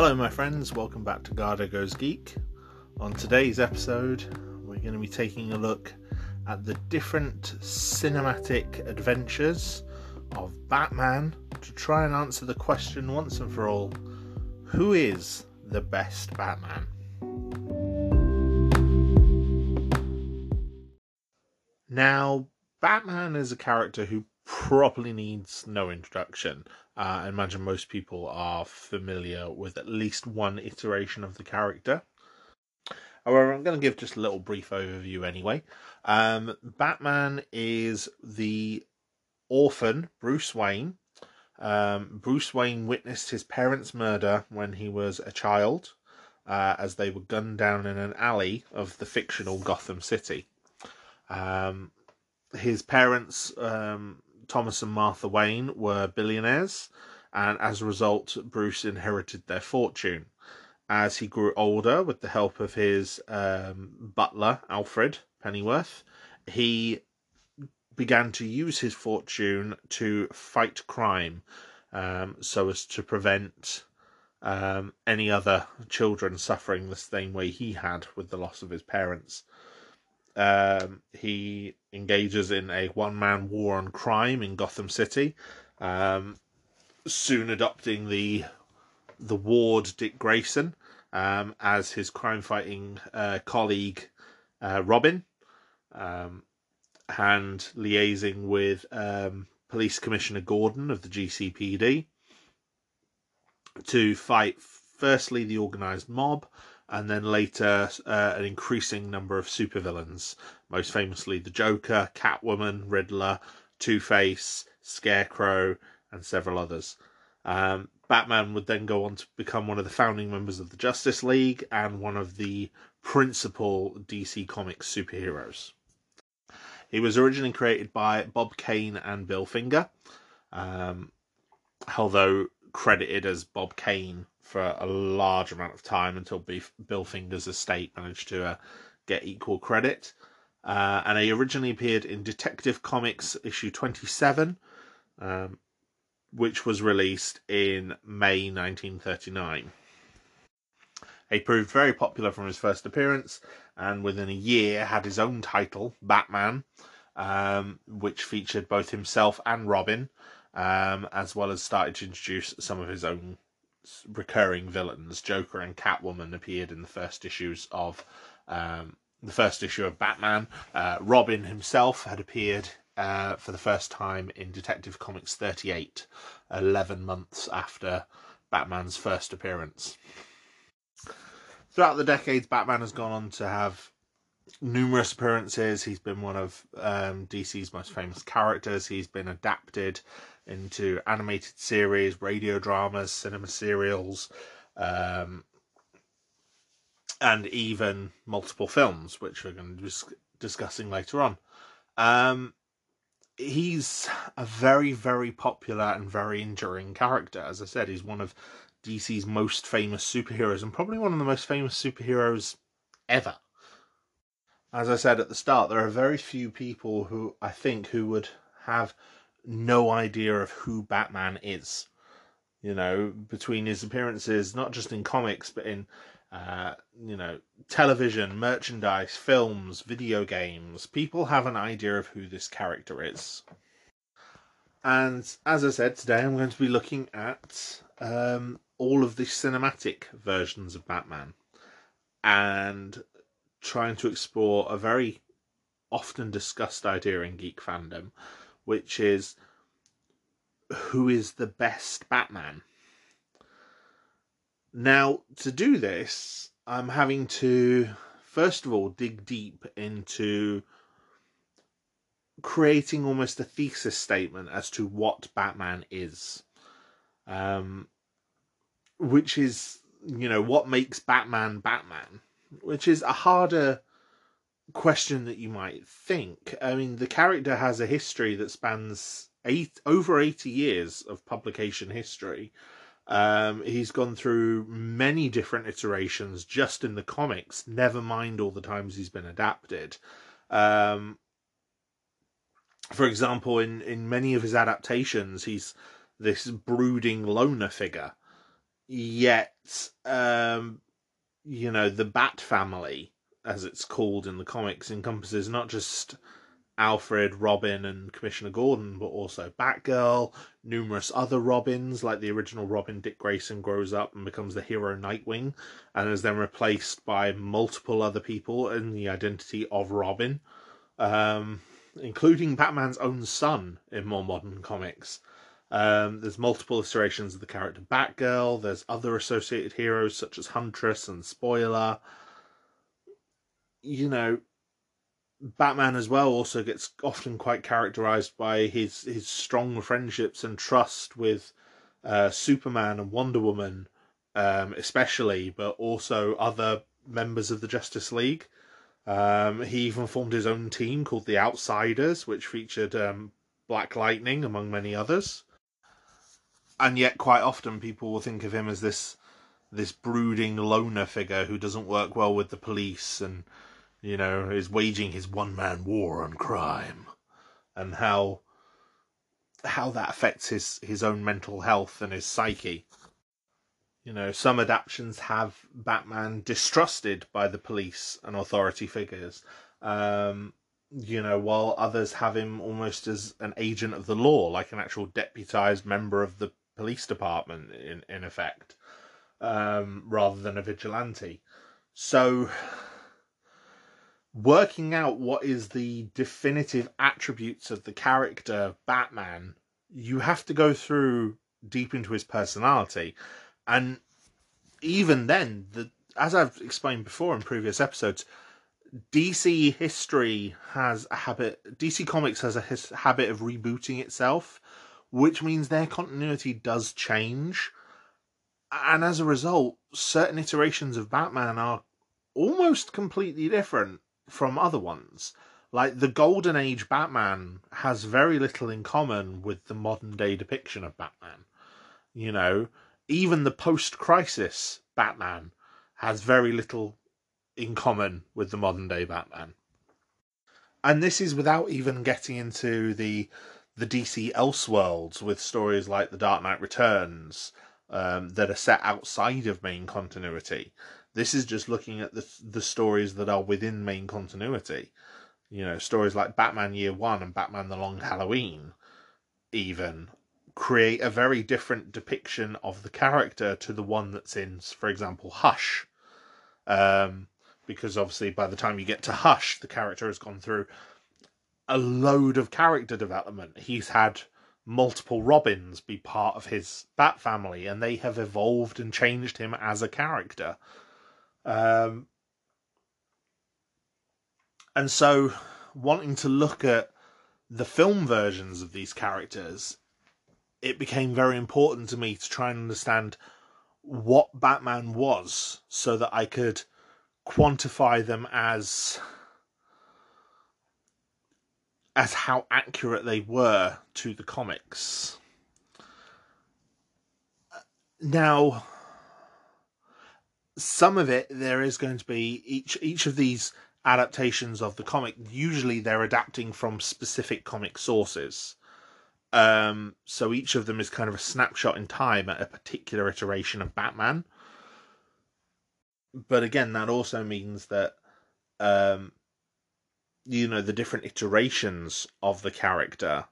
Hello, my friends. Welcome back to Garda Goes Geek. On today's episode, we're going to be taking a look at the different cinematic adventures of Batman to try and answer the question once and for all who is the best Batman? Now, Batman is a character who properly needs no introduction. Uh, I imagine most people are familiar with at least one iteration of the character. However, I'm going to give just a little brief overview anyway. Um, Batman is the orphan Bruce Wayne. Um, Bruce Wayne witnessed his parents' murder when he was a child, uh, as they were gunned down in an alley of the fictional Gotham City. Um, his parents um, Thomas and Martha Wayne were billionaires, and as a result, Bruce inherited their fortune. As he grew older, with the help of his um, butler, Alfred Pennyworth, he began to use his fortune to fight crime um, so as to prevent um, any other children suffering the same way he had with the loss of his parents. Um, he engages in a one man war on crime in Gotham City, um, soon adopting the the ward Dick Grayson um, as his crime fighting uh, colleague uh, Robin, um, and liaising with um, Police Commissioner Gordon of the GCPD to fight firstly the organised mob and then later uh, an increasing number of supervillains, most famously the Joker, Catwoman, Riddler, Two Face, Scarecrow, and several others. Um, Batman would then go on to become one of the founding members of the Justice League and one of the principal DC Comics superheroes. He was originally created by Bob Kane and Bill Finger, um, although credited as Bob Kane for a large amount of time until Bill Finger's estate managed to uh, get equal credit. Uh, and he originally appeared in Detective Comics issue 27, um, which was released in May 1939. He proved very popular from his first appearance, and within a year had his own title, Batman, um, which featured both himself and Robin, um, as well as started to introduce some of his own recurring villains. Joker and Catwoman appeared in the first issues of um, the first issue of Batman. Uh, Robin himself had appeared uh, for the first time in Detective Comics 38, 11 months after Batman's first appearance. Throughout the decades, Batman has gone on to have numerous appearances. He's been one of um, DC's most famous characters. He's been adapted into animated series, radio dramas, cinema serials, um, and even multiple films, which we're going to be discussing later on. Um, he's a very, very popular and very enduring character. As I said, he's one of DC's most famous superheroes and probably one of the most famous superheroes ever. As I said at the start, there are very few people who I think who would have no idea of who Batman is. You know, between his appearances, not just in comics, but in, uh, you know, television, merchandise, films, video games, people have an idea of who this character is. And as I said, today I'm going to be looking at um, all of the cinematic versions of Batman and trying to explore a very often discussed idea in geek fandom, which is who is the best Batman. Now, to do this, I'm having to first of all dig deep into creating almost a thesis statement as to what Batman is. Um, which is, you know, what makes Batman Batman, which is a harder question that you might think. I mean, the character has a history that spans eight over 80 years of publication history. Um, he's gone through many different iterations just in the comics, never mind all the times he's been adapted. Um, for example, in, in many of his adaptations, he's this brooding loner figure. yet um, you know the Bat family, as it's called in the comics, encompasses not just Alfred, Robin, and Commissioner Gordon, but also Batgirl, numerous other Robins, like the original Robin Dick Grayson grows up and becomes the hero Nightwing, and is then replaced by multiple other people in the identity of Robin, um, including Batman's own son in more modern comics. Um, there's multiple iterations of the character Batgirl. There's other associated heroes such as Huntress and Spoiler. You know, Batman as well also gets often quite characterized by his his strong friendships and trust with uh, Superman and Wonder Woman, um, especially, but also other members of the Justice League. Um, he even formed his own team called the Outsiders, which featured um, Black Lightning among many others. And yet, quite often, people will think of him as this this brooding loner figure who doesn't work well with the police and you know, is waging his one man war on crime, and how how that affects his his own mental health and his psyche. You know, some adaptations have Batman distrusted by the police and authority figures. Um, you know, while others have him almost as an agent of the law, like an actual deputized member of the police department, in in effect, um, rather than a vigilante. So working out what is the definitive attributes of the character Batman, you have to go through deep into his personality. And even then, the as I've explained before in previous episodes, DC history has a habit, DC Comics has a his, habit of rebooting itself, which means their continuity does change. And as a result, certain iterations of Batman are almost completely different from other ones. Like the Golden Age Batman has very little in common with the modern day depiction of Batman. You know, even the post crisis Batman has very little in common with the modern day Batman. And this is without even getting into the the DC Elseworlds with stories like The Dark Knight Returns um, that are set outside of main continuity. This is just looking at the the stories that are within main continuity. You know, stories like Batman Year One and Batman: The Long Halloween, even create a very different depiction of the character to the one that's in, for example, Hush. Um, because obviously, by the time you get to Hush, the character has gone through a load of character development. He's had multiple Robins be part of his Bat family, and they have evolved and changed him as a character. Um, and so, wanting to look at the film versions of these characters, it became very important to me to try and understand what Batman was so that I could quantify them as as how accurate they were to the comics. Now, some of it there is going to be each each of these adaptations of the comic usually they're adapting from specific comic sources. Um so each of them is kind of a snapshot in time at a particular iteration of batman. But again that also means that um you know the different iterations of the character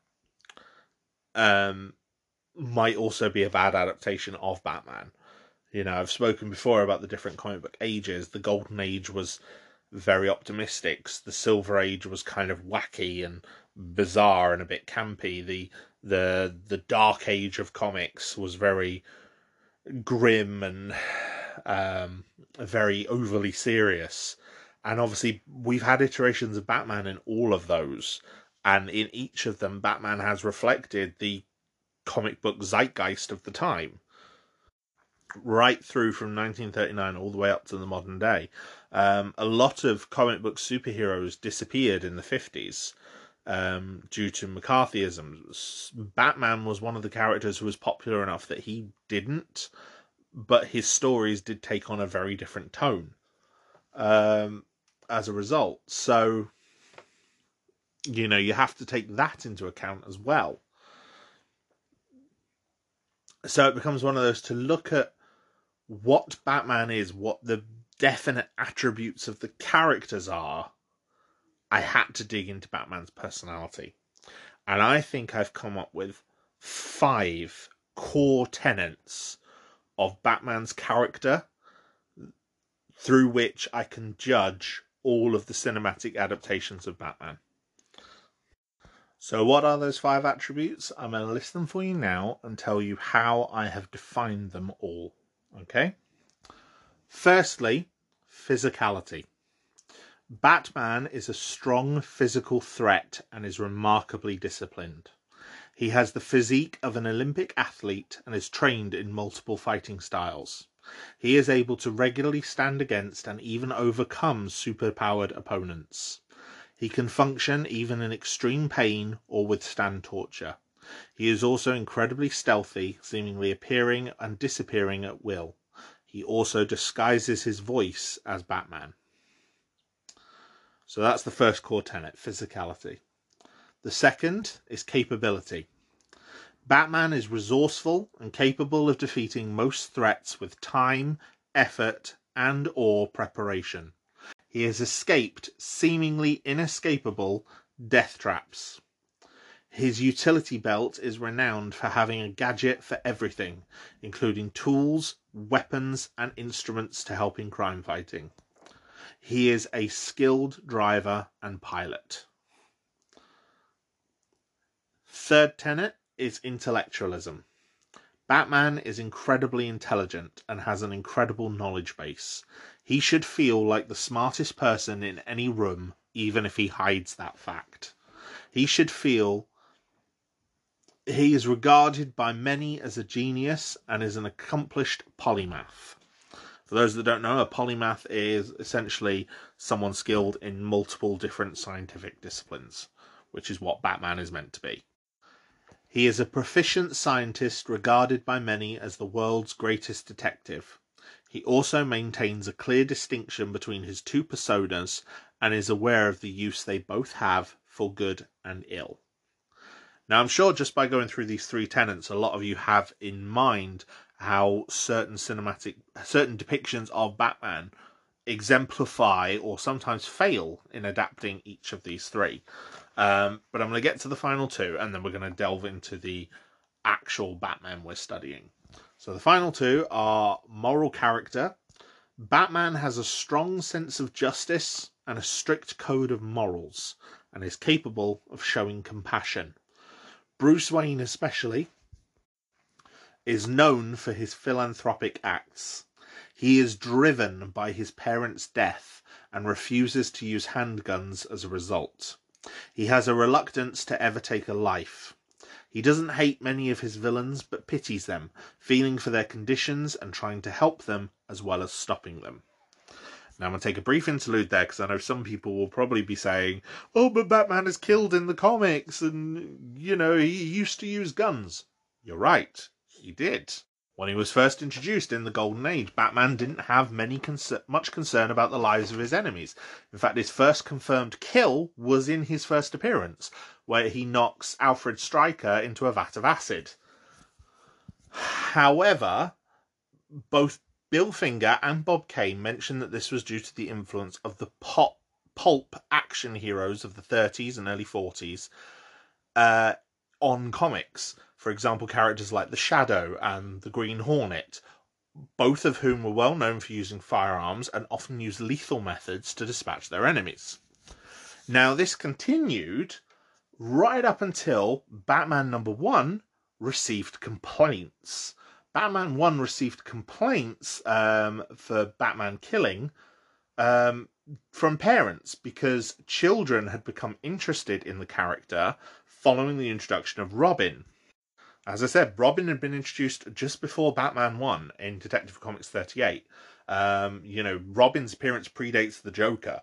um might also be a bad adaptation of batman you know, I've spoken before about the different comic book ages. The Golden Age was very optimistic. The Silver Age was kind of wacky and bizarre and a bit campy. The the the Dark Age of comics was very grim and um, very overly serious. And obviously, we've had iterations of Batman in all of those, and in each of them, Batman has reflected the comic book zeitgeist of the time right through from 1939 all the way up to the modern day. Um, a lot of comic book superheroes disappeared in the 50s um, due to McCarthyism. Batman was one of the characters who was popular enough that he didn't, but his stories did take on a very different tone um, as a result. So, you know, you have to take that into account as well. So it becomes one of those to look at what Batman is, what the definite attributes of the characters are, I had to dig into Batman's personality. And I think I've come up with five core tenets of Batman's character through which I can judge all of the cinematic adaptations of Batman. So, what are those five attributes? I'm going to list them for you now and tell you how I have defined them all. Okay? Firstly, physicality. Batman is a strong physical threat and is remarkably disciplined. He has the physique of an Olympic athlete and is trained in multiple fighting styles. He is able to regularly stand against and even overcome superpowered opponents. He can function even in extreme pain or withstand torture. He is also incredibly stealthy, seemingly appearing and disappearing at will. He also disguises his voice as Batman. So that's the first core tenet physicality. The second is capability. Batman is resourceful and capable of defeating most threats with time, effort, and or preparation. He has escaped seemingly inescapable death traps. His utility belt is renowned for having a gadget for everything, including tools, weapons, and instruments to help in crime fighting. He is a skilled driver and pilot. Third tenet is intellectualism. Batman is incredibly intelligent and has an incredible knowledge base. He should feel like the smartest person in any room, even if he hides that fact. He should feel he is regarded by many as a genius and is an accomplished polymath. For those that don't know, a polymath is essentially someone skilled in multiple different scientific disciplines, which is what Batman is meant to be. He is a proficient scientist regarded by many as the world's greatest detective. He also maintains a clear distinction between his two personas and is aware of the use they both have for good and ill. Now, I'm sure just by going through these three tenets, a lot of you have in mind how certain cinematic, certain depictions of Batman exemplify or sometimes fail in adapting each of these three. Um, but I'm going to get to the final two and then we're going to delve into the actual Batman we're studying. So the final two are moral character. Batman has a strong sense of justice and a strict code of morals and is capable of showing compassion. Bruce Wayne, especially, is known for his philanthropic acts. He is driven by his parents' death and refuses to use handguns as a result. He has a reluctance to ever take a life. He doesn't hate many of his villains, but pities them, feeling for their conditions and trying to help them as well as stopping them. Now, I'm going to take a brief interlude there because I know some people will probably be saying, oh, but Batman is killed in the comics and, you know, he used to use guns. You're right he did. When he was first introduced in the Golden Age, Batman didn't have many much concern about the lives of his enemies. In fact, his first confirmed kill was in his first appearance, where he knocks Alfred Stryker into a vat of acid. However, both Bill Finger and Bob Kane mentioned that this was due to the influence of the pop, pulp action heroes of the 30s and early 40s uh, on comics. For example, characters like the Shadow and the Green Hornet, both of whom were well known for using firearms and often used lethal methods to dispatch their enemies. Now, this continued right up until Batman number one received complaints. Batman 1 received complaints um, for Batman killing um, from parents because children had become interested in the character following the introduction of Robin. As I said, Robin had been introduced just before Batman 1 in Detective Comics 38. Um, you know, Robin's appearance predates the Joker.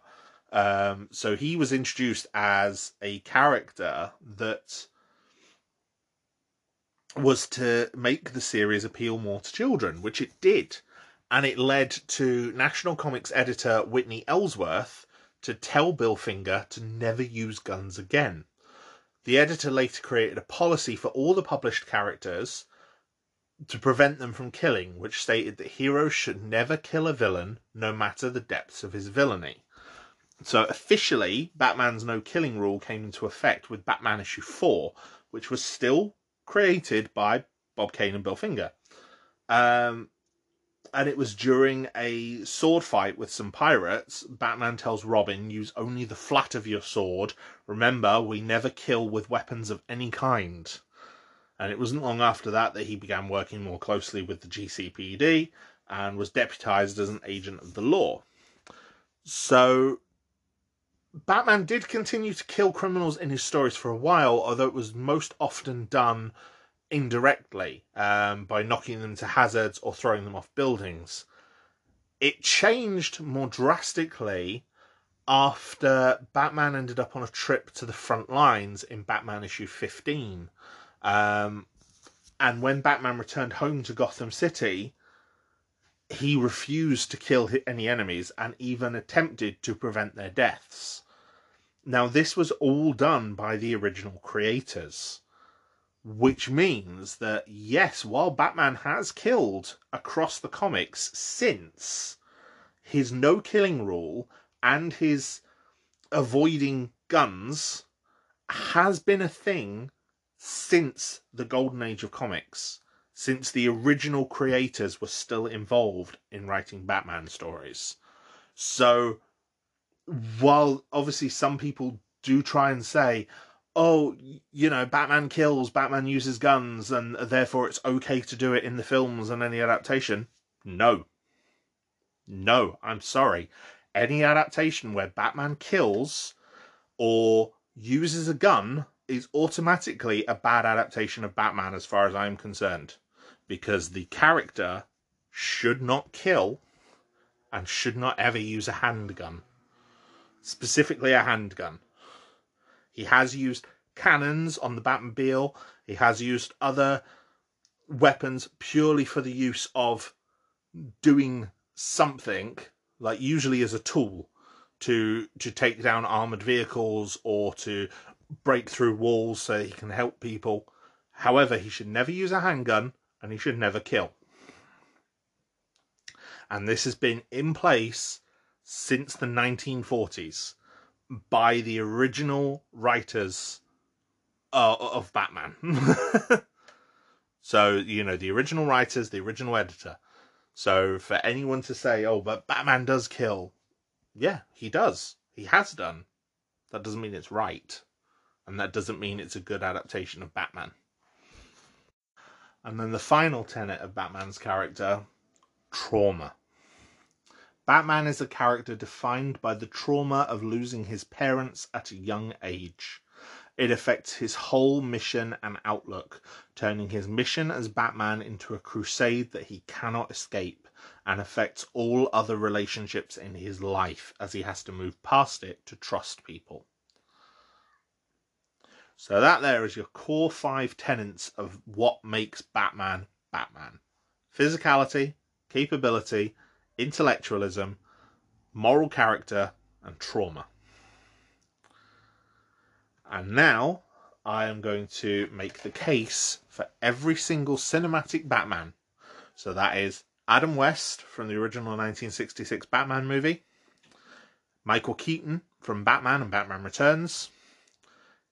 Um, so he was introduced as a character that was to make the series appeal more to children, which it did. And it led to National Comics editor Whitney Ellsworth to tell Bill Finger to never use guns again. The editor later created a policy for all the published characters to prevent them from killing, which stated that heroes should never kill a villain, no matter the depths of his villainy. So officially, Batman's no killing rule came into effect with Batman issue 4, which was still created by Bob Kane and Bill Finger. Um, and it was during a sword fight with some pirates. Batman tells Robin, use only the flat of your sword. Remember, we never kill with weapons of any kind. And it wasn't long after that that he began working more closely with the GCPD and was deputized as an agent of the law. So Batman did continue to kill criminals in his stories for a while, although it was most often done indirectly um, by knocking them to hazards or throwing them off buildings. It changed more drastically after Batman ended up on a trip to the front lines in Batman issue 15. Um, and when Batman returned home to Gotham City, he refused to kill any enemies and even attempted to prevent their deaths. Now, this was all done by the original creators, which means that, yes, while Batman has killed across the comics since his no killing rule and his avoiding guns has been a thing since the golden age of comics, since the original creators were still involved in writing Batman stories. So while obviously some people do try and say, oh, you know, Batman kills, Batman uses guns, and therefore it's okay to do it in the films and any adaptation. No. No, I'm sorry. Any adaptation where Batman kills or uses a gun is automatically a bad adaptation of Batman as far as I'm concerned. Because the character should not kill and should not ever use a handgun specifically a handgun. He has used cannons on the Batmobile. He has used other weapons purely for the use of doing something, like usually as a tool to to take down armored vehicles or to break through walls so he can help people. However, he should never use a handgun and he should never kill. And this has been in place since the 1940s by the original writers uh, of Batman. so, you know, the original writers, the original editor. So, for anyone to say, oh, but Batman does kill, yeah, he does. He has done. That doesn't mean it's right. And that doesn't mean it's a good adaptation of Batman. And then the final tenet of Batman's character trauma. Batman is a character defined by the trauma of losing his parents at a young age. It affects his whole mission and outlook, turning his mission as Batman into a crusade that he cannot escape, and affects all other relationships in his life as he has to move past it to trust people. So, that there is your core five tenets of what makes Batman Batman physicality, capability, intellectualism, moral character, and trauma. And now I am going to make the case for every single cinematic Batman. So that is Adam West from the original 1966 Batman movie, Michael Keaton from Batman and Batman Returns,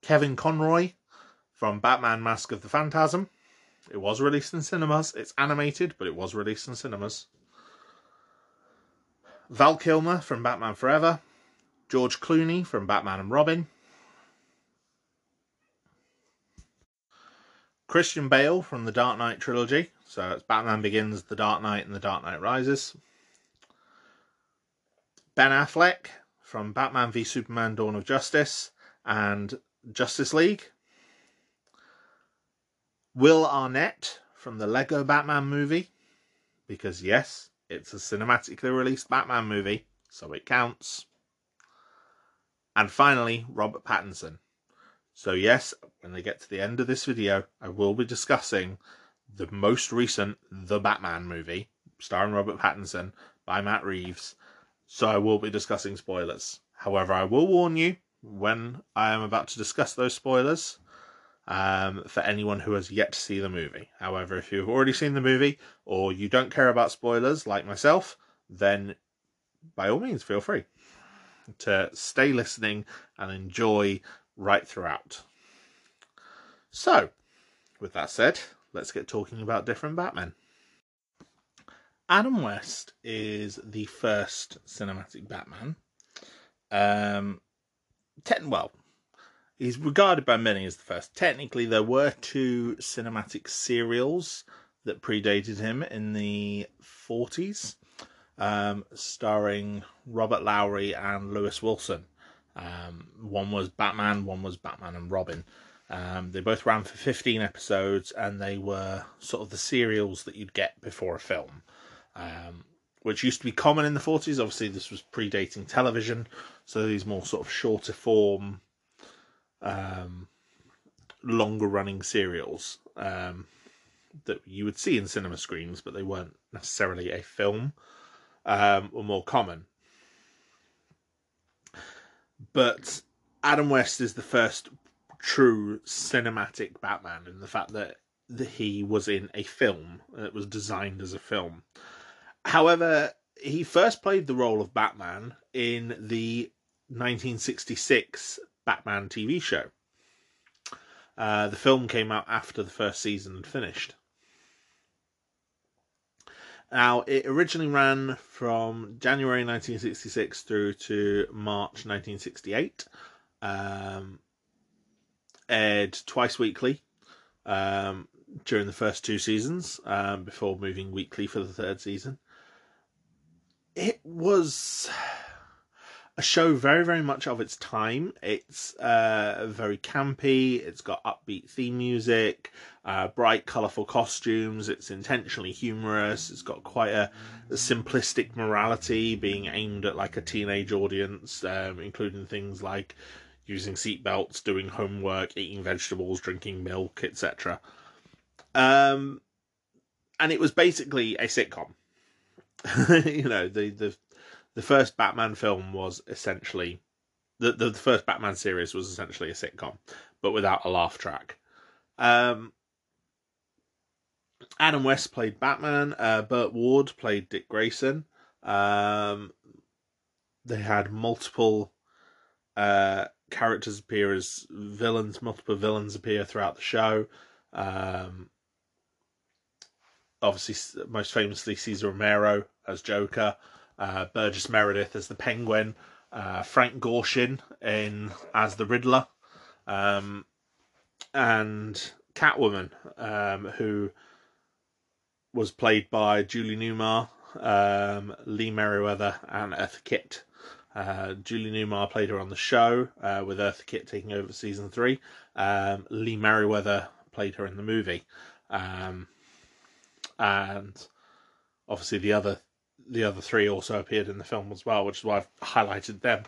Kevin Conroy from Batman Mask of the Phantasm. It was released in cinemas. It's animated, but it was released in cinemas. Val Kilmer from Batman Forever, George Clooney from Batman and Robin, Christian Bale from the Dark Knight trilogy. So it's Batman Begins, The Dark Knight, and The Dark Knight Rises. Ben Affleck from Batman v Superman Dawn of Justice and Justice League. Will Arnett from the Lego Batman movie. Because, yes, it's a cinematically released Batman movie, so it counts. And finally, Robert Pattinson. So, yes, when they get to the end of this video, I will be discussing the most recent The Batman movie, starring Robert Pattinson by Matt Reeves. So, I will be discussing spoilers. However, I will warn you when I am about to discuss those spoilers. um, for anyone who has yet to see the movie. However, if you've already seen the movie or you don't care about spoilers like myself, then by all means, feel free to stay listening and enjoy right throughout. So, with that said, let's get talking about different Batman. Adam West is the first cinematic Batman. Um, ten, well, he's regarded by many as the first. Technically, there were two cinematic serials that predated him in the 40s, um, starring Robert Lowry and Lewis Wilson. Um, one was Batman, one was Batman and Robin. Um, they both ran for 15 episodes and they were sort of the serials that you'd get before a film, um, which used to be common in the 40s. Obviously, this was predating television, so these more sort of shorter form, um, longer running serials um, that you would see in cinema screens, but they weren't necessarily a film, um, were more common. But Adam West is the first true cinematic Batman in the fact that, that he was in a film. It was designed as a film. However, he first played the role of Batman in the 1966 Batman TV show. Uh, the film came out after the first season had finished. Now, it originally ran from January 1966 through to March 1968. Um, aired twice weekly um, during the first two seasons um, before moving weekly for the third season. It was a show very, very much of its time. It's uh, very campy. It's got upbeat theme music, uh, bright, colourful costumes. It's intentionally humorous. It's got quite a, a simplistic morality, being aimed at like a teenage audience, um, including things like using seatbelts, doing homework, eating vegetables, drinking milk, etc. Um, and it was basically a sitcom. you know, the, the the first Batman film was essentially the, the, the first Batman series was essentially a sitcom, but without a laugh track. Um, Adam West played Batman. Uh, Burt Ward played Dick Grayson. Um, they had multiple uh, characters appear as villains. Multiple villains appear throughout the show. Um, obviously, most famously, Cesar Romero as Joker, uh, Burgess Meredith as the Penguin, uh, Frank Gorshin in as the Riddler, um, and Catwoman, um, who was played by Julie Newmar, um, Lee Meriwether, and Eartha Kitt. Uh, Julie Newmar played her on the show, uh, with Eartha Kitt taking over season three. Um, Lee Meriwether played her in the movie, um, and obviously the other the other three also appeared in the film as well, which is why I've highlighted them.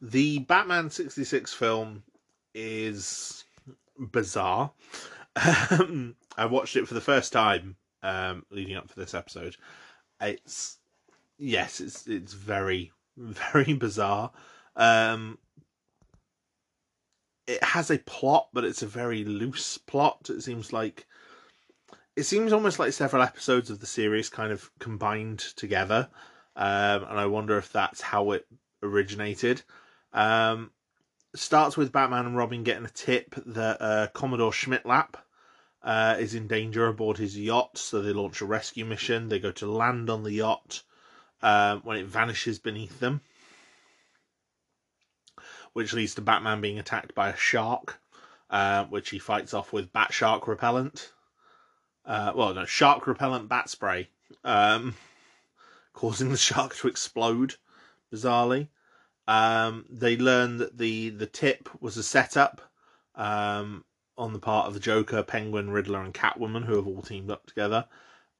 The Batman sixty six film is bizarre. Um, I watched it for the first time um, leading up for this episode. It's yes, it's it's very very bizarre. Um, it has a plot, but it's a very loose plot. It seems like it seems almost like several episodes of the series kind of combined together, um, and I wonder if that's how it originated. Um, starts with Batman and Robin getting a tip that uh, Commodore Schmidlapp uh, is in danger aboard his yacht, so they launch a rescue mission. They go to land on the yacht um, when it vanishes beneath them, which leads to Batman being attacked by a shark, uh, which he fights off with bat shark repellent. Uh, well, no, shark repellent bat spray, um, causing the shark to explode, bizarrely. Um, they learn that the, the tip was a setup um, on the part of the Joker, Penguin, Riddler, and Catwoman, who have all teamed up together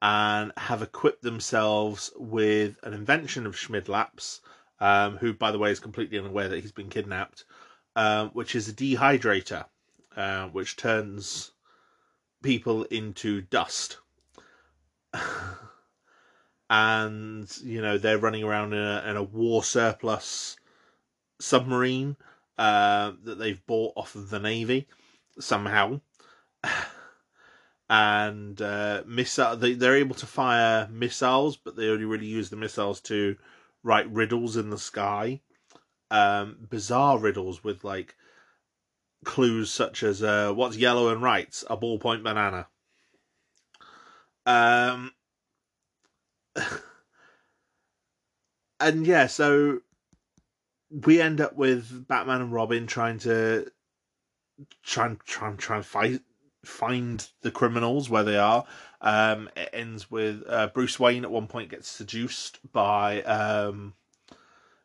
and have equipped themselves with an invention of Schmidlapp's, um, who, by the way, is completely unaware that he's been kidnapped, um, which is a dehydrator, uh, which turns people into dust. and, you know, they're running around in a, in a war surplus submarine uh, that they've bought off of the Navy somehow. and uh, missile they, they're able to fire missiles, but they only really use the missiles to write riddles in the sky. Um, bizarre riddles with like clues such as uh, what's yellow and right? A ballpoint banana. Um, and yeah, so we end up with Batman and Robin trying to try and try and try and fight find the criminals where they are. Um, it ends with uh, Bruce Wayne at one point gets seduced by um,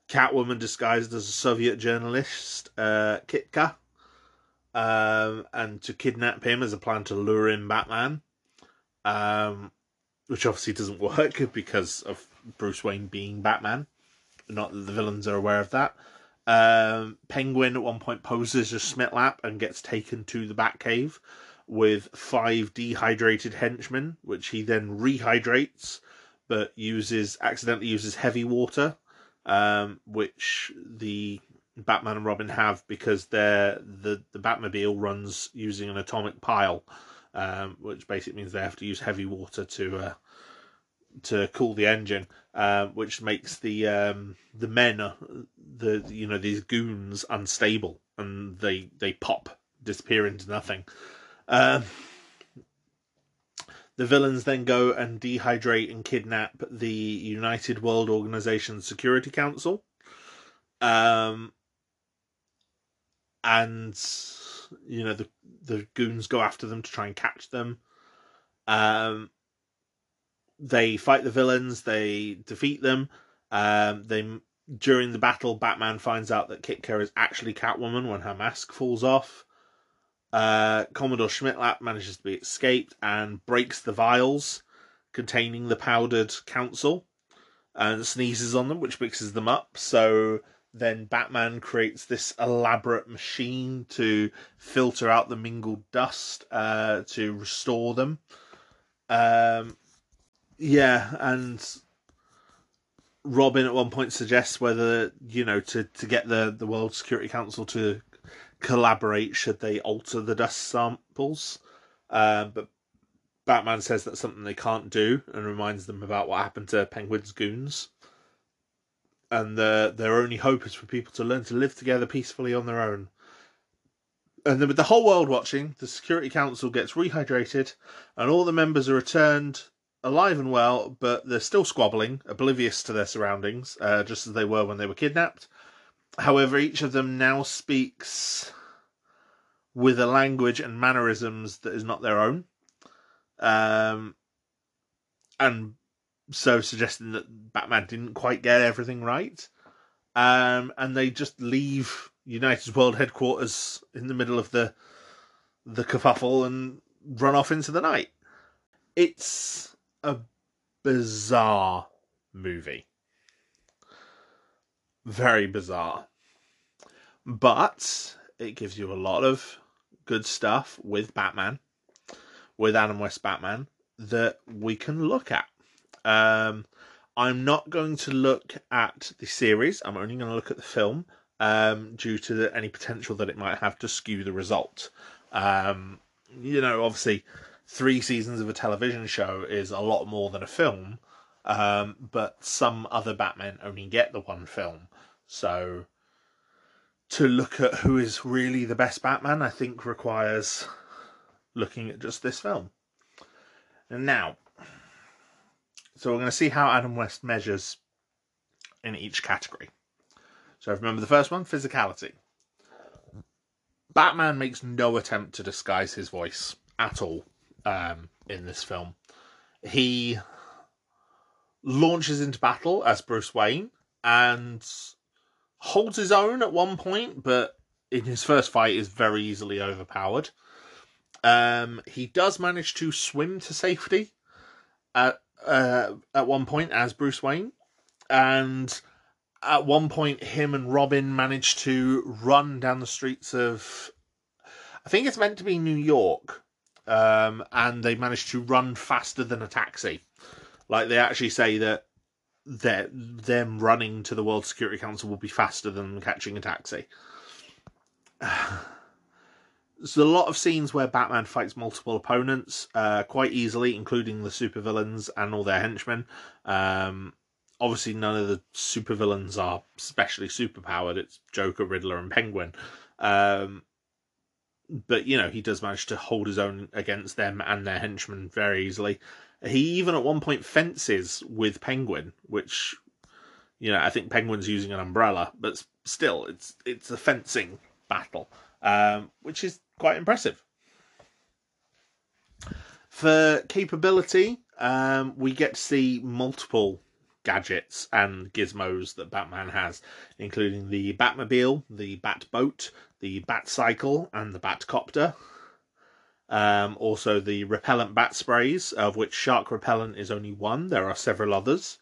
Catwoman disguised as a Soviet journalist, uh, Kitka, um, and to kidnap him as a plan to lure in Batman, um, which obviously doesn't work because of Bruce Wayne being Batman. Not that the villains are aware of that. Um, Penguin at one point poses as Schmidlapp and gets taken to the Batcave with five dehydrated henchmen, which he then rehydrates, but uses accidentally uses heavy water, um, which the Batman and Robin have because they're the the Batmobile runs using an atomic pile, um, which basically means they have to use heavy water to uh, to cool the engine, uh, which makes the um, the men, uh, the you know these goons, unstable and they they pop, disappear into nothing. Um, the villains then go and dehydrate and kidnap the United World Organization Security Council. Um, and you know the the goons go after them to try and catch them. Um, they fight the villains. They defeat them. Um, they during the battle, Batman finds out that Kitka is actually Catwoman when her mask falls off. Uh, Commodore Schmidlapp manages to be escaped and breaks the vials containing the powdered council and sneezes on them, which mixes them up. So then Batman creates this elaborate machine to filter out the mingled dust uh, to restore them. Um, yeah, and Robin at one point suggests whether you know to to get the the World Security Council to collaborate should they alter the dust samples. Um, but Batman says that's something they can't do and reminds them about what happened to Penguin's goons. And the, their only hope is for people to learn to live together peacefully on their own. And then, with the whole world watching, the Security Council gets rehydrated, and all the members are returned alive and well, but they're still squabbling, oblivious to their surroundings, uh, just as they were when they were kidnapped. However, each of them now speaks with a language and mannerisms that is not their own. Um, and so suggesting that Batman didn't quite get everything right. Um, and they just leave United World headquarters in the middle of the the kerfuffle and run off into the night. It's a bizarre movie very bizarre. But it gives you a lot of good stuff with Batman, with Adam West Batman, that we can look at. Um, I'm not going to look at the series, I'm only going to look at the film um, due to the, any potential that it might have to skew the result. Um, you know, obviously, three seasons of a television show is a lot more than a film, um, but some other Batman only get the one film. So to look at who is really the best Batman, I think requires looking at just this film. And now, so we're going to see how Adam West measures in each category. So remember the first one, physicality. Batman makes no attempt to disguise his voice at all um, in this film. He launches into battle as Bruce Wayne and holds his own at one point, but in his first fight is very easily overpowered. Um, he does manage to swim to safety at uh, at one point as Bruce Wayne, and at one point, him and Robin managed to run down the streets of. I think it's meant to be New York, um, and they managed to run faster than a taxi. Like they actually say that that them running to the World Security Council will be faster than catching a taxi. there's a lot of scenes where Batman fights multiple opponents uh, quite easily, including the supervillains and all their henchmen. Um, obviously, none of the supervillains are specially superpowered. It's Joker, Riddler, and Penguin. Um, but you know he does manage to hold his own against them and their henchmen very easily. He even at one point fences with Penguin, which you know I think Penguin's using an umbrella, but still it's it's a fencing battle, um, which is quite impressive. For capability, um, we get to see multiple gadgets and gizmos that Batman has, including the Batmobile, the Batboat, the Batcycle, and the Batcopter. Um, also, the repellent bat sprays, of which shark repellent is only one. There are several others.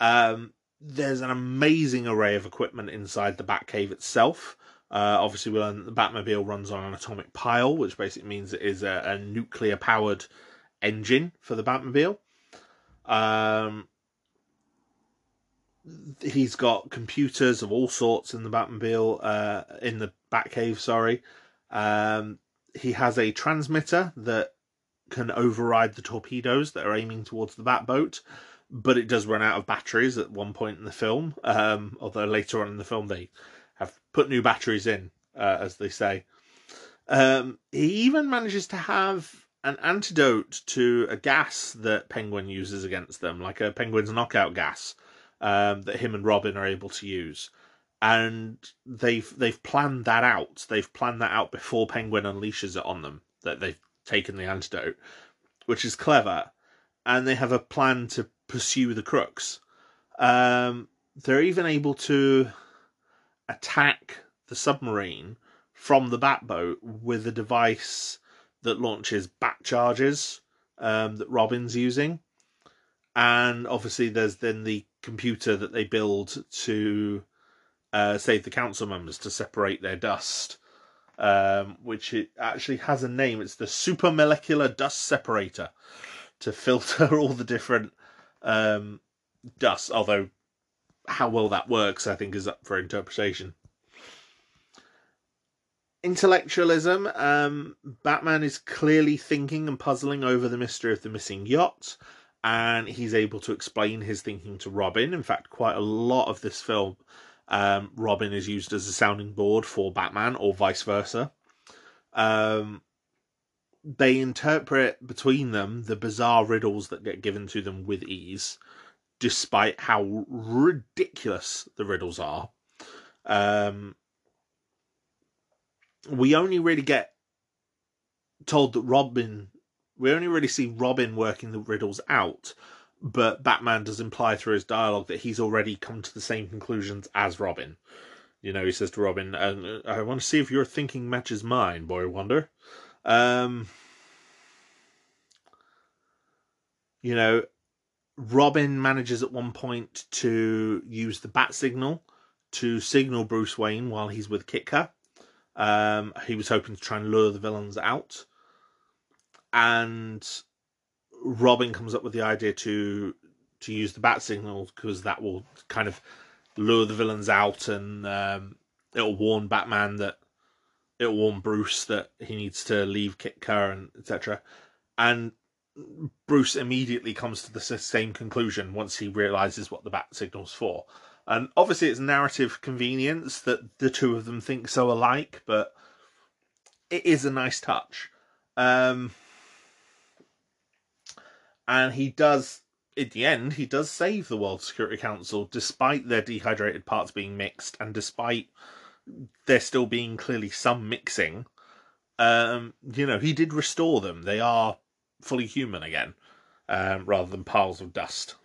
Um, there's an amazing array of equipment inside the Batcave itself. Uh, obviously, we learn the Batmobile runs on an atomic pile, which basically means it is a, a nuclear powered engine for the Batmobile. Um, he's got computers of all sorts in the Batmobile, uh, in the Batcave, sorry. Um, he has a transmitter that can override the torpedoes that are aiming towards the Batboat, but it does run out of batteries at one point in the film. Um, although later on in the film they have put new batteries in, uh, as they say. Um, he even manages to have an antidote to a gas that Penguin uses against them, like a Penguin's knockout gas um, that him and Robin are able to use. And they've they've planned that out. They've planned that out before Penguin unleashes it on them. That they've taken the antidote, which is clever, and they have a plan to pursue the crooks. Um, they're even able to attack the submarine from the Batboat with a device that launches bat charges um, that Robin's using. And obviously, there's then the computer that they build to uh, save the council members to separate their dust, um, which it actually has a name. It's the super molecular dust separator to filter all the different um, dust. Although how well that works, I think, is up for interpretation. Intellectualism. Um, Batman is clearly thinking and puzzling over the mystery of the missing yacht and he's able to explain his thinking to Robin. In fact, quite a lot of this film, um, Robin is used as a sounding board for Batman, or vice versa. Um, they interpret between them the bizarre riddles that get given to them with ease, despite how ridiculous the riddles are. Um, we only really get told that Robin we only really see Robin working the riddles out, but Batman does imply through his dialogue that he's already come to the same conclusions as Robin. You know, he says to Robin, uh, "I want to see if your thinking matches mine, boy wonder." Um, you know, Robin manages at one point to use the bat signal to signal Bruce Wayne while he's with Kitka. Um, he was hoping to try and lure the villains out and Robin comes up with the idea to to use the bat signal because that will kind of lure the villains out and um, it'll warn Batman that it'll warn Bruce that he needs to leave Kitka and etc. And Bruce immediately comes to the same conclusion once he realizes what the bat signal's for. And obviously, it's narrative convenience that the two of them think so alike, but it is a nice touch. Um, and he does in the end he does save the World Security Council despite their dehydrated parts being mixed and despite there still being clearly some mixing. Um, you know, he did restore them. They are fully human again, um, rather than piles of dust.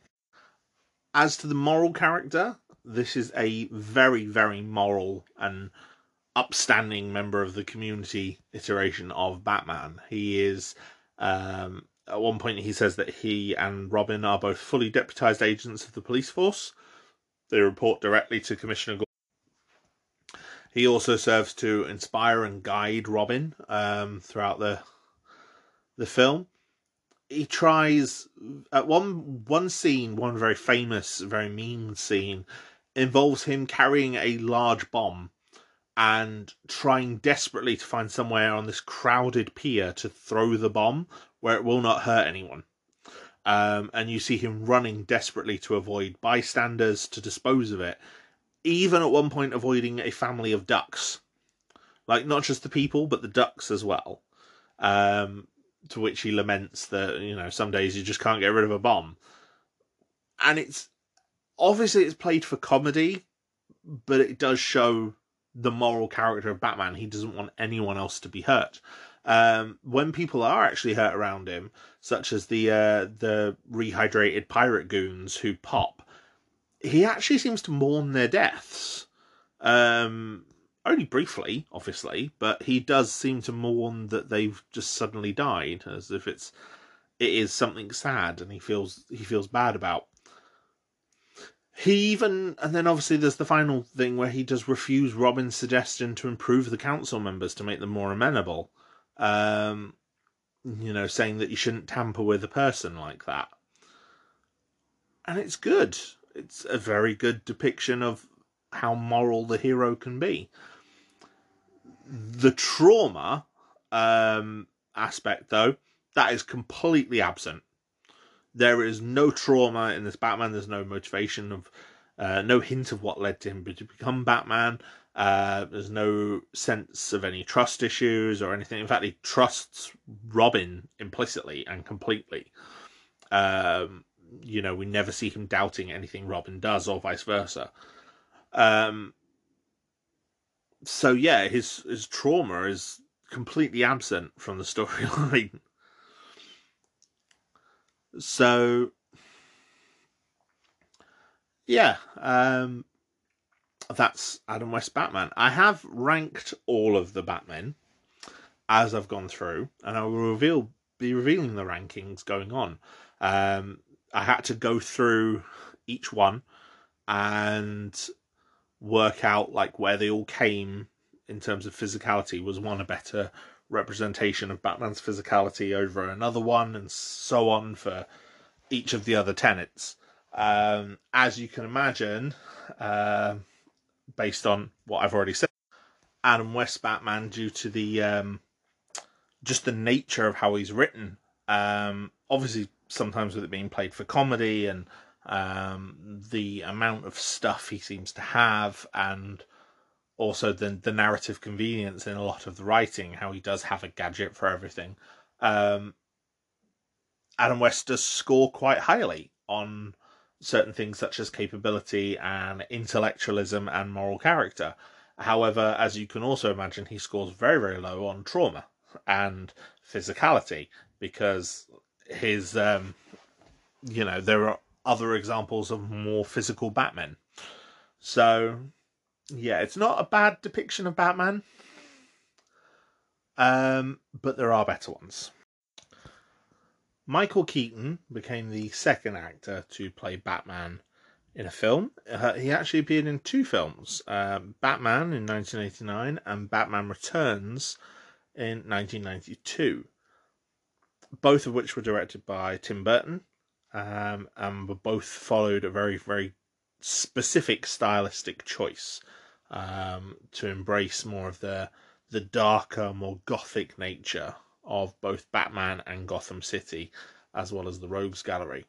As to the moral character, this is a very, very moral and upstanding member of the community iteration of Batman. He is um, at one point he says that he and Robin are both fully deputized agents of the police force. They report directly to Commissioner Gordon. He also serves to inspire and guide Robin um, throughout the the film. He tries at one one scene, one very famous, very mean scene, involves him carrying a large bomb and trying desperately to find somewhere on this crowded pier to throw the bomb where it will not hurt anyone. Um, and you see him running desperately to avoid bystanders to dispose of it, even at one point avoiding a family of ducks, like not just the people but the ducks as well. Um, to which he laments that you know some days you just can't get rid of a bomb, and it's obviously it's played for comedy, but it does show the moral character of Batman. He doesn't want anyone else to be hurt. Um, when people are actually hurt around him, such as the uh, the rehydrated pirate goons who pop, he actually seems to mourn their deaths. Um, only briefly, obviously, but he does seem to mourn that they've just suddenly died, as if it's it is something sad, and he feels he feels bad about. He even, and then obviously there's the final thing where he does refuse Robin's suggestion to improve the council members to make them more amenable. Um, you know, saying that you shouldn't tamper with a person like that. And it's good. It's a very good depiction of how moral the hero can be. The trauma um, aspect, though, that is completely absent. There is no trauma in this Batman. There's no motivation of, uh, no hint of what led to him to become Batman. Uh, there's no sense of any trust issues or anything. In fact, he trusts Robin implicitly and completely. Um, you know, we never see him doubting anything Robin does, or vice versa. Um, so yeah, his his trauma is completely absent from the storyline. So, yeah, um, that's Adam West Batman. I have ranked all of the Batmen as I've gone through, and I will reveal be revealing the rankings going on. Um, I had to go through each one and work out like where they all came in terms of physicality. Was one a better representation of Batman's physicality over another one, and so on for each of the other tenets. Um, as you can imagine, uh, based on what I've already said, Adam West Batman, due to the um, just the nature of how he's written, um, obviously sometimes with it being played for comedy and um, the amount of stuff he seems to have, and also the the narrative convenience in a lot of the writing, how he does have a gadget for everything. Um, Adam West does score quite highly on certain things such as capability and intellectualism and moral character. However, as you can also imagine, he scores very, very low on trauma and physicality because his, um, you know, there are other examples of more physical Batmen. So, yeah, it's not a bad depiction of Batman, um, but there are better ones. Michael Keaton became the second actor to play Batman in a film. Uh, he actually appeared in two films um, Batman in 1989 and Batman Returns in 1992, both of which were directed by Tim Burton um, and both followed a very, very specific stylistic choice um, to embrace more of the the darker, more gothic nature of both Batman and Gotham City, as well as the Rogues Gallery.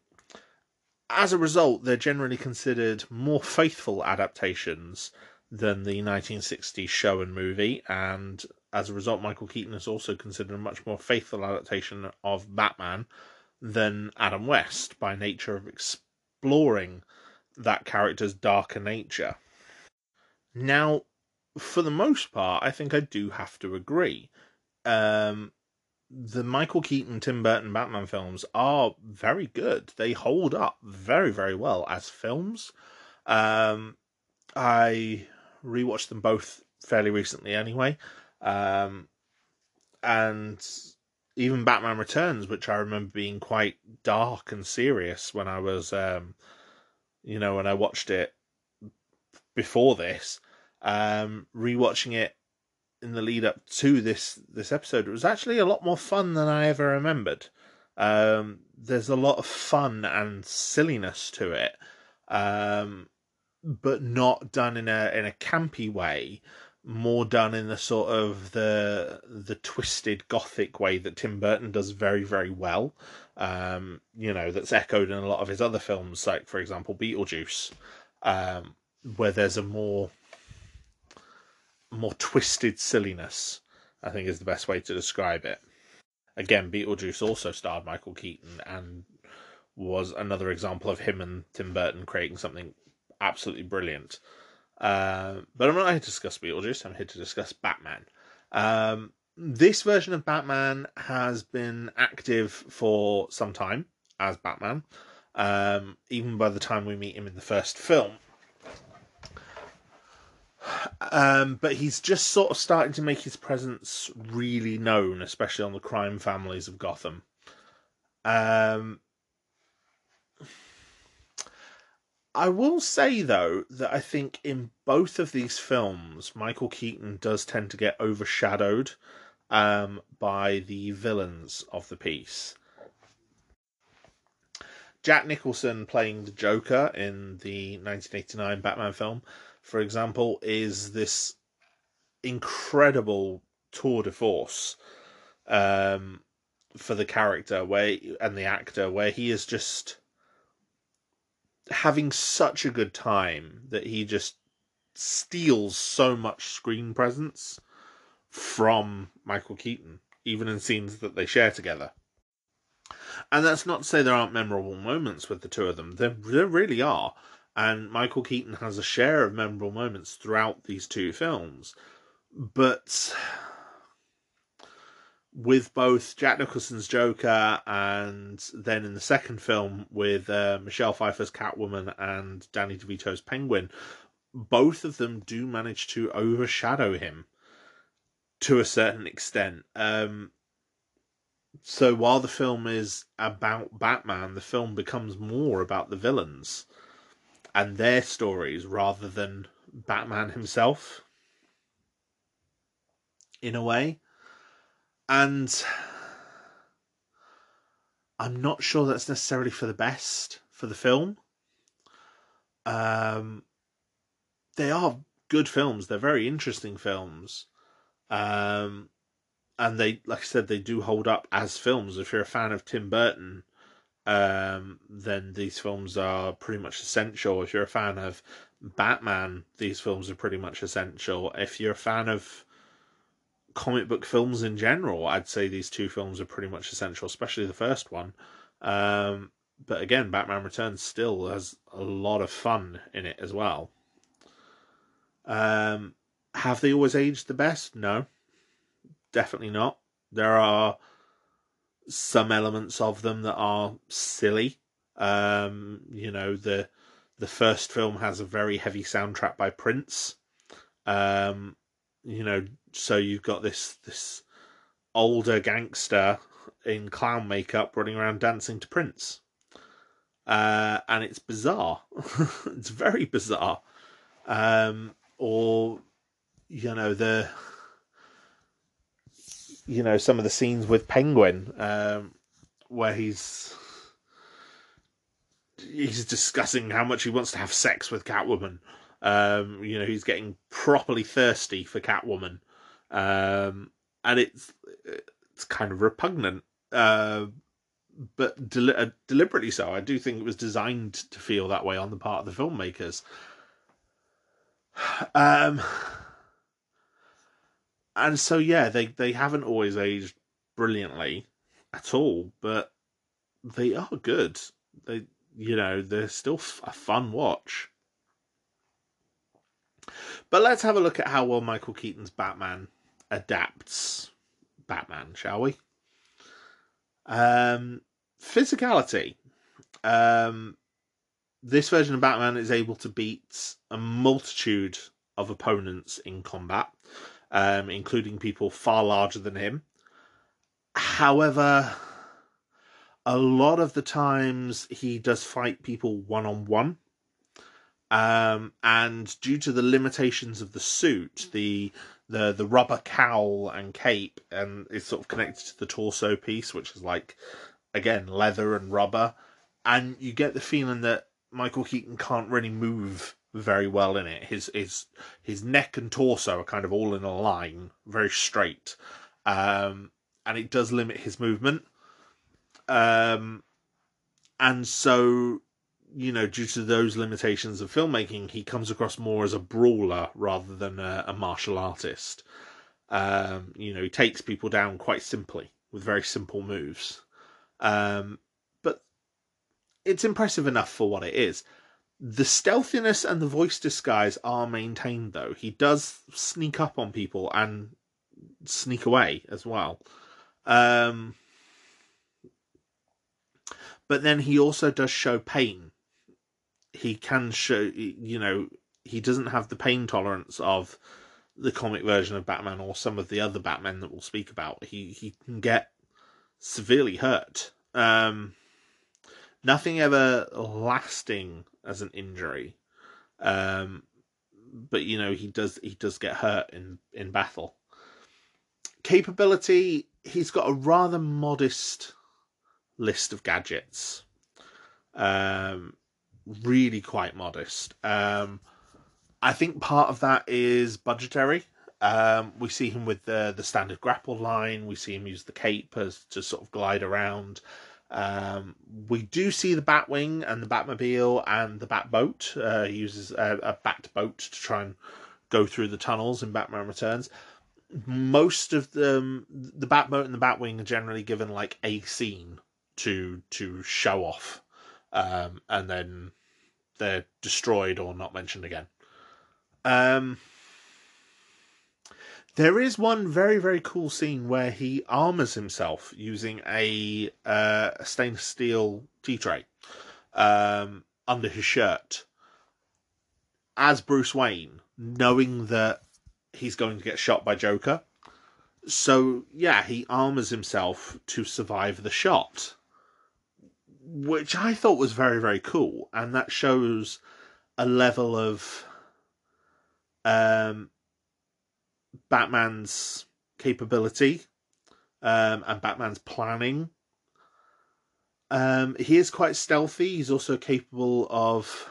As a result, they're generally considered more faithful adaptations than the 1960s show and movie, and as a result, Michael Keaton is also considered a much more faithful adaptation of Batman than Adam West by nature of exploring that character's darker nature. Now, for the most part, I think I do have to agree. Um, the Michael Keaton, Tim Burton Batman films are very good. They hold up very, very well as films. Um, I rewatched them both fairly recently, anyway. Um, and even Batman Returns, which I remember being quite dark and serious when I was, um, you know, when I watched it before this. Um, rewatching it in the lead up to this this episode, it was actually a lot more fun than I ever remembered. Um, there's a lot of fun and silliness to it, um, but not done in a in a campy way, more done in the sort of the the twisted gothic way that Tim Burton does very very well. Um, you know that's echoed in a lot of his other films, like for example Beetlejuice, um, where there's a more more twisted silliness. I think is the best way to describe it. Again, Beetlejuice also starred Michael Keaton and was another example of him and Tim Burton creating something absolutely brilliant. Uh, but I'm not here to discuss Beetlejuice. I'm here to discuss Batman. Um, this version of Batman has been active for some time as Batman, um, even by the time we meet him in the first film. Um, but he's just sort of starting to make his presence really known, especially on the crime families of Gotham. Um, I will say though that I think in both of these films, Michael Keaton does tend to get overshadowed um, by the villains of the piece. Jack Nicholson playing the Joker in the 1989 Batman film, for example, is this incredible tour de force um, for the character where and the actor, where he is just having such a good time that he just steals so much screen presence from Michael Keaton, even in scenes that they share together. And that's not to say there aren't memorable moments with the two of them. There, there really are. And Michael Keaton has a share of memorable moments throughout these two films. But with both Jack Nicholson's Joker and then in the second film with uh, Michelle Pfeiffer's Catwoman and Danny DeVito's Penguin, both of them do manage to overshadow him to a certain extent. Um, so while the film is about Batman, the film becomes more about the villains and their stories rather than Batman himself. In a way and I'm not sure that's necessarily for the best for the film. Um, they are good films. They're very interesting films. Um, and they, like I said, they do hold up as films. If you're a fan of Tim Burton, um, then these films are pretty much essential. If you're a fan of Batman, these films are pretty much essential. If you're a fan of comic book films in general, I'd say these two films are pretty much essential, especially the first one. Um, but again, Batman Returns still has a lot of fun in it as well. Um, have they always aged the best? No, definitely not. There are some elements of them that are silly. Um, you know, the the first film has a very heavy soundtrack by Prince. Um, you know, so you've got this this older gangster in clown makeup running around dancing to Prince. Uh, and it's bizarre. it's very bizarre. Um, or you know the you know some of the scenes with Penguin um, where he's he's discussing how much he wants to have sex with Catwoman um, you know, he's getting properly thirsty for Catwoman, um, and it's it's kind of repugnant, uh, but del- uh, deliberately so. I do think it was designed to feel that way on the part of the filmmakers. Um, and so yeah, they they haven't always aged brilliantly at all, but they are good. They you know they're still a fun watch. But let's have a look at how well Michael Keaton's Batman adapts Batman, shall we? Um, physicality. Um, this version of Batman is able to beat a multitude of opponents in combat, um, including people far larger than him. However, a lot of the times he does fight people one on one. Um, and due to the limitations of the suit, the the the rubber cowl and cape, and it's sort of connected to the torso piece, which is like again leather and rubber, and you get the feeling that Michael Keaton can't really move very well in it. His his his neck and torso are kind of all in a line, very straight, um, and it does limit his movement. Um, and so you know, due to those limitations of filmmaking, he comes across more as a brawler rather than a, a martial artist. Um, you know, he takes people down quite simply with very simple moves. Um, but it's impressive enough for what it is. The stealthiness and the voice disguise are maintained, though. He does sneak up on people and sneak away as well. Um, but then he also does show pain he can show you know he doesn't have the pain tolerance of the comic version of Batman or some of the other Batmen that we'll speak about. He he can get severely hurt. Um, nothing ever lasting as an injury, um, but you know he does he does get hurt in in battle. Capability, he's got a rather modest list of gadgets. Um, really quite modest. Um, I think part of that is budgetary. Um, we see him with the the standard grapple line. We see him use the cape as to sort of glide around. Um, we do see the Batwing and the Batmobile and the Batboat. Uh, he uses a, a Batboat to try and go through the tunnels in Batman Returns. Most of them, the Batboat and the Batwing are generally given like a scene to to show off um, and then they're destroyed or not mentioned again. Um, there is one very very cool scene where he armors himself using a, uh, a stainless steel tea tray um, under his shirt as Bruce Wayne, knowing that he's going to get shot by Joker. So yeah, he armors himself to survive the shot which I thought was very very cool, and that shows a level of um, Batman's capability um, and Batman's planning. Um, he is quite stealthy. He's also capable of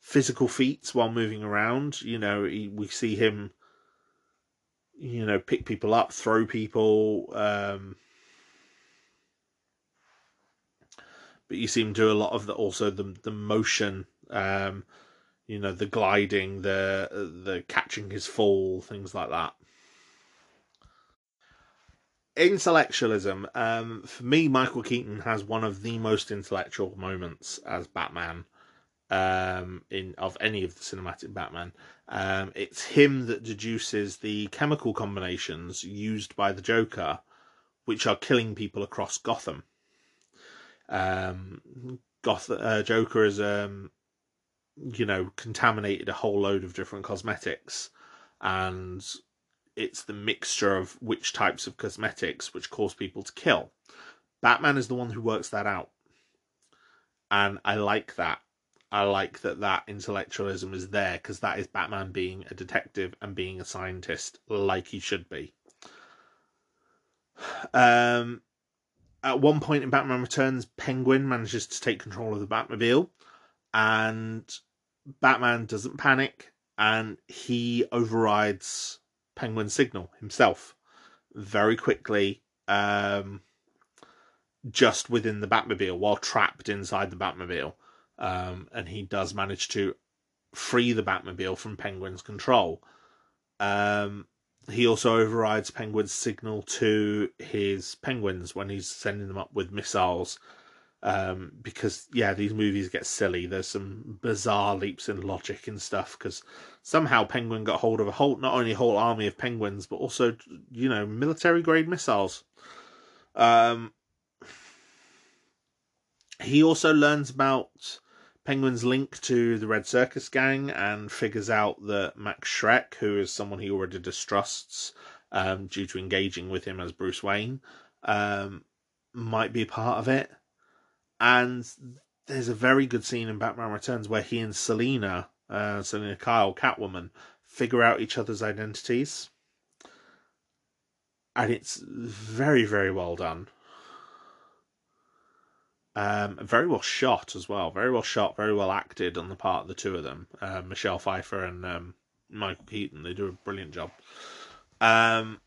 physical feats while moving around. You know, he, we see him, you know, pick people up, throw people. Um, but you see him do a lot of the also the the motion, um, you know, the gliding, the the catching his fall, things like that. Intellectualism. Um, for me, Michael Keaton has one of the most intellectual moments as Batman um, in of any of the cinematic Batman. Um, it's him that deduces the chemical combinations used by the Joker, which are killing people across Gotham. Um, Goth uh, Joker has um, you know contaminated a whole load of different cosmetics, and it's the mixture of which types of cosmetics which cause people to kill. Batman is the one who works that out, and I like that. I like that that intellectualism is there because that is Batman being a detective and being a scientist like he should be. Um, at one point in Batman Returns, Penguin manages to take control of the Batmobile, and Batman doesn't panic, and he overrides Penguin's signal himself very quickly, um, just within the Batmobile while trapped inside the Batmobile. Um, and he does manage to free the Batmobile from Penguin's control. Um, he also overrides Penguin's signal to his penguins when he's sending them up with missiles. Um, because yeah, these movies get silly. There's some bizarre leaps in logic and stuff. Because somehow Penguin got hold of a whole, not only a whole army of penguins, but also you know military grade missiles. Um, he also learns about Penguin's link to the Red Circus gang and figures out that Max Shreck, who is someone he already distrusts um, due to engaging with him as Bruce Wayne, um, might be a part of it. And there's a very good scene in Batman Returns where he and Selina, uh, Selina Kyle, Catwoman, figure out each other's identities. And it's very, very well done. Um, very well shot as well. Very well shot. Very well acted on the part of the two of them, uh, Michelle Pfeiffer and um, Michael Keaton. They do a brilliant job. Um,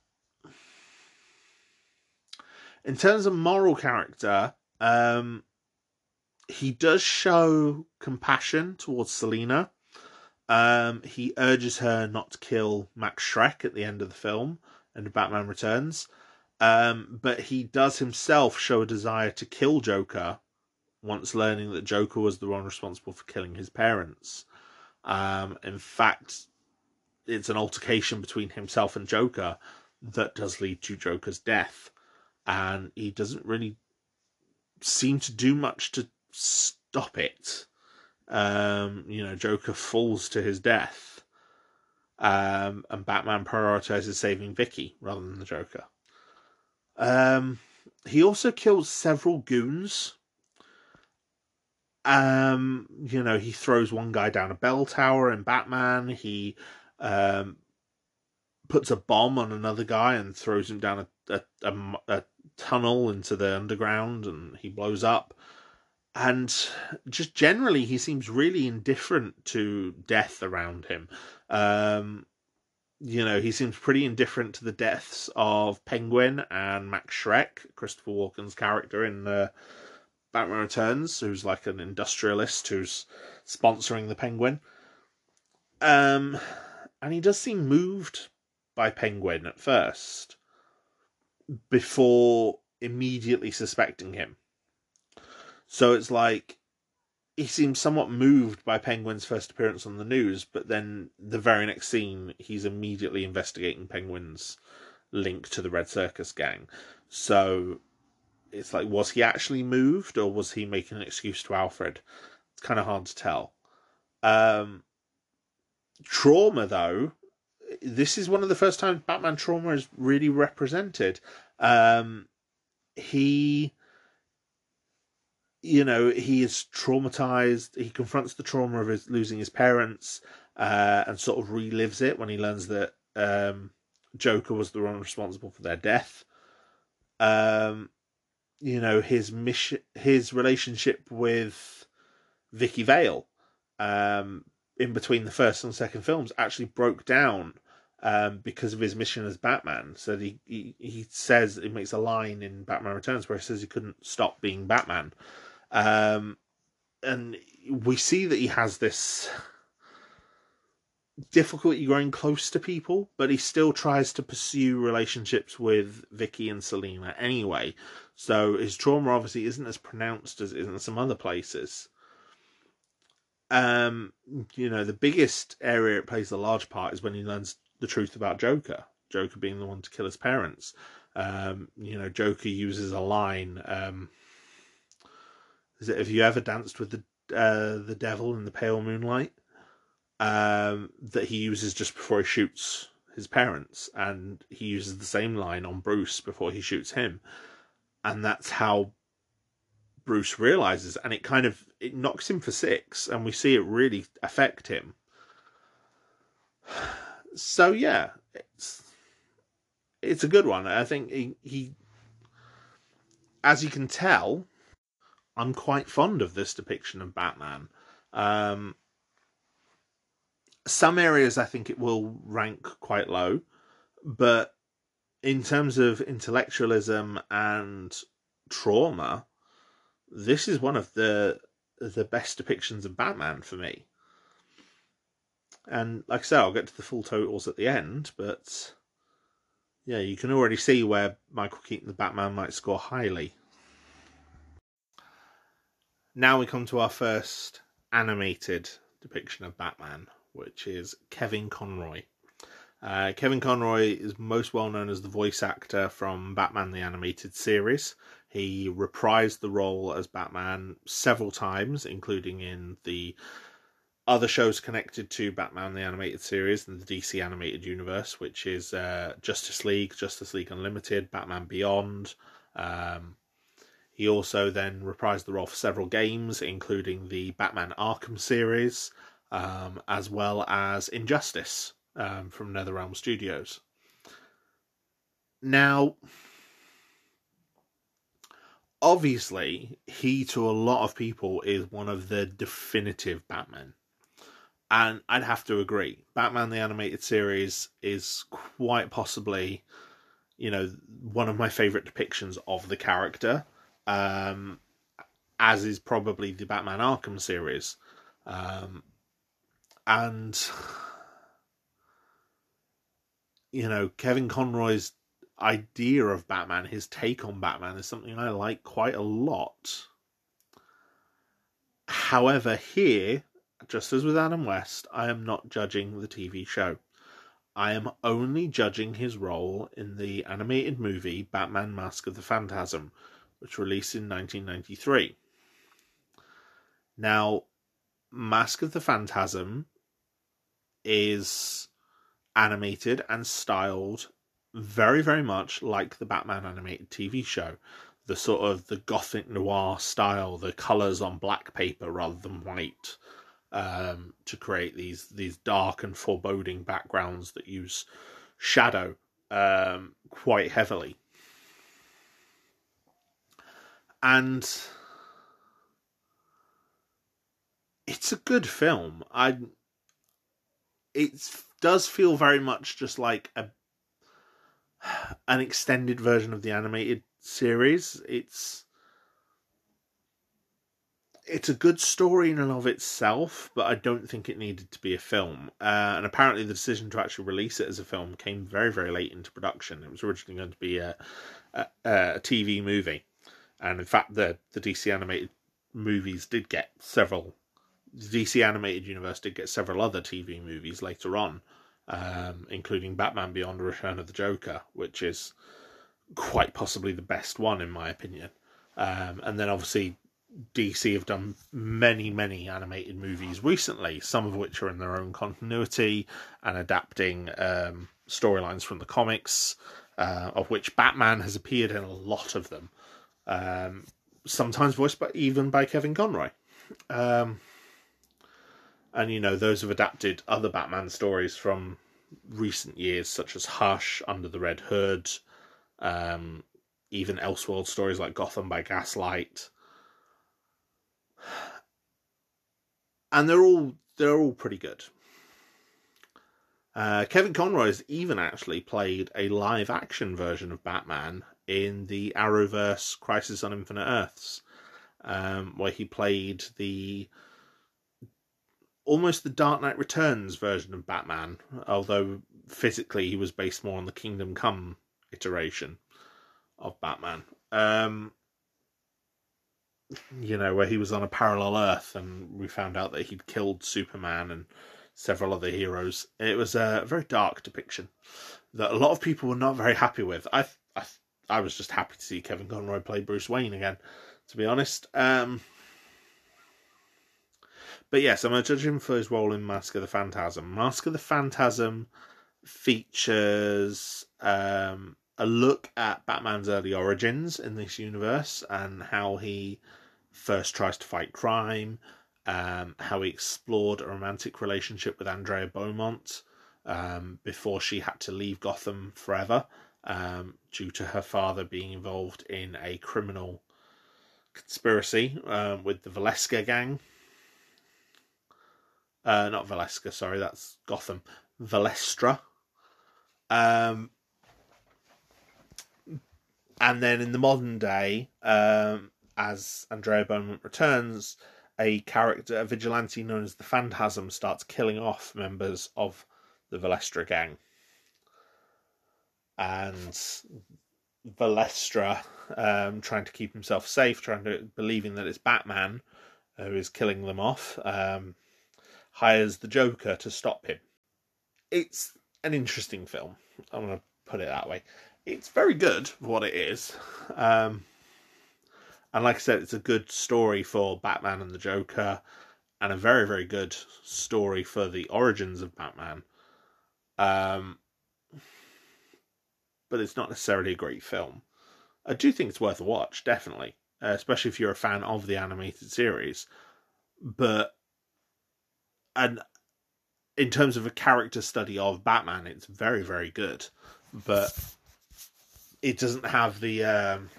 in terms of moral character, um, he does show compassion towards Selina. Um, he urges her not to kill Max Shreck at the end of the film and Batman Returns. Um, but he does himself show a desire to kill Joker once learning that Joker was the one responsible for killing his parents. Um, in fact, it's an altercation between himself and Joker that does lead to Joker's death. And he doesn't really seem to do much to stop it. Um, you know, Joker falls to his death. Um, and Batman prioritizes saving Vicky rather than the Joker. Um, he also kills several goons. Um, you know, he throws one guy down a bell tower in Batman. He um, puts a bomb on another guy and throws him down a, a, a, a tunnel into the underground and he blows up. And just generally, he seems really indifferent to death around him. Um, you know, he seems pretty indifferent to the deaths of Penguin and Max Shreck, Christopher Walken's character in uh, Batman Returns, who's like an industrialist who's sponsoring the Penguin. Um, and he does seem moved by Penguin at first, before immediately suspecting him. So it's like he seems somewhat moved by Penguin's first appearance on the news, but then the very next scene, he's immediately investigating Penguin's link to the Red Circus gang. So it's like, was he actually moved, or was he making an excuse to Alfred? It's kind of hard to tell. Um, trauma, though, this is one of the first times Batman trauma is really represented. Um, he you know, he is traumatized. He confronts the trauma of his losing his parents, uh, and sort of relives it when he learns that um, Joker was the one responsible for their death. Um, you know, his mission, his relationship with Vicky Vale, um, in between the first and second films, actually broke down um, because of his mission as Batman. So he, he he says he makes a line in Batman Returns where he says he couldn't stop being Batman. Um, and we see that he has this difficulty growing close to people, but he still tries to pursue relationships with Vicky and Selina anyway. So his trauma obviously isn't as pronounced as it is in some other places. Um, you know, the biggest area it plays a large part is when he learns the truth about Joker. Joker being the one to kill his parents. Um, you know, Joker uses a line. Um, is it have you ever danced with the uh, the devil in the pale moonlight? Um, that he uses just before he shoots his parents, and he uses the same line on Bruce before he shoots him, and that's how Bruce realizes, and it kind of it knocks him for six, and we see it really affect him. So yeah, it's it's a good one. I think he, he as you can tell, I'm quite fond of this depiction of Batman. Um, some areas I think it will rank quite low, but in terms of intellectualism and trauma, this is one of the the best depictions of Batman for me. And like I say, I'll get to the full totals at the end, but yeah, you can already see where Michael Keaton the Batman might score highly now we come to our first animated depiction of Batman, which is Kevin Conroy. Uh, Kevin Conroy is most well known as the voice actor from Batman the Animated Series. He reprised the role as Batman several times, including in the other shows connected to Batman the Animated Series and the DC Animated Universe, which is uh, Justice League, Justice League Unlimited, Batman Beyond, um, he also then reprised the role for several games, including the Batman Arkham series, um, as well as Injustice um, from NetherRealm Studios. Now, obviously, he to a lot of people is one of the definitive Batman. And I'd have to agree. Batman the Animated Series is quite possibly, you know, one of my favorite depictions of the character. Um, as is probably the Batman Arkham series. Um, and you know, Kevin Conroy's idea of Batman, his take on Batman, is something I like quite a lot. However, here, just as with Adam West, I am not judging the TV show. I am only judging his role in the animated movie Batman Mask of the Phantasm, which released in 1993. Now, Mask of the Phantasm is animated and styled very, very much like the Batman animated TV show. The sort of the gothic noir style, the colours on black paper rather than white, um, to create these these dark and foreboding backgrounds that use shadow um, quite heavily. And it's a good film. I it does feel very much just like a an extended version of the animated series. It's it's a good story in and of itself, but I don't think it needed to be a film. Uh, and apparently, the decision to actually release it as a film came very, very late into production. It was originally going to be a, a, a TV movie, and in fact, the the DC animated movies did get several the DC animated universe did get several other TV movies later on, um, including Batman Beyond: Return of the Joker, which is quite possibly the best one in my opinion. Um, and then obviously DC have done many, many animated movies recently, some of which are in their own continuity and adapting um, storylines from the comics, uh, of which Batman has appeared in a lot of them. Um, sometimes voiced by even by Kevin Conroy. Um, and you know those have adapted other Batman stories from recent years, such as Hush, Under the Red Hood, um, even Elseworld stories like Gotham by Gaslight, and they're all they're all pretty good. Uh, Kevin Conroy has even actually played a live action version of Batman in the Arrowverse Crisis on Infinite Earths, um, where he played the almost the Dark Knight Returns version of Batman, although physically he was based more on the Kingdom Come iteration of Batman. Um, you know, where he was on a parallel Earth and we found out that he'd killed Superman and several other heroes. It was a very dark depiction that a lot of people were not very happy with. I, I, was just happy to see Kevin Conroy play Bruce Wayne again, to be honest. Um, but yes, I'm going to judge him for his role in Mask of the Phantasm. Mask of the Phantasm features um, a look at Batman's early origins in this universe and how he first tries to fight crime, um, how he explored a romantic relationship with Andrea Beaumont um, before she had to leave Gotham forever um, due to her father being involved in a criminal conspiracy uh, with the Valeska gang. Uh, not Valeska, sorry, that's Gotham. Valestra. Um, and then in the modern day, um, as Andrea Beaumont returns, a character, a vigilante known as the Phantasm, starts killing off members of the Valestra gang. And Valestra, um, trying to keep himself safe, trying to believing that it's Batman who is killing them off, um, hires the Joker to stop him. It's an interesting film. I'm going to put it that way. It's very good for what it is. Um, and like I said, it's a good story for Batman and the Joker, and a very, very good story for the origins of Batman. Um, but it's not necessarily a great film. I do think it's worth a watch, definitely, uh, especially if you're a fan of the animated series. But and in terms of a character study of Batman, it's very, very good. But it doesn't have the um,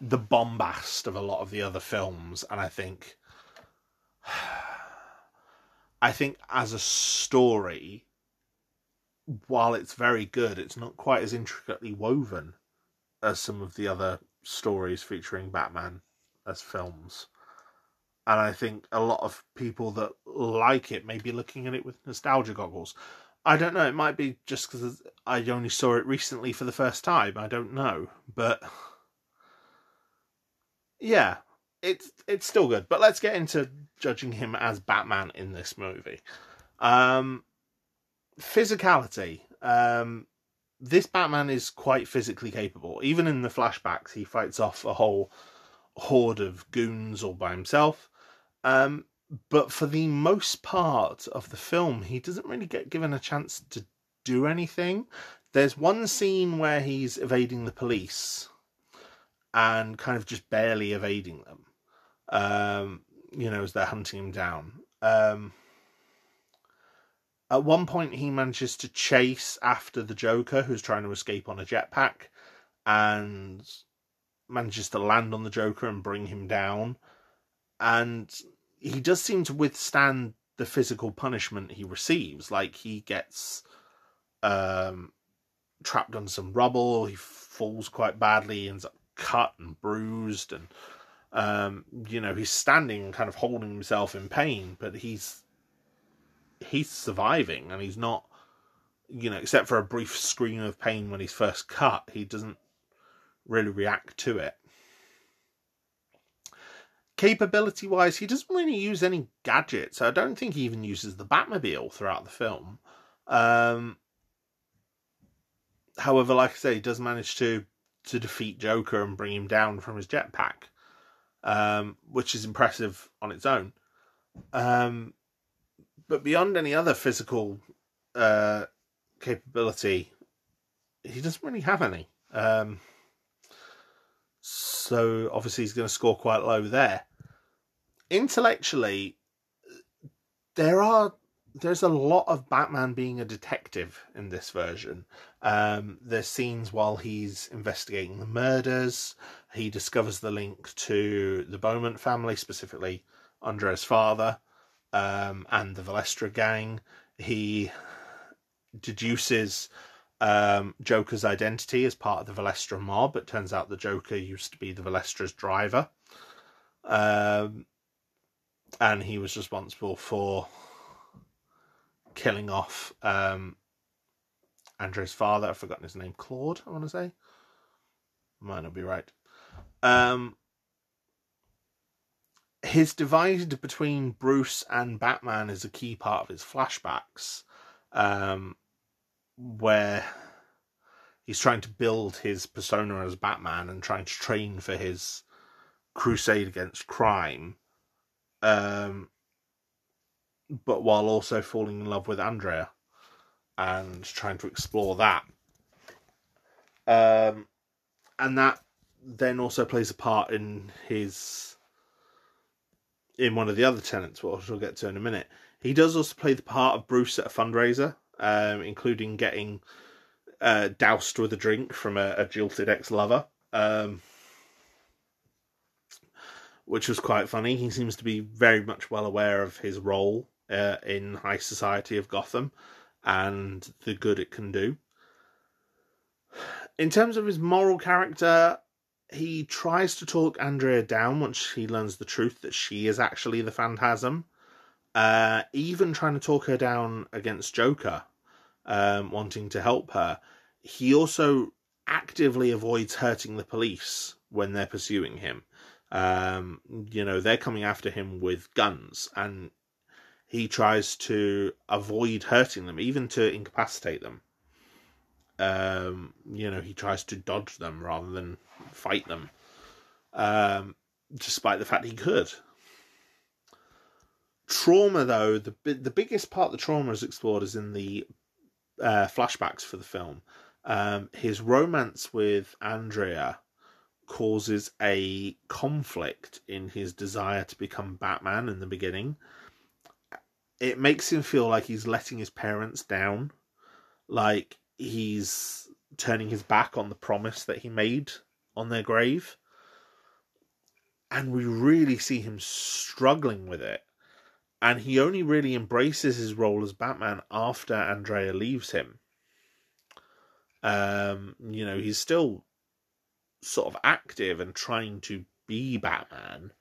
the bombast of a lot of the other films, and I think, I think as a story, while it's very good, it's not quite as intricately woven as some of the other stories featuring Batman as films. And I think a lot of people that like it may be looking at it with nostalgia goggles. I don't know. It might be just because I only saw it recently for the first time. I don't know, but yeah, it's it's still good. But let's get into judging him as Batman in this movie. Um, physicality. Um, this Batman is quite physically capable. Even in the flashbacks, he fights off a whole horde of goons all by himself. Um, but for the most part of the film, he doesn't really get given a chance to do anything. There's one scene where he's evading the police and kind of just barely evading them. Um, you know, as they're hunting him down. Um, at one point, he manages to chase after the Joker, who's trying to escape on a jetpack, and manages to land on the Joker and bring him down. And he does seem to withstand the physical punishment he receives. Like he gets um, trapped on some rubble, he falls quite badly, ends up cut and bruised, and um, you know he's standing and kind of holding himself in pain, but he's he's surviving, and he's not. You know, except for a brief scream of pain when he's first cut, he doesn't really react to it capability wise, he doesn't really use any gadgets. I don't think he even uses the Batmobile throughout the film. Um, however, like I say, he does manage to to defeat Joker and bring him down from his jetpack, um, which is impressive on its own. Um, but beyond any other physical uh, capability, he doesn't really have any. Um, so obviously he's going to score quite low there. Intellectually, there are there's a lot of Batman being a detective in this version. Um, there's scenes while he's investigating the murders. He discovers the link to the Beaumont family, specifically Andrea's father, um, and the Valestra gang. He deduces um, Joker's identity as part of the Valestra mob. It turns out the Joker used to be the Valestra's driver. Um, and he was responsible for killing off um, Andre's father. I've forgotten his name. Claude, I want to say. Might not be right. Um, his divide between Bruce and Batman is a key part of his flashbacks. Um, where he's trying to build his persona as Batman and trying to train for his crusade against crime, um, but while also falling in love with Andrea and trying to explore that. Um, and that then also plays a part in his in one of the other tenants, which we'll get to in a minute. He does also play the part of Bruce at a fundraiser um, including getting uh, doused with a drink from a, a jilted ex lover, um, which was quite funny. He seems to be very much well aware of his role uh, in high society of Gotham and the good it can do. In terms of his moral character, he tries to talk Andrea down once he learns the truth that she is actually the Phantasm uh, even trying to talk her down against Joker, um, wanting to help her. He also actively avoids hurting the police when they're pursuing him. Um, you know, they're coming after him with guns, and he tries to avoid hurting them, even to incapacitate them. Um, you know, he tries to dodge them rather than fight them, um, despite the fact he could. Trauma, though, the the biggest part the trauma is explored is in the uh, flashbacks for the film. Um, his romance with Andrea causes a conflict in his desire to become Batman in the beginning. It makes him feel like he's letting his parents down, like he's turning his back on the promise that he made on their grave. and we really see him struggling with it. And he only really embraces his role as Batman after Andrea leaves him. Um, you know, he's still sort of active and trying to be Batman,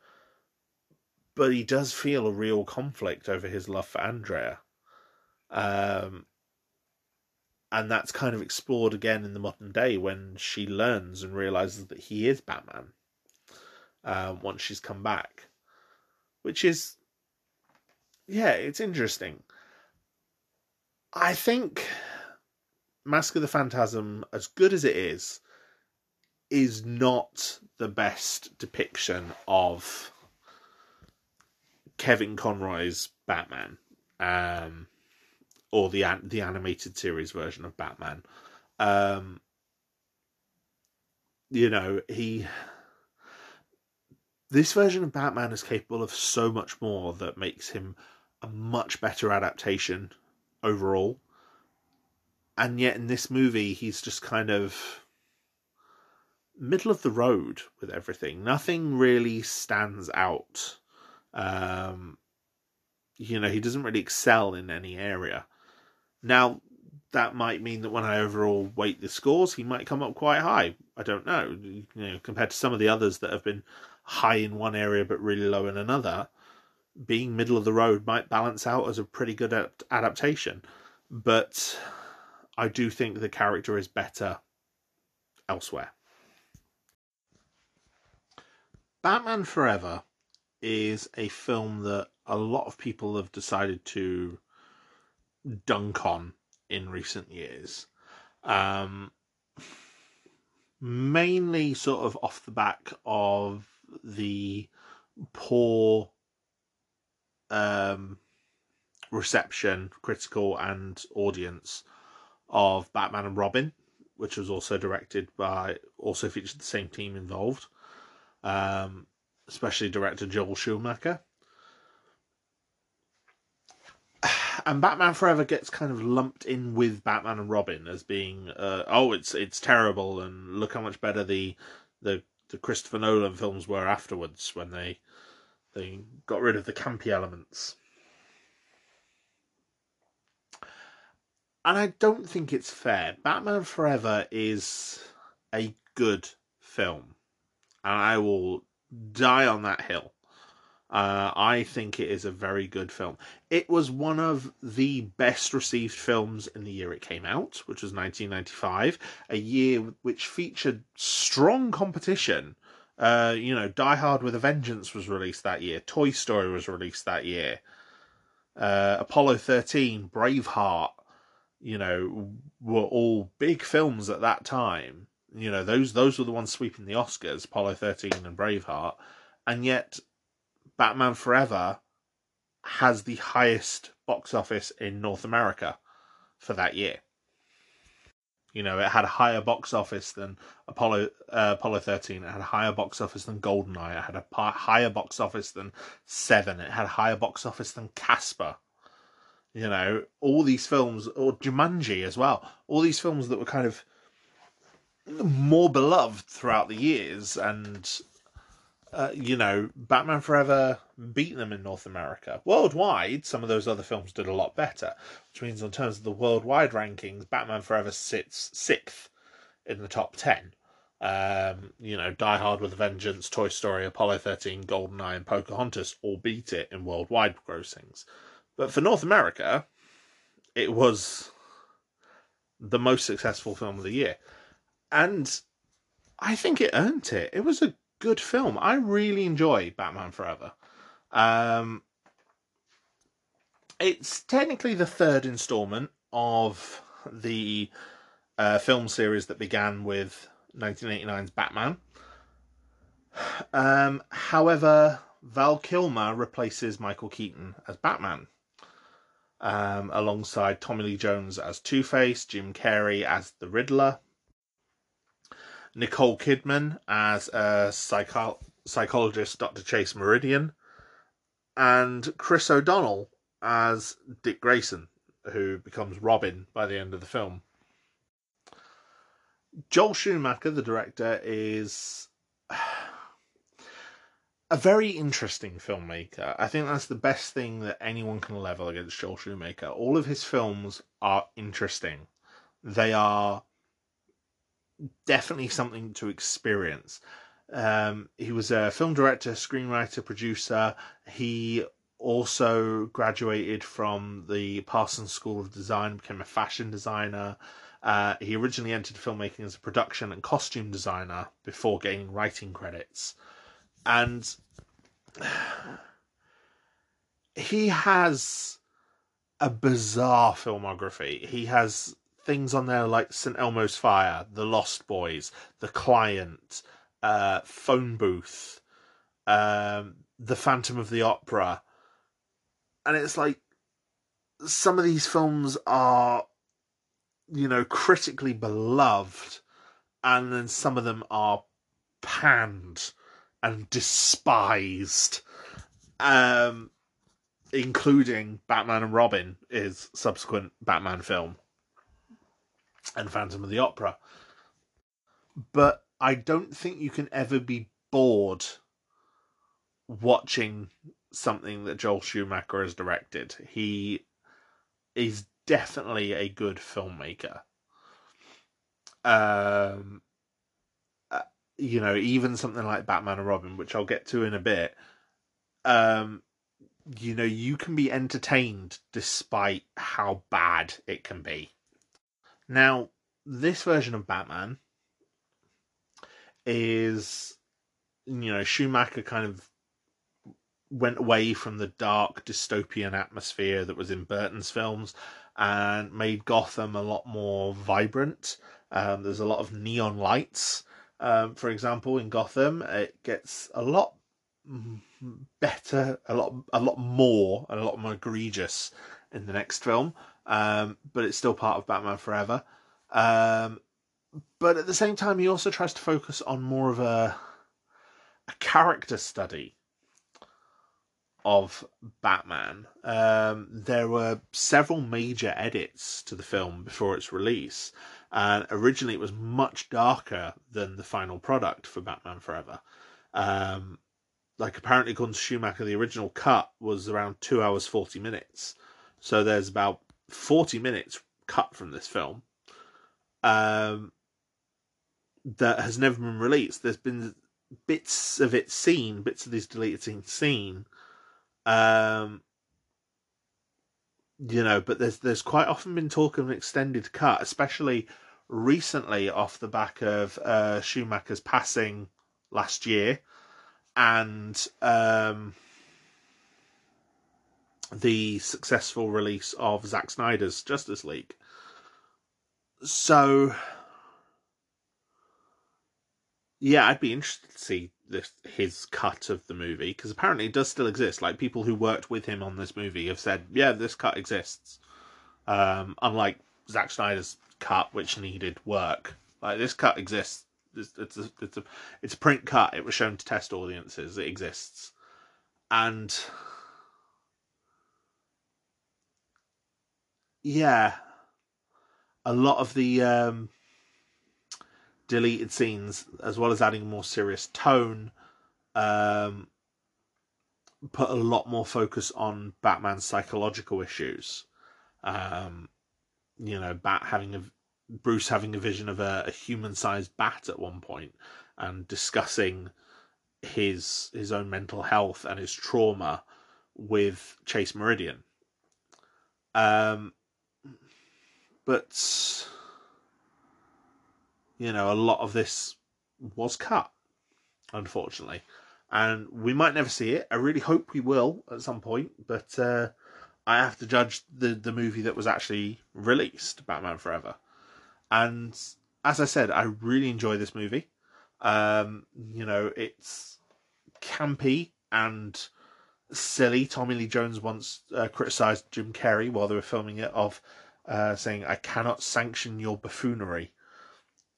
but he does feel a real conflict over his love for Andrea. Um, and that's kind of explored again in the modern day when she learns and realizes that he is Batman uh, once she's come back, which is, yeah, it's interesting. I think Mask of the Phantasm, as good as it is, is not the best depiction of Kevin Conroy's Batman, um, or the the animated series version of Batman. Um, you know, he this version of Batman is capable of so much more that makes him a much better adaptation overall. And yet in this movie, he's just kind of middle of the road with everything. Nothing really stands out. Um, you know, he doesn't really excel in any area. Now, that might mean that when I overall weight the scores, he might come up quite high. I don't know. You know, compared to some of the others that have been high in one area but really low in another, being middle of the road might balance out as a pretty good adaptation. But I do think the character is better elsewhere. Batman Forever is a film that a lot of people have decided to dunk on in recent years. Um, mainly sort of off the back of the poor um, reception, critical and audience of Batman and Robin, which was also directed by, also featured the same team involved, um, especially director Joel Schumacher. And Batman Forever gets kind of lumped in with Batman and Robin as being, uh, oh, it's it's terrible, and look how much better the the the Christopher Nolan films were afterwards when they they got rid of the campy elements. And I don't think it's fair. Batman Forever is a good film. And I will die on that hill. Uh, I think it is a very good film. It was one of the best received films in the year it came out, which was 1995, a year which featured strong competition. Uh, you know, Die Hard with a Vengeance was released that year, Toy Story was released that year, uh, Apollo 13, Braveheart, you know, were all big films at that time. You know, those those were the ones sweeping the Oscars, Apollo 13 and Braveheart. And yet Batman Forever has the highest box office in North America for that year. You know, it had a higher box office than Apollo uh, Apollo 13. It had a higher box office than Goldeneye. It had a higher box office than Seven. It had a higher box office than Casper. You know, all these films, or Jumanji as well. All these films that were kind of more beloved throughout the years and uh, you know, Batman Forever beat them in North America. Worldwide, some of those other films did a lot better, which means in terms of the worldwide rankings, Batman Forever sits sixth in the top ten. Um, you know, Die Hard with a Vengeance, Toy Story, Apollo 13, GoldenEye, and Pocahontas all beat it in worldwide grossings. But for North America, it was the most successful film of the year. And I think it earned it. It was a good film. I really enjoy Batman Forever. Um, it's technically the third installment of the uh, film series that began with 1989's Batman. Um, however, Val Kilmer replaces Michael Keaton as Batman, um, alongside Tommy Lee Jones as Two Face, Jim Carrey as the Riddler, Nicole Kidman as a psycho- psychologist, Dr. Chase Meridian, and Chris O'Donnell as Dick Grayson, who becomes Robin by the end of the film. Joel Schumacher, the director, is a very interesting filmmaker. I think that's the best thing that anyone can level against Joel Schumacher. All of his films are interesting. They are definitely something to experience. Um, he was a film director, screenwriter, producer. He also graduated from the Parsons School of Design, became a fashion designer. Uh, he originally entered filmmaking as a production and costume designer before gaining writing credits. And he has a bizarre filmography. He has things on there like St. Elmo's Fire, The Lost Boys, The Client, uh, Phone Booth, um, The Phantom of the Opera. And it's like some of these films are, you know, critically beloved, and then some of them are panned and despised. Um, including Batman and Robin, is subsequent Batman film and Phantom of the Opera. But I don't think you can ever be bored watching something that Joel Schumacher has directed. He is definitely a good filmmaker. Um, uh, you know, even something like Batman and Robin, which I'll get to in a bit. Um, you know, you can be entertained despite how bad it can be. Now, this version of Batman is, you know, Schumacher kind of went away from the dark dystopian atmosphere that was in Burton's films and made Gotham a lot more vibrant. Um, there's a lot of neon lights, um, for example, in Gotham. It gets a lot better, a lot, a lot more, and a lot more egregious in the next film um, but it's still part of Batman Forever. Um, but at the same time, he also tries to focus on more of a a character study of Batman. Um, there were several major edits to the film before its release, and originally it was much darker than the final product for Batman Forever. Um, like apparently, to Schumacher, the original cut was around two hours forty minutes. So there's about 40 minutes cut from this film um, that has never been released. There's been bits of it seen, bits of these deleted scenes seen. Um, you know, but there's there's quite often been talk of an extended cut, especially recently off the back of uh, Schumacher's passing last year, and um, the successful release of Zack Snyder's Justice League. So, yeah, I'd be interested to see this his cut of the movie because apparently it does still exist. Like people who worked with him on this movie have said, yeah, this cut exists. Um, unlike Zack Snyder's cut, which needed work, like this cut exists. It's, it's a it's a it's a print cut. It was shown to test audiences. It exists, and yeah, a lot of the um, deleted scenes, as well as adding a more serious tone, um, put a lot more focus on Batman's psychological issues. Um, you know, Bat having a Bruce having a vision of a, a human-sized bat at one point, and discussing his his own mental health and his trauma with Chase Meridian. Um, but you know, a lot of this was cut, unfortunately, and we might never see it. I really hope we will at some point, but uh, I have to judge the the movie that was actually released, Batman Forever, and as I said, I really enjoy this movie. Um, you know, it's campy and silly. Tommy Lee Jones once uh, criticized Jim Carrey while they were filming it of uh, saying, I cannot sanction your buffoonery,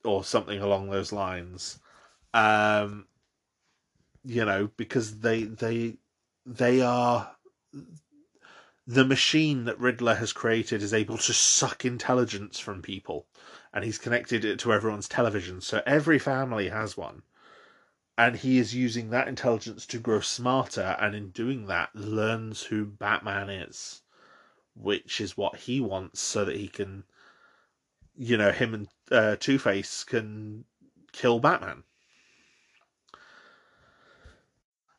or something along those lines. Um, you know, because they they they are the machine that Riddler has created is able to suck intelligence from people, and he's connected it to everyone's television. So every family has one, and he is using that intelligence to grow smarter, and in doing that, learns who Batman is, which is what he wants, so that he can, you know, him and uh, Two Face can kill Batman.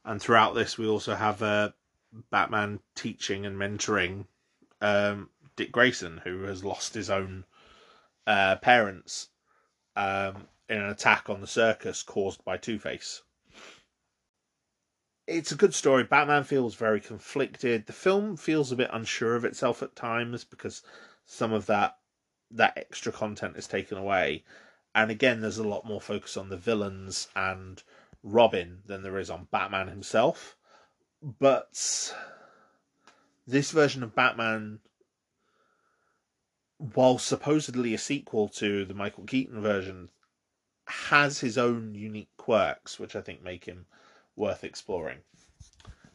And throughout this, we also have uh, Batman teaching and mentoring um, Dick Grayson, who has lost his own uh, parents um, in an attack on the circus caused by Two Face. It's a good story. Batman feels very conflicted. The film feels a bit unsure of itself at times because some of that that extra content is taken away. And again, there's a lot more focus on the villains and Robin than there is on Batman himself. But this version of Batman, while supposedly a sequel to the Michael Keaton version, has his own unique quirks, which I think make him worth exploring.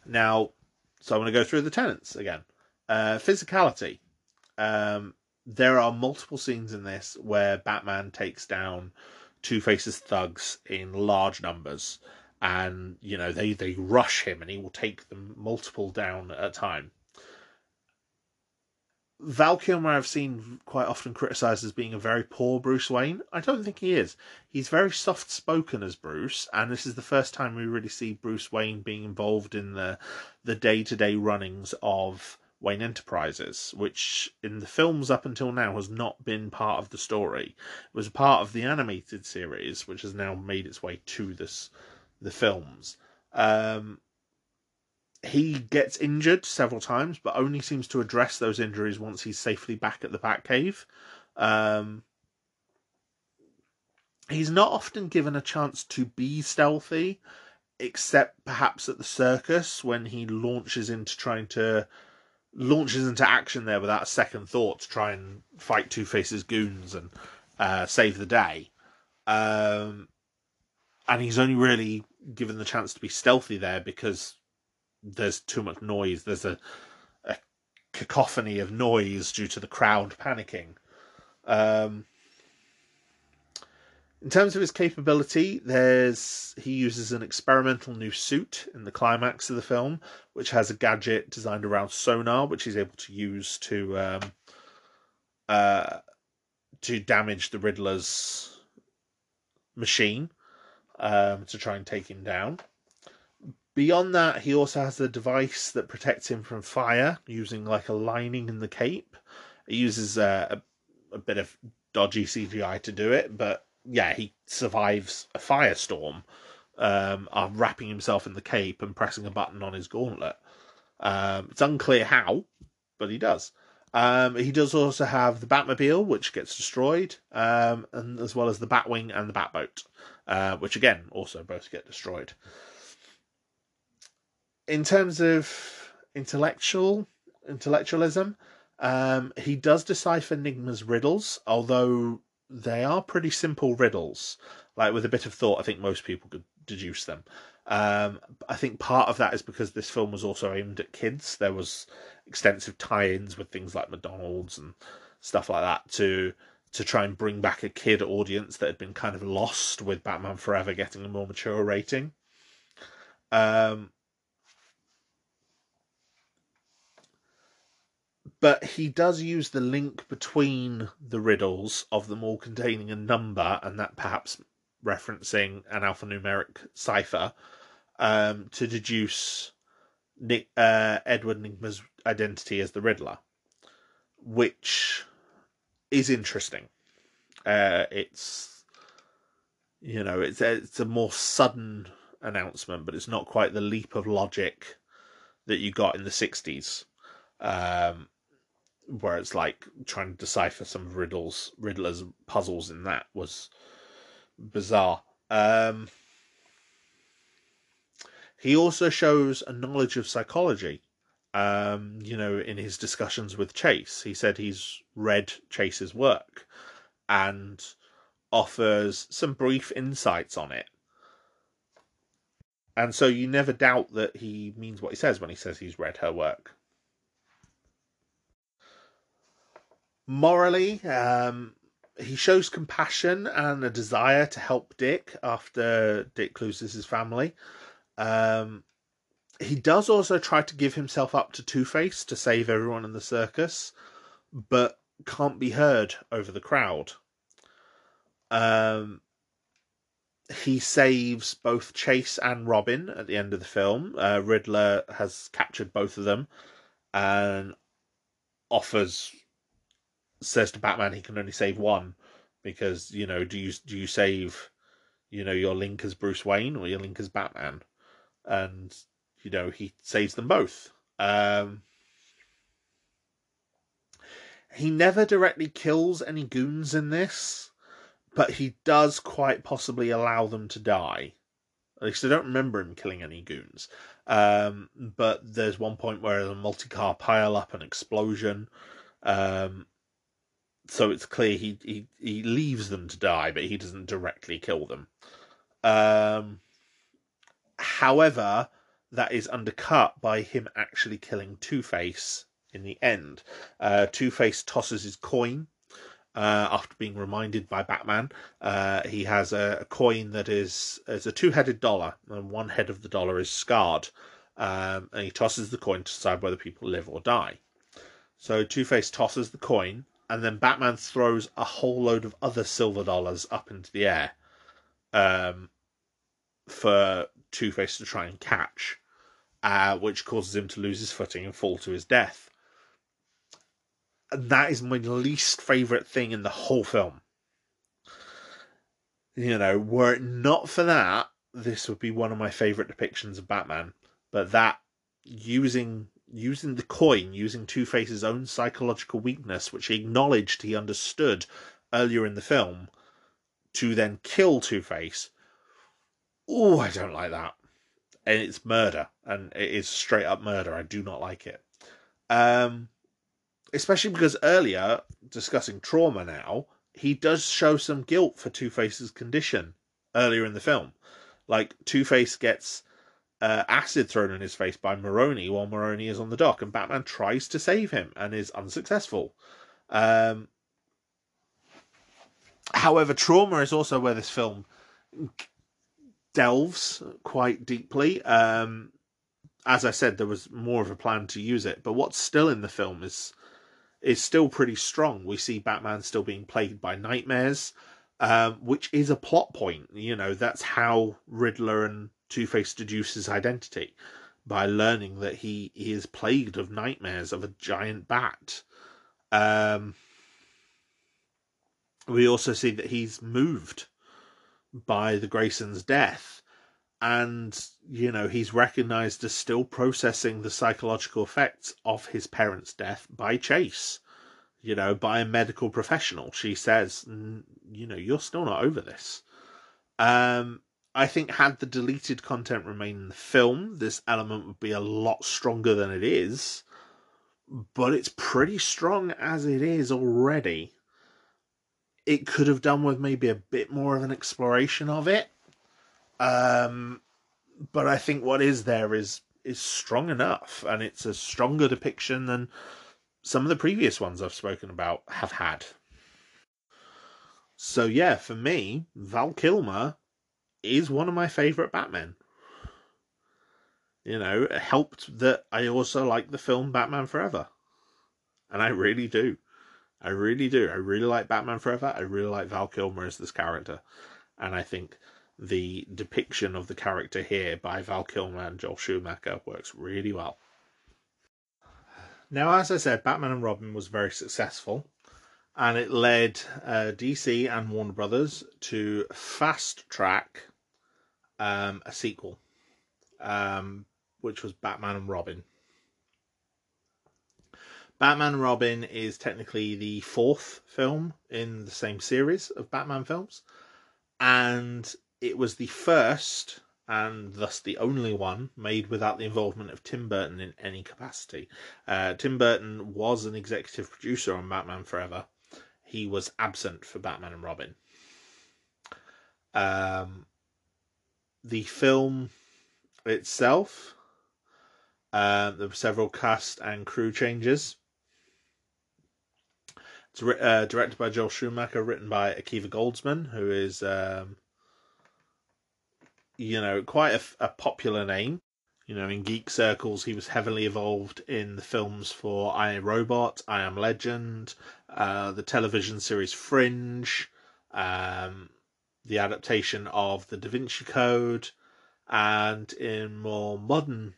Now, so I'm going to go through the tenants again. Uh, physicality. Um, there are multiple scenes in this where Batman takes down Two Face's thugs in large numbers, and you know they they rush him, and he will take them multiple down at a time. Val Kilmer I've seen quite often criticised as being a very poor Bruce Wayne. I don't think he is. He's very soft spoken as Bruce, and this is the first time we really see Bruce Wayne being involved in the the day to day runnings of Wayne Enterprises, which in the films up until now has not been part of the story. It was part of the animated series, which has now made its way to this the films. Um, he gets injured several times, but only seems to address those injuries once he's safely back at the Batcave. Um, he's not often given a chance to be stealthy, except perhaps at the circus when he launches into trying to launches into action there without a second thought to try and fight Two Face's goons and uh, save the day. Um, and he's only really given the chance to be stealthy there because there's too much noise. There's a, a cacophony of noise due to the crowd panicking. Um, in terms of his capability, there's he uses an experimental new suit in the climax of the film, which has a gadget designed around sonar, which he's able to use to um, uh, to damage the Riddler's machine um, to try and take him down. Beyond that, he also has a device that protects him from fire using like a lining in the cape. He uses uh, a, a bit of dodgy CGI to do it, but yeah, he survives a firestorm, um, wrapping himself in the cape and pressing a button on his gauntlet. Um, it's unclear how, but he does. Um, he does also have the Batmobile, which gets destroyed, um, and as well as the Batwing and the Batboat, uh, which again also both get destroyed in terms of intellectual intellectualism, um, he does decipher Nygma's riddles, although they are pretty simple riddles. Like with a bit of thought, I think most people could deduce them. Um, I think part of that is because this film was also aimed at kids. There was extensive tie-ins with things like McDonald's and stuff like that to to try and bring back a kid audience that had been kind of lost with Batman Forever getting a more mature rating. Um, but he does use the link between the riddles of them all containing a number and that perhaps referencing an alphanumeric cipher um, to deduce Nick, uh, Edward Nygma's identity as the Riddler, which is interesting. Uh, it's you know it's it's a more sudden announcement, but it's not quite the leap of logic that you got in the '60s. Um, where it's like trying to decipher some of Riddle's Riddler's puzzles in that was bizarre. Um, he also shows a knowledge of psychology. Um, you know, in his discussions with Chase, he said he's read Chase's work and offers some brief insights on it. And so you never doubt that he means what he says when he says he's read her work. Morally, um, he shows compassion and a desire to help Dick after Dick loses his family. Um, he does also try to give himself up to Two Face to save everyone in the circus, but can't be heard over the crowd. Um, he saves both Chase and Robin at the end of the film. Uh, Riddler has captured both of them and offers says to Batman he can only save one because you know do you do you save you know your link as Bruce Wayne or your link as Batman? And you know he saves them both. Um he never directly kills any goons in this but he does quite possibly allow them to die. At least I don't remember him killing any goons. Um but there's one point where there's a multi-car pile up an explosion. Um so it's clear he, he he leaves them to die, but he doesn't directly kill them. Um, however, that is undercut by him actually killing Two Face in the end. Uh, Two Face tosses his coin uh, after being reminded by Batman. Uh, he has a, a, coin that is is a two headed dollar, and one head of the dollar is scarred. Um, and he tosses the coin to decide whether people live or die. So Two Face tosses the coin, and then Batman throws a whole load of other silver dollars up into the air um, for Two Face to try and catch, uh, which causes him to lose his footing and fall to his death. And that is my least favourite thing in the whole film. You know, were it not for that, this would be one of my favourite depictions of Batman. But that using using the coin, using Two Face's own psychological weakness, which he acknowledged he understood earlier in the film, to then kill Two Face. Oh, I don't like that. And it's murder, and it is straight up murder. I do not like it. Um, especially because earlier, discussing trauma now, he does show some guilt for Two Face's condition earlier in the film. Like, Two Face gets uh, acid thrown in his face by Maroni while Maroni is on the dock, and Batman tries to save him and is unsuccessful. Um, however, trauma is also where this film delves quite deeply. Um, as I said, there was more of a plan to use it, but what's still in the film is is still pretty strong. We see Batman still being plagued by nightmares, um, which is a plot point. You know, that's how Riddler and Two Face deduce his identity by learning that he, he is plagued of nightmares of a giant bat. Um, we also see that he's moved by the Grayson's death, and you know he's recognized as still processing the psychological effects of his parents' death by Chase. You know, by a medical professional. She says, you know, you're still not over this. Um, I think had the deleted content remained in the film, this element would be a lot stronger than it is. But it's pretty strong as it is already. It could have done with maybe a bit more of an exploration of it. Um, but I think what is there is is strong enough, and it's a stronger depiction than some of the previous ones I've spoken about have had. So yeah, for me, Val Kilmer is one of my favorite Batmen. You know, it helped that I also like the film Batman Forever. And I really do. I really do. I really like Batman Forever. I really like Val Kilmer as this character. And I think the depiction of the character here by Val Kilmer and Joel Schumacher works really well. Now, as I said, Batman and Robin was very successful and it led uh, DC and Warner Brothers to fast track um, a sequel, um, which was Batman and Robin. Batman and Robin is technically the fourth film in the same series of Batman films, and it was the first and thus the only one made without the involvement of Tim Burton in any capacity. Uh, Tim Burton was an executive producer on Batman Forever. He was absent for Batman and Robin. Um, the film itself, uh, there were several cast and crew changes. It's uh, directed by Joel Schumacher, written by Akiva Goldsman, who is, um, you know, quite a, a, popular name. You know, in geek circles, he was heavily involved in the films for I Robot, I Am Legend, uh, the television series Fringe, um, the adaptation of the Da Vinci Code, and in more modern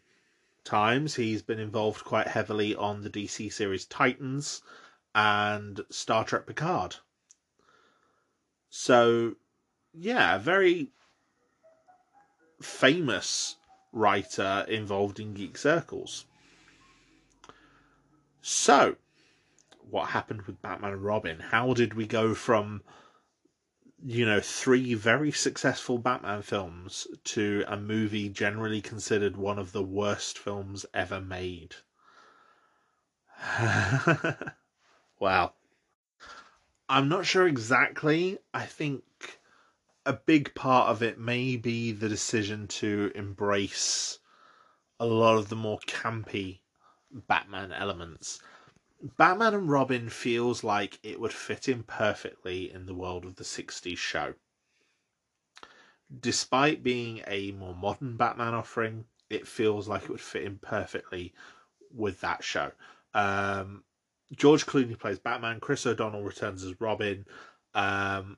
times, he's been involved quite heavily on the DC series Titans and Star Trek Picard. So, yeah, very famous writer involved in geek circles. So, what happened with Batman and Robin? How did we go from, you know, three very successful Batman films to a movie generally considered one of the worst films ever made? Wow. I'm not sure exactly. I think a big part of it may be the decision to embrace a lot of the more campy Batman elements. Batman and Robin feels like it would fit in perfectly in the world of the 60s show. Despite being a more modern Batman offering, it feels like it would fit in perfectly with that show. Um, George Clooney plays Batman. Chris O'Donnell returns as Robin. Um,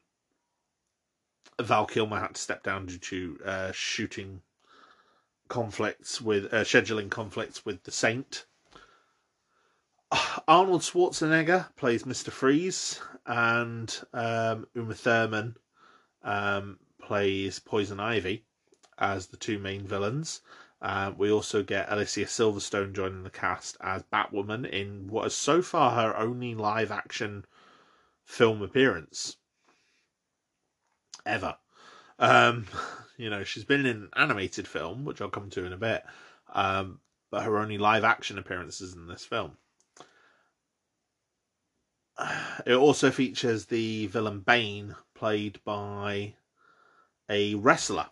Val Kilmer had to step down due to uh, shooting conflicts with uh, scheduling conflicts with the Saint. Arnold Schwarzenegger plays Mr. Freeze, and um, Uma Thurman um, plays Poison Ivy as the two main villains. Uh, we also get Alicia Silverstone joining the cast as Batwoman in what is so far her only live action film appearance ever. Um, you know, she's been in an animated film, which I'll come to in a bit, um, but her only live action appearances in this film. It also features the villain Bane, played by a wrestler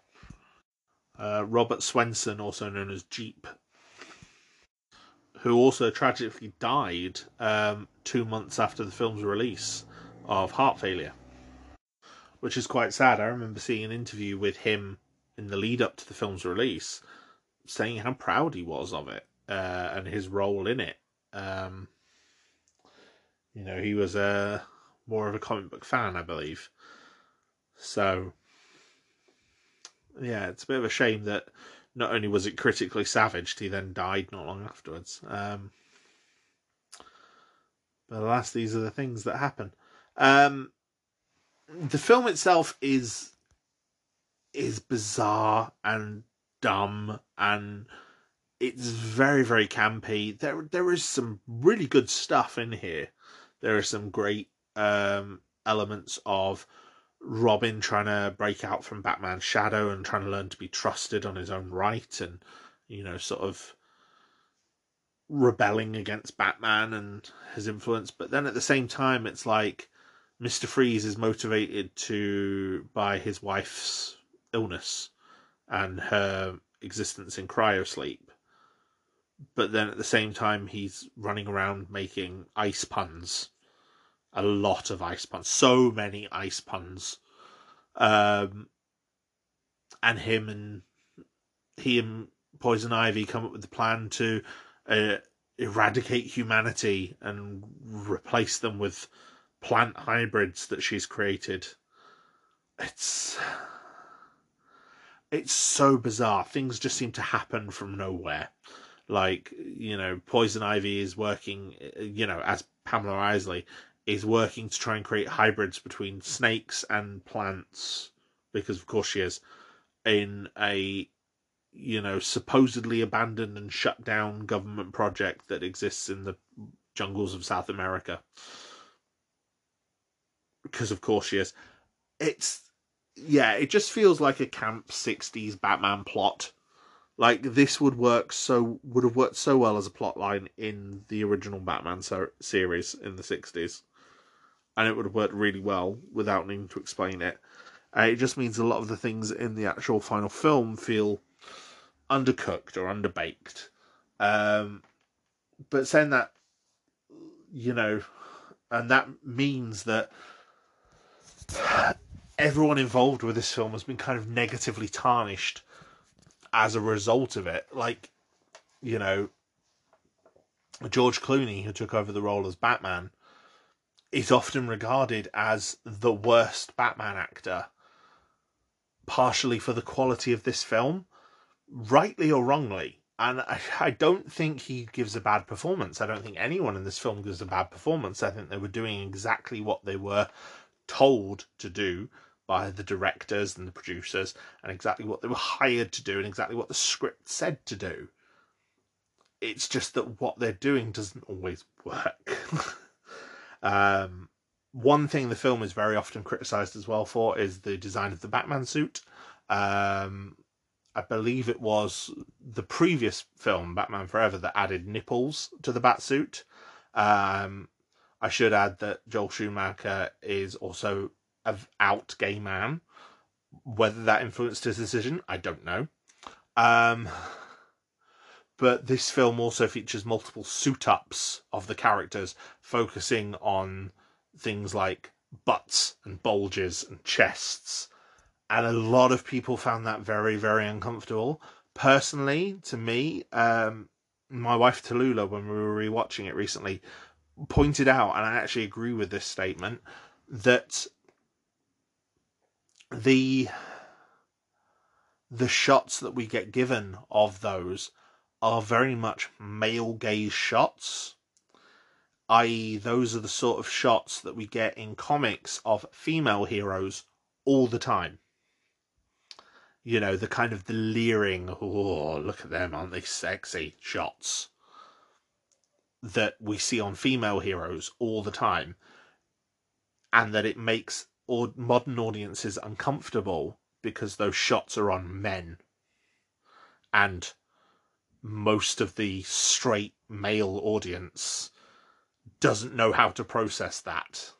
uh, Robert Swenson, also known as Jeep, who also tragically died um, two months after the film's release of heart failure, which is quite sad. I remember seeing an interview with him in the lead up to the film's release, saying how proud he was of it uh, and his role in it. Um, you know, he was a uh, more of a comic book fan, I believe. So yeah, it's a bit of a shame that not only was it critically savaged, he then died not long afterwards. Um, but alas, these are the things that happen. Um, the film itself is is bizarre and dumb and it's very very campy. There there is some really good stuff in here. There are some great um, elements of Robin trying to break out from Batman's shadow and trying to learn to be trusted on his own right and, you know, sort of rebelling against Batman and his influence. But then at the same time, it's like Mr. Freeze is motivated to by his wife's illness and her existence in cryosleep. But then at the same time, he's running around making ice puns a lot of ice puns, so many ice puns. Um, and him and he and Poison Ivy come up with the plan to uh, eradicate humanity and replace them with plant hybrids that she's created. It's it's so bizarre. Things just seem to happen from nowhere. Like you know, Poison Ivy is working, you know, as Pamela Isley is working to try and create hybrids between snakes and plants because of course she is in a you know supposedly abandoned and shut down government project that exists in the jungles of South America. Because of course she is. It's yeah it just feels like a camp 60s batman plot. Like this would work so would have worked so well as a plot line in the original batman so- series in the 60s and it would have worked really well without needing to explain it. Uh, it just means a lot of the things in the actual final film feel undercooked or underbaked. Um, but saying that, you know, and that means that everyone involved with this film has been kind of negatively tarnished as a result of it. Like, you know, George Clooney, who took over the role as Batman, is often regarded as the worst Batman actor, partially for the quality of this film, rightly or wrongly. And I, I don't think he gives a bad performance. I don't think anyone in this film gives a bad performance. I think they were doing exactly what they were told to do by the directors and the producers, and exactly what they were hired to do, and exactly what the script said to do. It's just that what they're doing doesn't always work. um, one thing the film is very often criticized as well for is the design of the Batman suit. Um, I believe it was the previous film, Batman Forever, that added nipples to the bat suit. Um, I should add that Joel Schumacher is also an out gay man. Whether that influenced his decision, I don't know. Um, but this film also features multiple suit ups of the characters, focusing on things like butts and bulges and chests. And a lot of people found that very, very uncomfortable. Personally, to me, um, my wife Tallulah, when we were rewatching it recently, pointed out, and I actually agree with this statement, that the the shots that we get given of those are very much male gaze shots i.e., those are the sort of shots that we get in comics of female heroes all the time. You know, the kind of the leering, oh, look at them, aren't they sexy shots that we see on female heroes all the time, and that it makes modern audiences uncomfortable because those shots are on men. And most of the straight male audience doesn't know how to process that.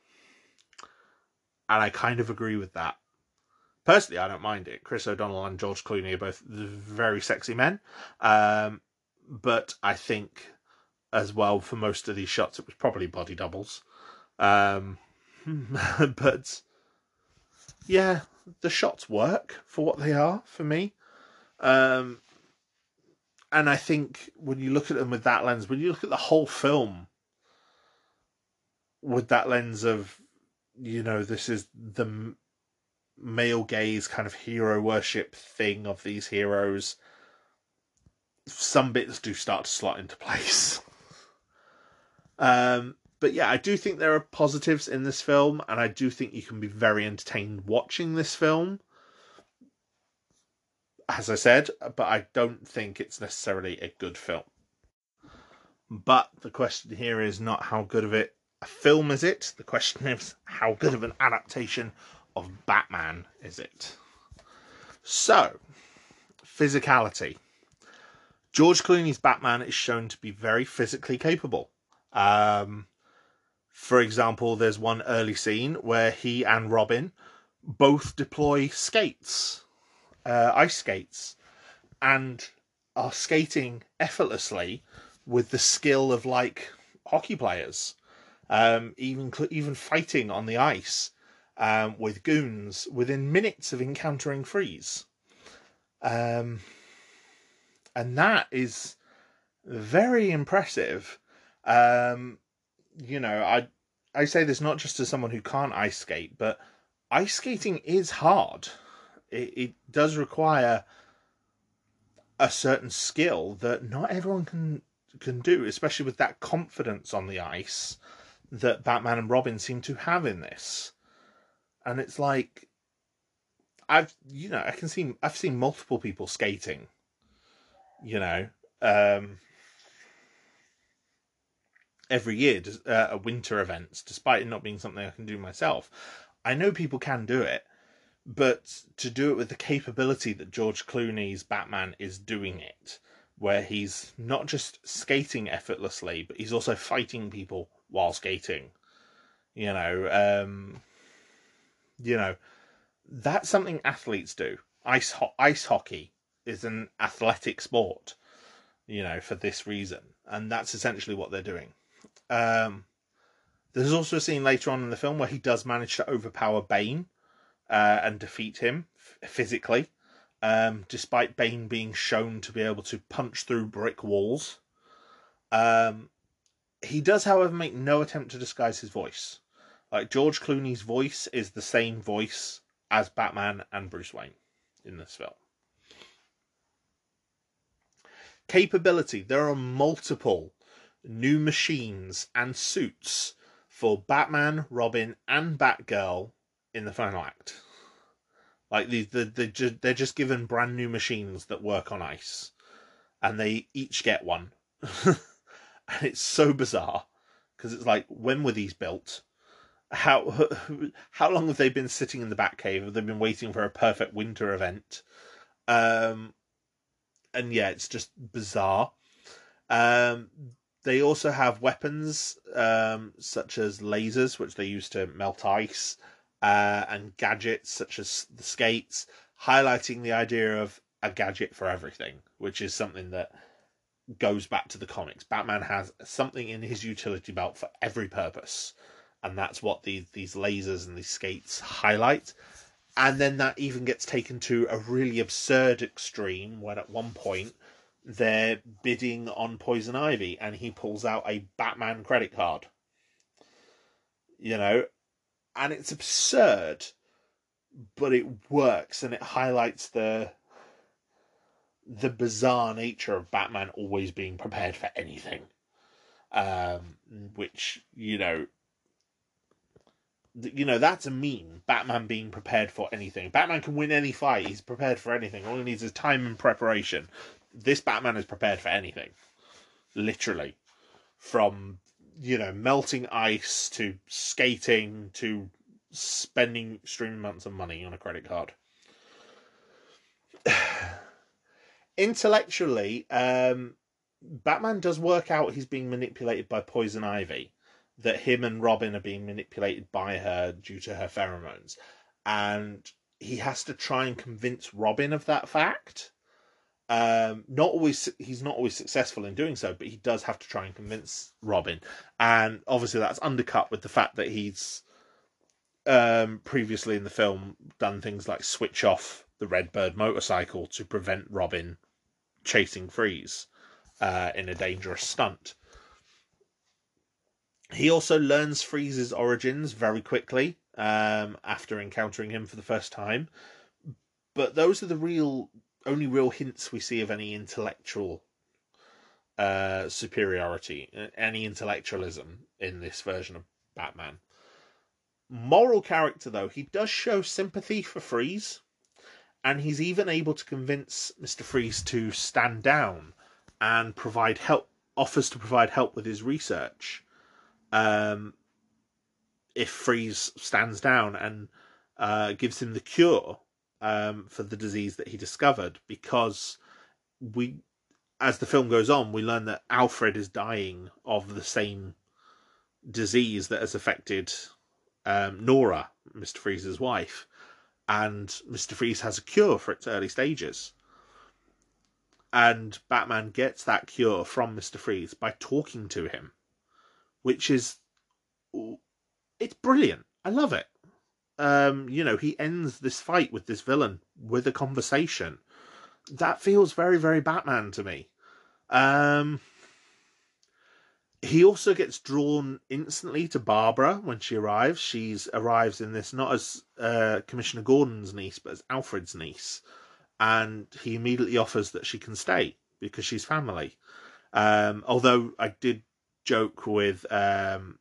And I kind of agree with that. Personally, I don't mind it. Chris O'Donnell and George Clooney are both very sexy men. Um, but I think, as well, for most of these shots, it was probably body doubles. Um, but yeah, the shots work for what they are for me. Um, and I think when you look at them with that lens, when you look at the whole film, with that lens of you know this is the male gaze kind of hero worship thing of these heroes some bits do start to slot into place. Um but yeah i do think there are positives in this film and i do think you can be very entertained watching this film as i said but i don't think it's necessarily a good film but the question here is not how good of it a film is it? The question is, how good of an adaptation of Batman is it? So, physicality. George Clooney's Batman is shown to be very physically capable. Um, for example, there's one early scene where he and Robin both deploy skates, uh, ice skates, and are skating effortlessly with the skill of like hockey players um, even even fighting on the ice um, with goons within minutes of encountering Freeze. Um, and that is very impressive. Um, you know, I I say this not just as someone who can't ice skate, but ice skating is hard. It, it does require a certain skill that not everyone can can do, especially with that confidence on the ice that Batman and Robin seem to have in this. And it's like I've you know, I can see I've seen multiple people skating. You know, um every year uh, at winter events, despite it not being something I can do myself. I know people can do it, but to do it with the capability that George Clooney's Batman is doing it, where he's not just skating effortlessly, but he's also fighting people while skating. You know, um, you know, that's something athletes do. Ice ho- ice hockey is an athletic sport, you know, for this reason, and that's essentially what they're doing. Um, There's also a scene later on in the film where he does manage to overpower Bane uh, and defeat him physically, um, despite Bane being shown to be able to punch through brick walls. Um, he does, however, make no attempt to disguise his voice. Like George Clooney's voice is the same voice as Batman and Bruce Wayne in this film. Capability there are multiple new machines and suits for Batman, Robin, and Batgirl in the final act. Like the, the, the they're just given brand new machines that work on ice, and they each get one, and it's so bizarre because it's like when were these built? How how long have they been sitting in the Batcave? Have they been waiting for a perfect winter event? Um, and yeah, it's just bizarre. Um, they also have weapons um, such as lasers, which they use to melt ice, uh, and gadgets such as the skates, highlighting the idea of a gadget for everything, which is something that goes back to the comics. Batman has something in his utility belt for every purpose, and that's what these these lasers and these skates highlight. And then that even gets taken to a really absurd extreme when at one point they're bidding on Poison Ivy and he pulls out a Batman credit card. You know, and it's absurd, but it works and it highlights the the bizarre nature of Batman always being prepared for anything. Um, which, you know, you know that's a meme. Batman being prepared for anything. Batman can win any fight. He's prepared for anything. All he needs is time and preparation this Batman is prepared for anything. Literally. From, you know, melting ice to skating to spending extreme amounts of money on a credit card. Intellectually, um, Batman does work out he's being manipulated by Poison Ivy, that him and Robin are being manipulated by her due to her pheromones. And he has to try and convince Robin of that fact. Um, not always he's not always successful in doing so, but he does have to try and convince Robin, and obviously that's undercut with the fact that he's um, previously in the film done things like switch off the Redbird motorcycle to prevent Robin chasing Freeze uh, in a dangerous stunt. He also learns Freeze's origins very quickly um, after encountering him for the first time. But those are the real only real hints we see of any intellectual uh, superiority, any intellectualism in this version of Batman. Moral character, though, he does show sympathy for Freeze, and he's even able to convince Mr. Freeze to stand down and provide help, offers to provide help with his research. Um, if Freeze stands down and uh, gives him the cure um, for the disease that he discovered because we as the film goes on we learn that alfred is dying of the same disease that has affected um, nora mr freeze's wife. And mr freeze has a cure for its early stages. And batman gets that cure from mr freeze by talking to him which is it's brilliant. I love it um, you know, he ends this fight with this villain with a conversation. That feels very, very Batman to me. Um, he also gets drawn instantly to Barbara when she arrives. She's arrives in this not as uh, Commissioner Gordon's niece, but as Alfred's niece, and he immediately offers that she can stay because she's family. Um, although I did joke with um,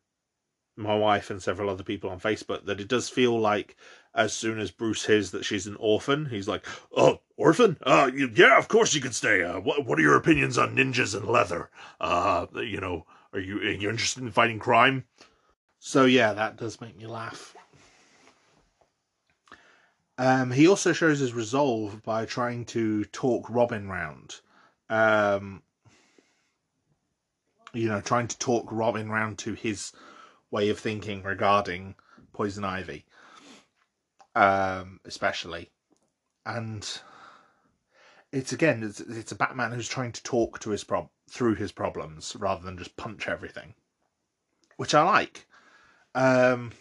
my wife and several other people on Facebook that it does feel like as soon as Bruce hears that she's an orphan, he's like, "Oh, orphan? Uh, yeah, of course you can stay. Uh, what what are your opinions on ninjas and leather? Uh, you know, are you are you interested in fighting crime?" So yeah, that does make me laugh. Um, he also shows his resolve by trying to talk Robin round. Um, you know, trying to talk Robin round to his way of thinking regarding poison ivy, um, especially, and it's again it's, it's a Batman who's trying to talk to his prob through his problems rather than just punch everything, which I like. Um,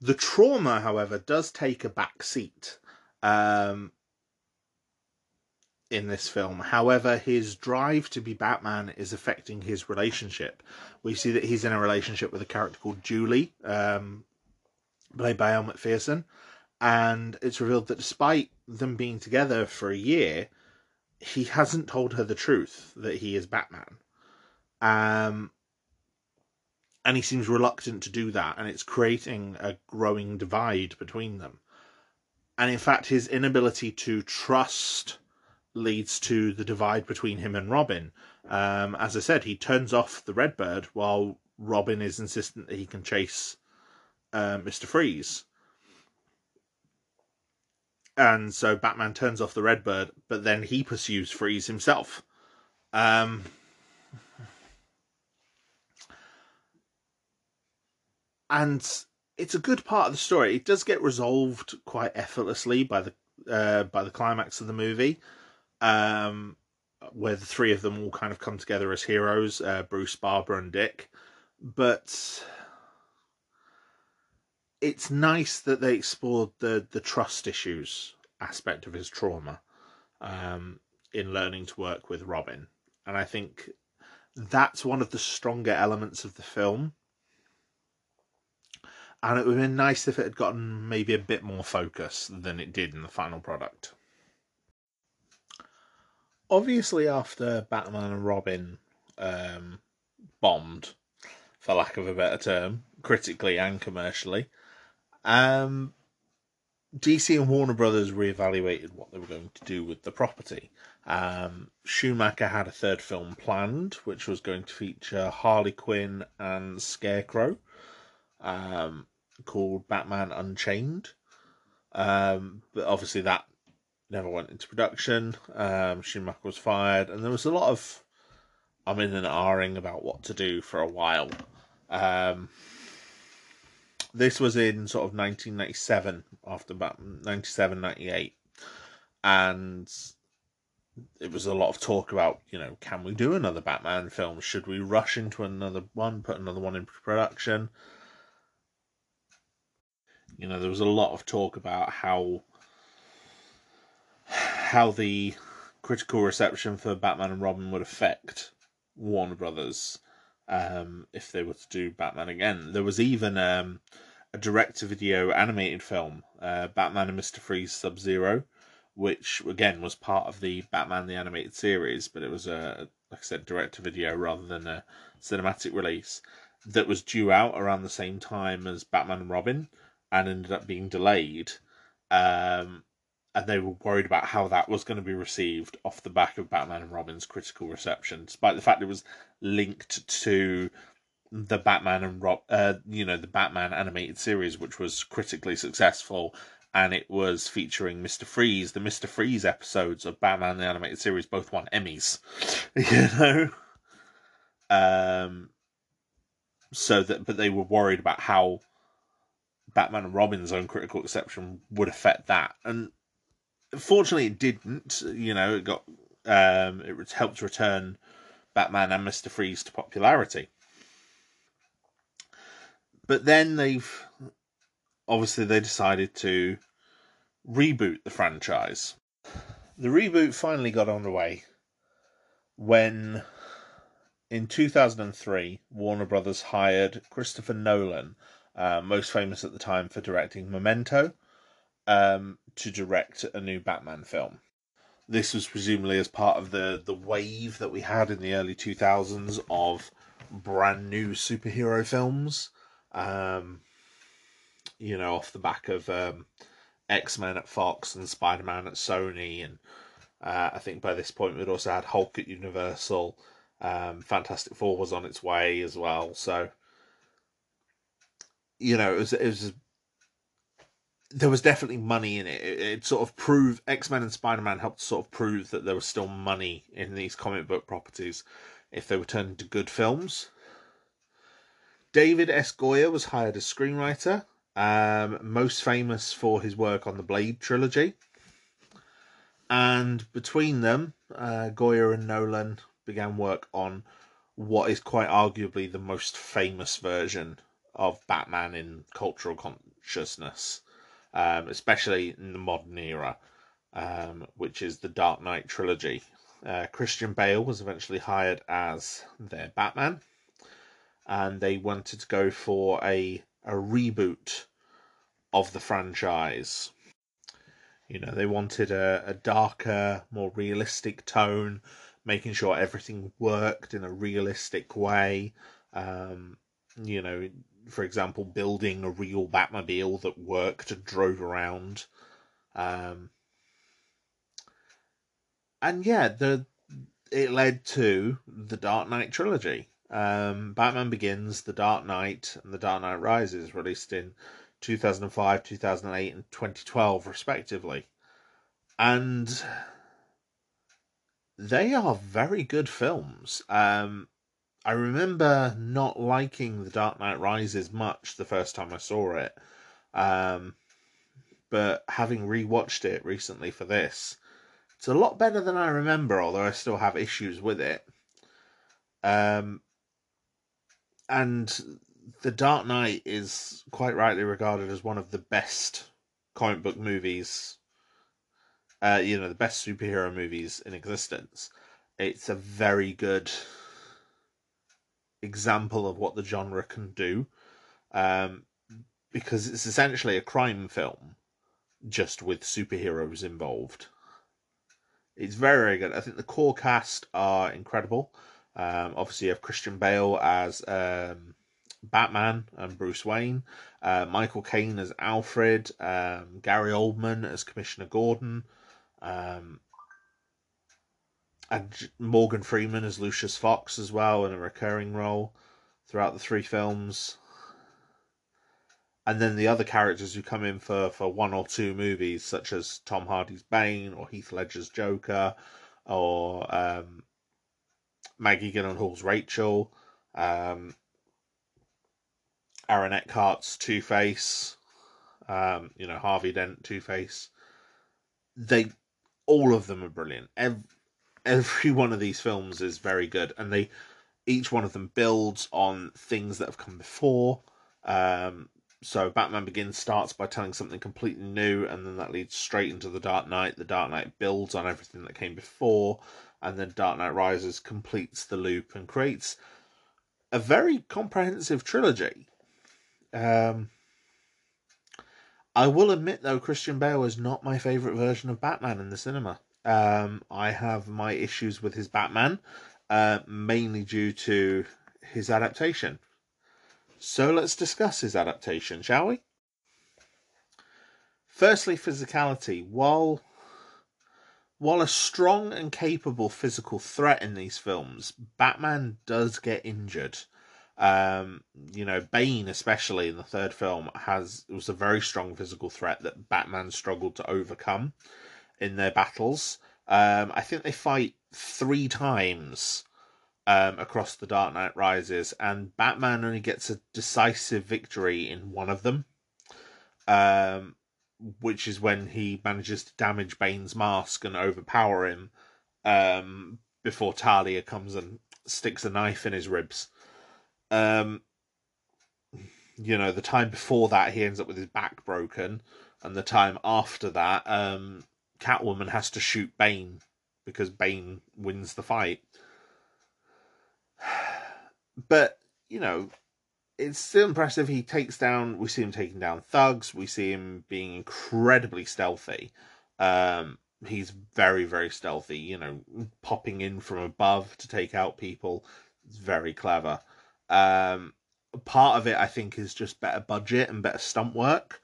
the trauma, however, does take a back seat um, in this film. However, his drive to be Batman is affecting his relationship. We see that he's in a relationship with a character called Julie, um, played by Elle Macpherson, and it's revealed that despite them being together for a year, he hasn't told her the truth that he is Batman. Um, and he seems reluctant to do that, and it's creating a growing divide between them. And in fact, his inability to trust leads to the divide between him and Robin. Um, as I said, he turns off the Redbird while Robin is insistent that he can chase uh, Mister Freeze. And so Batman turns off the Redbird, but then he pursues Freeze himself. Um, and it's a good part of the story. It does get resolved quite effortlessly by the uh, by the climax of the movie, um, where the three of them all kind of come together as heroes: uh, Bruce, Barbara, and Dick. But it's nice that they explored the the trust issues aspect of his trauma um, in learning to work with Robin, and I think that's one of the stronger elements of the film and it would have been nice if it had gotten maybe a bit more focus than it did in the final product. Obviously, after Batman and Robin um, bombed, for lack of a better term, critically and commercially, um, DC and Warner Brothers reevaluated what they were going to do with the property. Um, Schumacher had a third film planned, which was going to feature Harley Quinn and Scarecrow um, called Batman Unchained. Um, but obviously that never went into production. Um, Schumacher was fired, and there was a lot of I'm in and ahhing about what to do for a while. Um, this was in sort of 1997, after Batman, 97, 98. And it was a lot of talk about, you know, can we do another Batman film? Should we rush into another one, put another one in production? You know, there was a lot of talk about how how the critical reception for Batman and Robin would affect Warner Brothers um, if they were to do Batman again. There was even um, a direct-to-video animated film, uh, Batman and Mister Freeze Sub Zero, which again was part of the Batman the animated series, but it was a like I said direct-to-video rather than a cinematic release that was due out around the same time as Batman and Robin and ended up being delayed. Um, and they were worried about how that was going to be received off the back of Batman and Robin's critical reception, despite the fact it was linked to the Batman and Rob, uh, you know, the Batman animated series, which was critically successful, and it was featuring Mister Freeze. The Mister Freeze episodes of Batman the animated series both won Emmys, you know. Um, so that, but they were worried about how Batman and Robin's own critical exception would affect that. And fortunately, it didn't. You know, it got um, it helped return Batman and Mister Freeze to popularity. But then they've obviously they decided to reboot the franchise. The reboot finally got underway when in 2003 Warner Brothers hired Christopher Nolan uh, most famous at the time for directing Memento, um, to direct a new Batman film. This was presumably as part of the, the wave that we had in the early 2000s of brand new superhero films. Um, you know, off the back of um, X Men at Fox and Spider Man at Sony, and uh, I think by this point we'd also had Hulk at Universal. Um, Fantastic Four was on its way as well, so you know, it was it was there was definitely money in it. It, it sort of proved X Men and Spider Man helped sort of prove that there was still money in these comic book properties if they were turned into good films. David S. Goyer was hired as screenwriter, um, most famous for his work on the Blade trilogy. And between them, uh, Goyer and Nolan began work on what is quite arguably the most famous version of Batman in cultural consciousness, um, especially in the modern era, um, which is the Dark Knight trilogy. Uh, Christian Bale was eventually hired as their Batman, and they wanted to go for a a reboot of the franchise. You know, they wanted a, a darker, more realistic tone, making sure everything worked in a realistic way. Um, you know, for example, building a real Batmobile that worked and drove around. Um, and yeah, the it led to the Dark Knight trilogy. Um, Batman Begins, The Dark Knight, and The Dark Knight Rises, released in 2005, 2008, and 2012, respectively. And they are very good films. Um, I remember not liking The Dark Knight Rises much the first time I saw it. Um, but having rewatched it recently for this, it's a lot better than I remember, although I still have issues with it. Um, and The Dark Knight is quite rightly regarded as one of the best comic book movies, uh, you know, the best superhero movies in existence. It's a very good example of what the genre can do um, because it's essentially a crime film just with superheroes involved. It's very, very good. I think the core cast are incredible. Um, obviously, you have Christian Bale as um, Batman and Bruce Wayne, uh, Michael Caine as Alfred, um, Gary Oldman as Commissioner Gordon, um, and Morgan Freeman as Lucius Fox as well in a recurring role throughout the three films. And then the other characters who come in for, for one or two movies, such as Tom Hardy's Bane or Heath Ledger's Joker or um, Maggie Gyllenhaal's Rachel, um, Aaron Eckhart's Two Face, um, you know Harvey Dent Two Face. They, all of them are brilliant. Every, every one of these films is very good, and they each one of them builds on things that have come before. Um, so Batman Begins starts by telling something completely new, and then that leads straight into the Dark Knight. The Dark Knight builds on everything that came before, and then Dark Knight Rises completes the loop and creates a very comprehensive trilogy. Um, I will admit, though, Christian Bale is not my favourite version of Batman in the cinema. Um, I have my issues with his Batman, uh, mainly due to his adaptation. So let's discuss his adaptation, shall we? Firstly, physicality. While while a strong and capable physical threat in these films, Batman does get injured. Um, you know, Bane, especially in the third film, has was a very strong physical threat that Batman struggled to overcome in their battles. Um, I think they fight three times um, across the Dark Knight Rises, and Batman only gets a decisive victory in one of them. Um, which is when he manages to damage Bane's mask and overpower him um, before Talia comes and sticks a knife in his ribs. Um, you know, the time before that, he ends up with his back broken, and the time after that, um, Catwoman has to shoot Bane because Bane wins the fight. But, you know, it's still impressive. He takes down. We see him taking down thugs. We see him being incredibly stealthy. Um, he's very very stealthy. You know, popping in from above to take out people. It's very clever. Um, part of it, I think, is just better budget and better stunt work.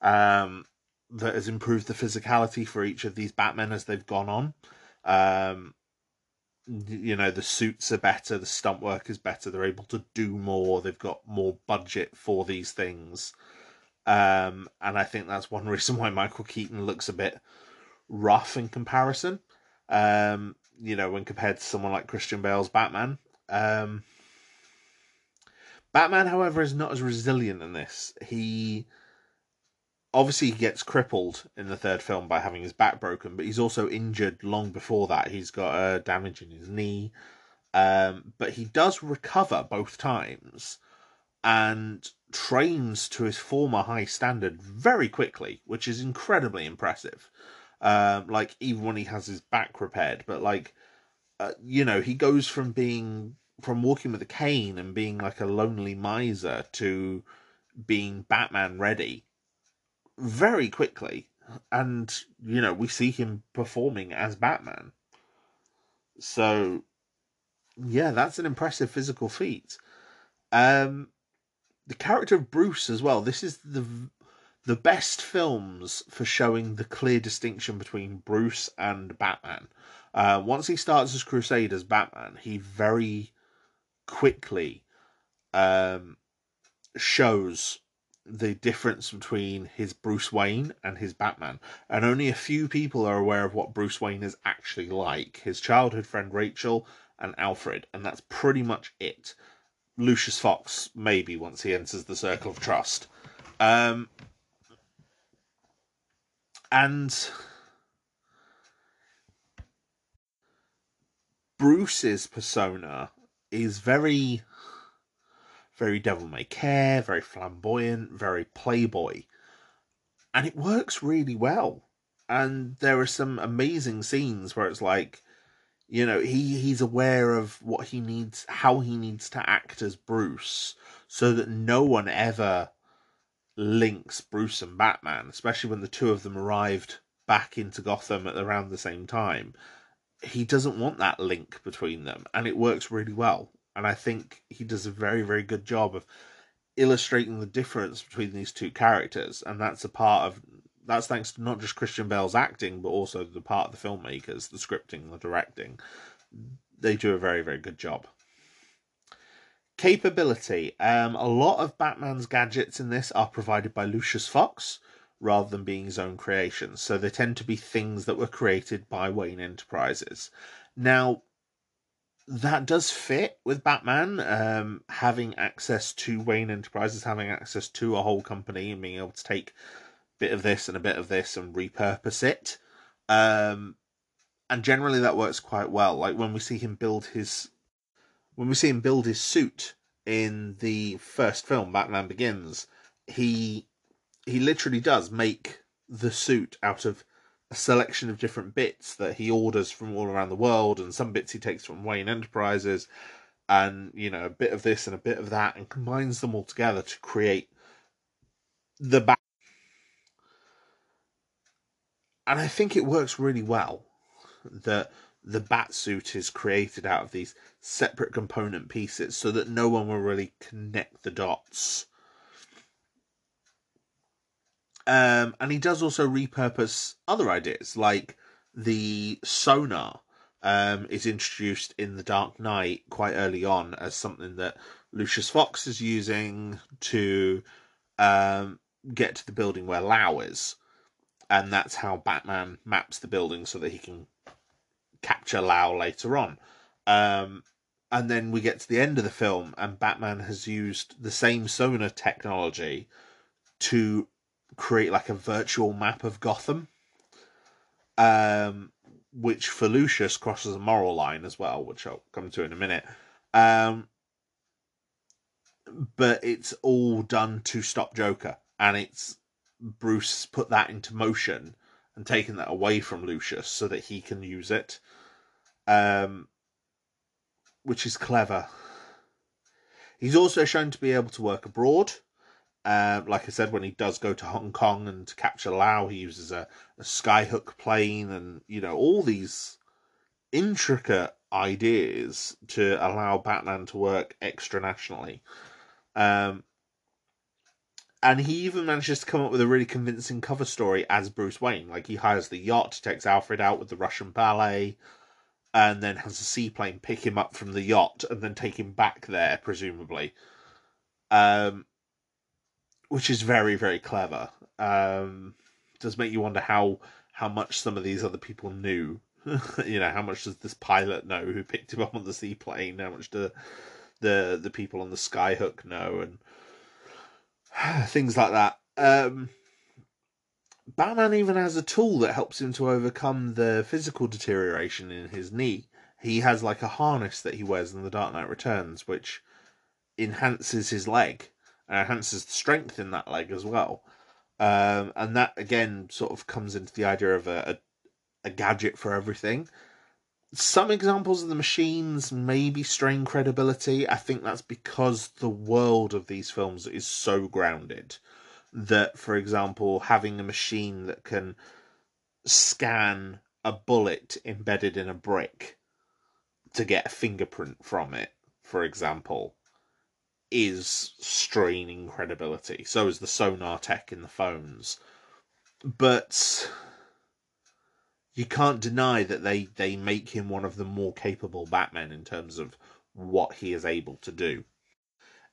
Um, that has improved the physicality for each of these Batmen as they've gone on. Um, you know the suits are better the stunt work is better they're able to do more they've got more budget for these things. Um, and i think that's one reason why michael keaton looks a bit rough in comparison. Um, you know when compared to someone like christian bale's batman. Um, batman however is not as resilient in this. He obviously he gets crippled in the third film by having his back broken, but he's also injured long before that. He's got a uh, damage in his knee. Um, but he does recover both times and trains to his former high standard very quickly, which is incredibly impressive. Um, like even when he has his back repaired, but like uh, you know, he goes from being from walking with a cane and being like a lonely miser to being Batman ready very quickly. And, you know, we see him performing as Batman. So, yeah, that's an impressive physical feat. Um, the character of Bruce as well. This is the the best films for showing the clear distinction between Bruce and Batman. Uh, once he starts as Crusade as Batman, he very quickly um, shows the difference between his Bruce Wayne and his Batman. And only a few people are aware of what Bruce Wayne is actually like his childhood friend Rachel and Alfred, and that's pretty much it. Lucius Fox, maybe once he enters the circle of trust. Um, and Bruce's persona is very, very devil may care, very flamboyant, very playboy. And it works really well. And there are some amazing scenes where it's like, you know, he, he's aware of what he needs, how he needs to act as Bruce, so that no one ever links Bruce and Batman, especially when the two of them arrived back into Gotham at around the same time he doesn't want that link between them, and it works really well. And I think he does a very, very good job of illustrating the difference between these two characters, and that's a part of that's thanks to not just Christian Bale's acting, but also the part of the filmmakers, the scripting, the directing. They do a very, very good job. Capability. Um, a lot of Batman's gadgets in this are provided by Lucius Fox, rather than being his own creations. So they tend to be things that were created by Wayne Enterprises. Now, that does fit with Batman, um, having access to Wayne Enterprises, having access to a whole company, and being able to take a bit of this and a bit of this and repurpose it. Um, and generally, that works quite well. Like when we see him build his, when we see him build his suit in the first film, Batman Begins, he he literally does make the suit out of a selection of different bits that he orders from all around the world, and some bits he takes from Wayne Enterprises, and you know a bit of this and a bit of that, and combines them all together to create the back. And I think it works really well that the bat suit is created out of these separate component pieces so that no one will really connect the dots um, and he does also repurpose other ideas, like the sonar um, is introduced in The Dark Knight quite early on as something that Lucius Fox is using to um, get to the building where Lau is. And that's how Batman maps the building so that he can capture Lau later on. Um, and then we get to the end of the film, and Batman has used the same sonar technology to create like a virtual map of Gotham, um, which for Lucius crosses a moral line as well, which I'll come to in a minute. Um, but it's all done to stop Joker, and it's Bruce put that into motion and taken that away from Lucius so that he can use it, um, which is clever. He's also shown to be able to work abroad, uh, like I said, when he does go to Hong Kong and to capture Lau, he uses a, a skyhook plane and, you know, all these intricate ideas to allow Batman to work extranationally. Um, and he even manages to come up with a really convincing cover story as Bruce Wayne. Like he hires the yacht, takes Alfred out with the Russian ballet, and then has a seaplane pick him up from the yacht and then take him back there, presumably. Um, which is very very clever. Um, does make you wonder how how much some of these other people knew. you know, how much does this pilot know who picked him up on the seaplane? How much do the the people on the skyhook know and things like that. Um, Batman even has a tool that helps him to overcome the physical deterioration in his knee. he has like a harness that he wears in The Dark Knight Returns, which enhances his leg enhances the strength in that leg as well. Um, and that again sort of comes into the idea of a, a, a gadget for everything. Some examples of the machines maybe strain credibility. I think that's because the world of these films is so grounded that, for example, having a machine that can scan a bullet embedded in a brick to get a fingerprint from it, for example, is straining credibility. So is the sonar tech in the phones. But you can't deny that they, they make him one of the more capable Batmen in terms of what he is able to do.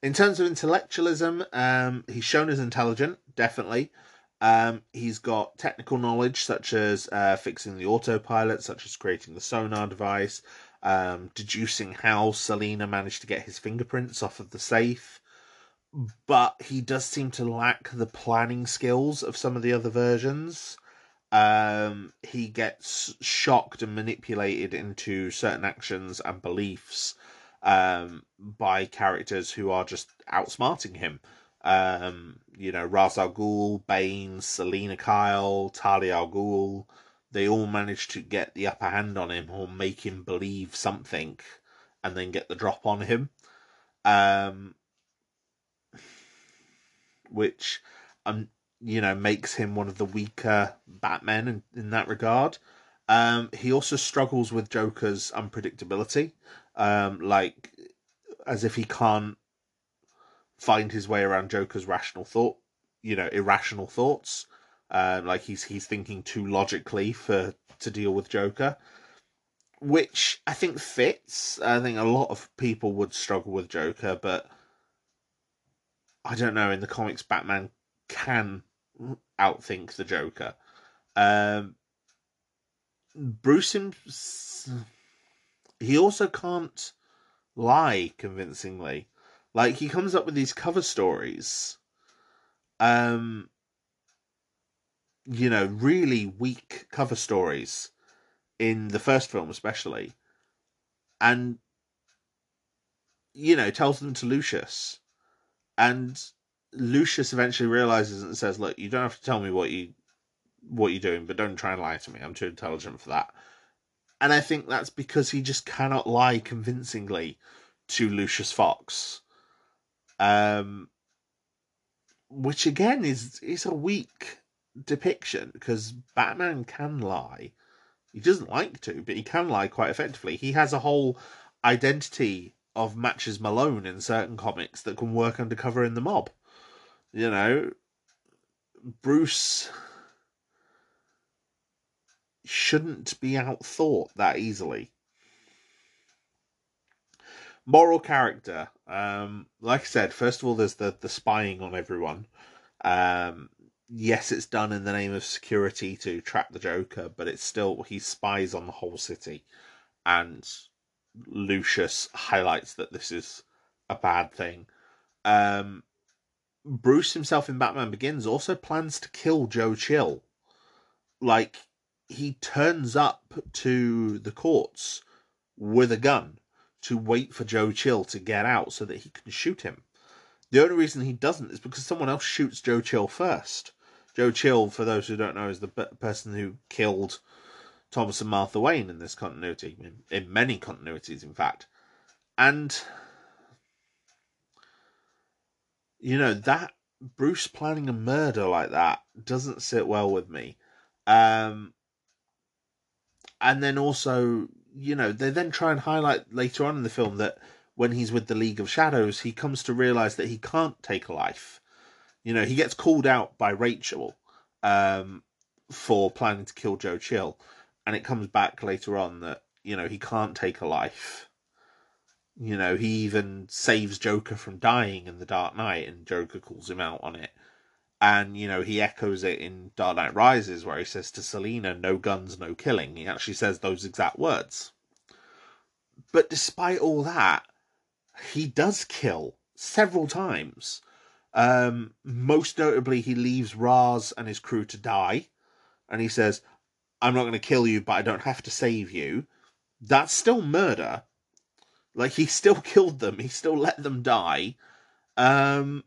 In terms of intellectualism, um, he's shown as intelligent, definitely. Um, he's got technical knowledge such as uh, fixing the autopilot, such as creating the sonar device, um, deducing how Selina managed to get his fingerprints off of the safe. But he does seem to lack the planning skills of some of the other versions. Um, he gets shocked and manipulated into certain actions and beliefs um, by characters who are just outsmarting him. Um, you know, Ra's al Ghul, Bane, Selina Kyle, Talia al Ghul, they all manage to get the upper hand on him or make him believe something and then get the drop on him. Um, which um you know makes him one of the weaker Batmen in, in that regard. Um, he also struggles with Joker's unpredictability, um, like as if he can't find his way around Joker's rational thought, you know, irrational thoughts. Um, like he's he's thinking too logically for to deal with Joker, which I think fits. I think a lot of people would struggle with Joker, but I don't know. In the comics, Batman can outthink the Joker. Um, Bruce him, he also can't lie convincingly. Like he comes up with these cover stories, um, you know, really weak cover stories in the first film, especially, and you know tells them to Lucius, and Lucius eventually realizes and says, "Look, you don't have to tell me what you what you're doing, but don't try and lie to me. I'm too intelligent for that." And I think that's because he just cannot lie convincingly to Lucius Fox um, which again is is a weak depiction because Batman can lie. He doesn't like to, but he can lie quite effectively. He has a whole identity of Matches Malone in certain comics that can work undercover in the mob. You know, Bruce shouldn't be outthought that easily moral character. Um, like I said, first of all, there's the the spying on everyone. Um, yes, it's done in the name of security to trap the Joker, but it's still he spies on the whole city, and Lucius highlights that this is a bad thing. Um, Bruce himself in Batman Begins also plans to kill Joe Chill. Like he turns up to the courts with a gun to wait for Joe Chill to get out so that he can shoot him. The only reason he doesn't is because someone else shoots Joe Chill first. Joe Chill, for those who don't know, is the person who killed Thomas and Martha Wayne in this continuity, in, in many continuities, in fact. And, you know, that Bruce planning a murder like that doesn't sit well with me. Um, and then also, you know, they then try and highlight later on in the film that when he's with the League of Shadows, he comes to realize that he can't take a life. You know, he gets called out by Rachel um, for planning to kill Joe Chill, and it comes back later on that you know he can't take a life. You know, he even saves Joker from dying in the Dark Knight, and Joker calls him out on it. And, you know, he echoes it in Dark Knight Rises, where he says to Selina, no guns, no killing. He actually says those exact words. But despite all that, he does kill several times. Um, most notably, he leaves Ra's and his crew to die. And he says, I'm not going to kill you, but I don't have to save you. that's still murder. Like he still killed them, he still let them die. Um,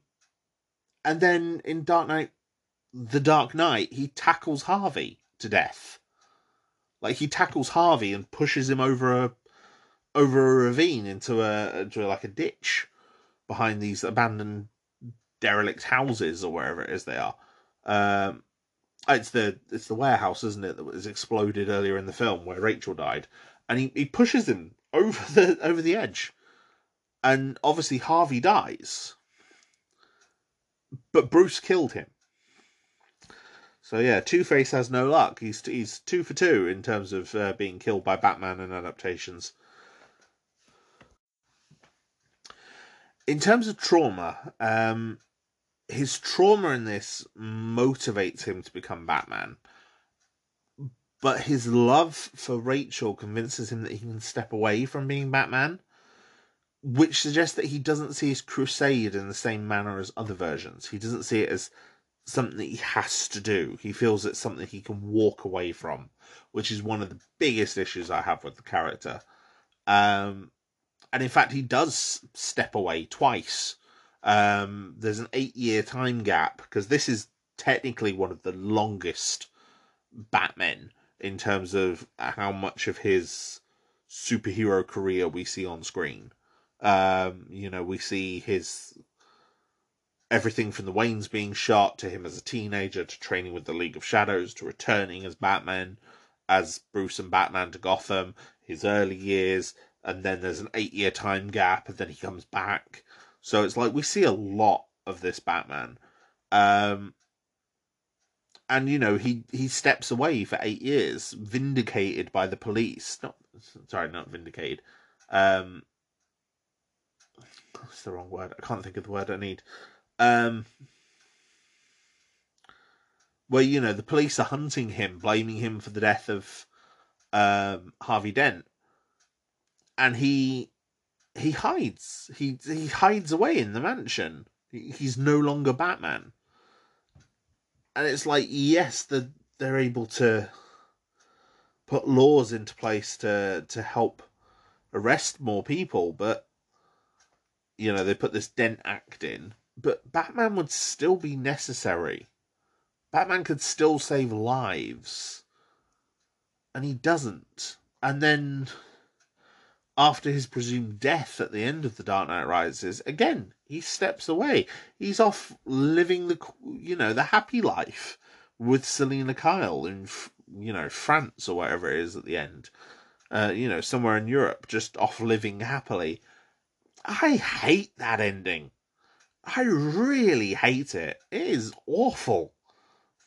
and then in Dark Knight, The Dark Knight, he tackles Harvey to death. Like he tackles Harvey and pushes him over a over a ravine into a into like a ditch behind these abandoned derelict houses or wherever it is they are. Um, it's the it's the warehouse, isn't it, that was exploded earlier in the film where Rachel died, and he, he pushes him over the over the edge, and obviously Harvey dies, but Bruce killed him. So yeah, Two Face has no luck. He's he's two for two in terms of uh, being killed by Batman and adaptations. In terms of trauma, um, his trauma in this motivates him to become Batman. But his love for Rachel convinces him that he can step away from being Batman, which suggests that he doesn't see his crusade in the same manner as other versions. He doesn't see it as something that he has to do. He feels it's something he can walk away from, which is one of the biggest issues I have with the character. Um, and in fact, he does step away twice um, there's an eight year time gap because this is technically one of the longest Batmen in terms of how much of his superhero career we see on screen. Um, you know, we see his everything from the Waynes being shot to him as a teenager to training with the League of Shadows to returning as Batman, as Bruce and Batman to Gotham, his early years, and then there's an eight year time gap, and then he comes back. So it's like we see a lot of this Batman. Um, and you know he he steps away for eight years, vindicated by the police. Not sorry, not vindicated. Um, that's the wrong word. I can't think of the word I need. Um, where you know the police are hunting him, blaming him for the death of um, Harvey Dent, and he he hides. He he hides away in the mansion. He's no longer Batman. And it's like, yes, the, they're able to put laws into place to to help arrest more people, but you know, they put this Dent Act in, but Batman would still be necessary. Batman could still save lives. And he doesn't. And then after his presumed death at the end of The Dark Knight Rises, again, he steps away. He's off living the, you know, the happy life with Selina Kyle in, you know, France or whatever it is at the end. Uh, you know, somewhere in Europe, just off living happily. I hate that ending. I really hate it. It is awful.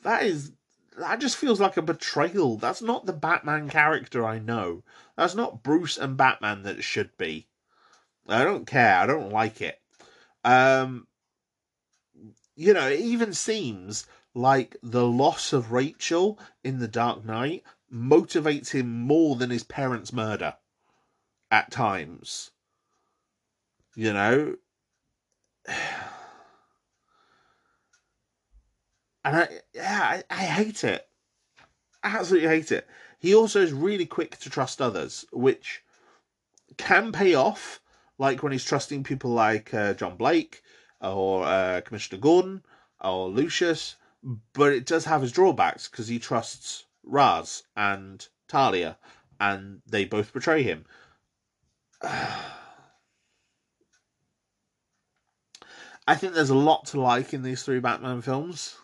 That is that just feels like a betrayal. That's not the Batman character I know. That's not Bruce and Batman that it should be. I don't care. I don't like it. Um, you know, it even seems like the loss of Rachel in The Dark Knight motivates him more than his parents' murder at times. You know? And I, yeah, I, I hate it. I absolutely hate it. He also is really quick to trust others, which can pay off, like when he's trusting people like uh, John Blake or uh, Commissioner Gordon or Lucius, but it does have his drawbacks because he trusts Ra's and Talia, and they both betray him. I think there's a lot to like in these three Batman films.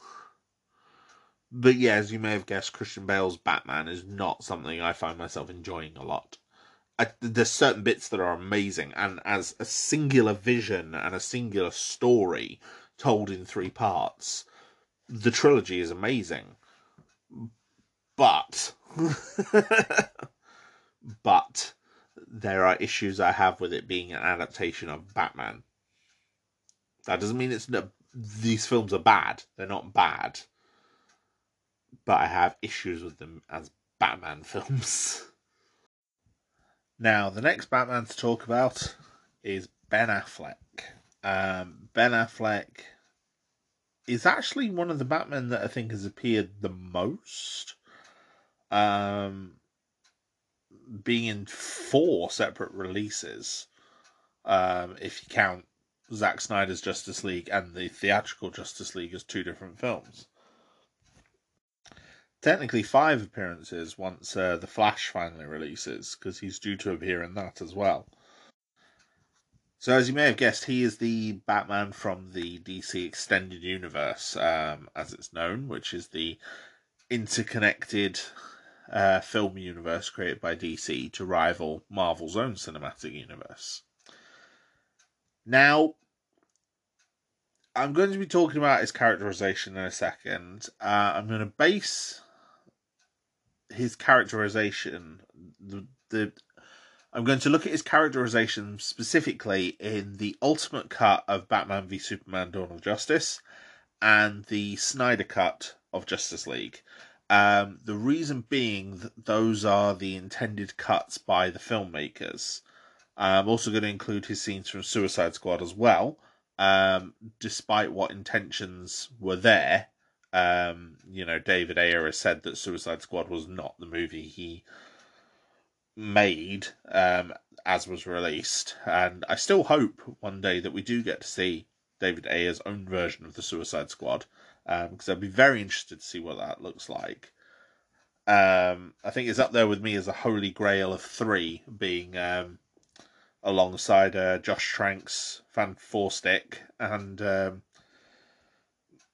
But yeah, as you may have guessed, Christian Bale's Batman is not something I find myself enjoying a lot. I, there's certain bits that are amazing, and as a singular vision and a singular story told in three parts, the trilogy is amazing. But, but there are issues I have with it being an adaptation of Batman. That doesn't mean it's these films are bad. They're not bad but I have issues with them as Batman films. now, the next Batman to talk about is Ben Affleck. Um, ben Affleck is actually one of the Batmen that I think has appeared the most. Um, being in four separate releases, um, if you count Zack Snyder's Justice League and the theatrical Justice League as two different films. Technically, five appearances once uh, The Flash finally releases, because he's due to appear in that as well. So, as you may have guessed, he is the Batman from the DC Extended Universe, um, as it's known, which is the interconnected uh, film universe created by DC to rival Marvel's own cinematic universe. Now, I'm going to be talking about his characterization in a second. Uh, I'm going to base his characterization the, the I'm going to look at his characterization specifically in the ultimate cut of Batman v Superman Dawn of Justice and the Snyder cut of Justice League. Um, the reason being that those are the intended cuts by the filmmakers. I'm also going to include his scenes from Suicide Squad as well, um, despite what intentions were there. Um, you know, David Ayer has said that Suicide Squad was not the movie he made um, as was released, and I still hope one day that we do get to see David Ayer's own version of the Suicide Squad Um, because um, I'd be very interested to see what that looks like. Um, I think it's up there with me as a holy grail of three, being um, alongside uh, Josh Trank's Fant4stic and um,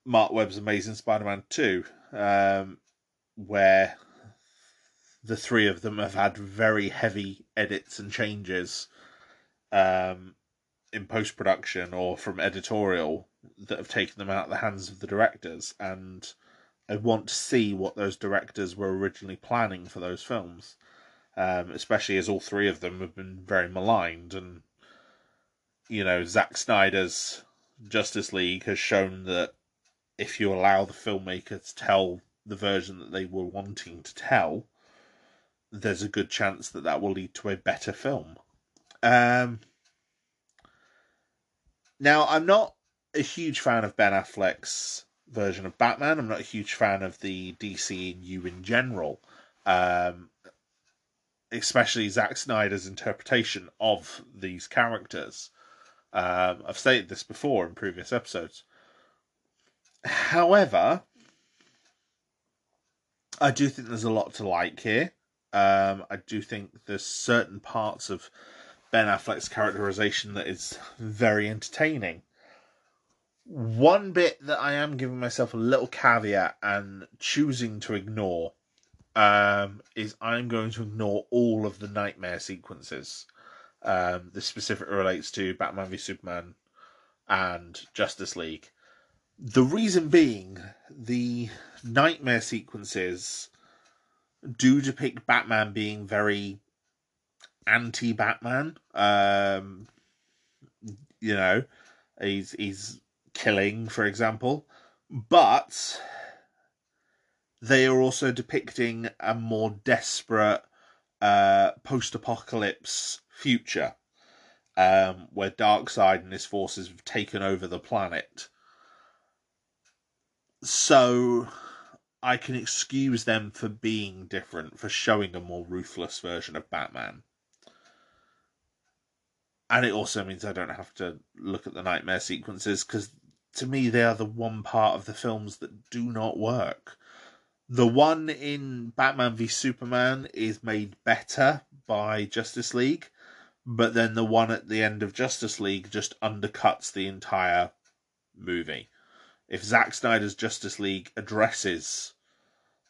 Marc Webb's Amazing Spider-Man Two, um, where the three of them have had very heavy edits and changes um, in post production or from editorial that have taken them out of the hands of the directors, and I want to see what those directors were originally planning for those films, um, especially as all three of them have been very maligned, and you know Zack Snyder's Justice League has shown that if you allow the filmmaker to tell the version that they were wanting to tell, there's a good chance that that will lead to a better film. Um, now, I'm not a huge fan of Ben Affleck's version of Batman. I'm not a huge fan of the DC DCU in general, um, especially Zack Snyder's interpretation of these characters. Um, I've stated this before in previous episodes. However, I do think there's a lot to like here. Um, I do think there's certain parts of Ben Affleck's characterization that is very entertaining. One bit that I am giving myself a little caveat and choosing to ignore um, is I'm going to ignore all of the nightmare sequences. Um, this specifically relates to Batman v Superman and Justice League. The reason being, the nightmare sequences do depict Batman being very anti Batman. Um, you know, he's he's killing, for example, but they are also depicting a more desperate uh, post-apocalypse future, um, where Darkseid and his forces have taken over the planet. So I can excuse them for being different, for showing a more ruthless version of Batman and it also means I don't have to look at the nightmare sequences because to me they are the one part of the films that do not work. The one in Batman v Superman is made better by Justice League, but then the one at the end of Justice League just undercuts the entire movie. If Zack Snyder's Justice League addresses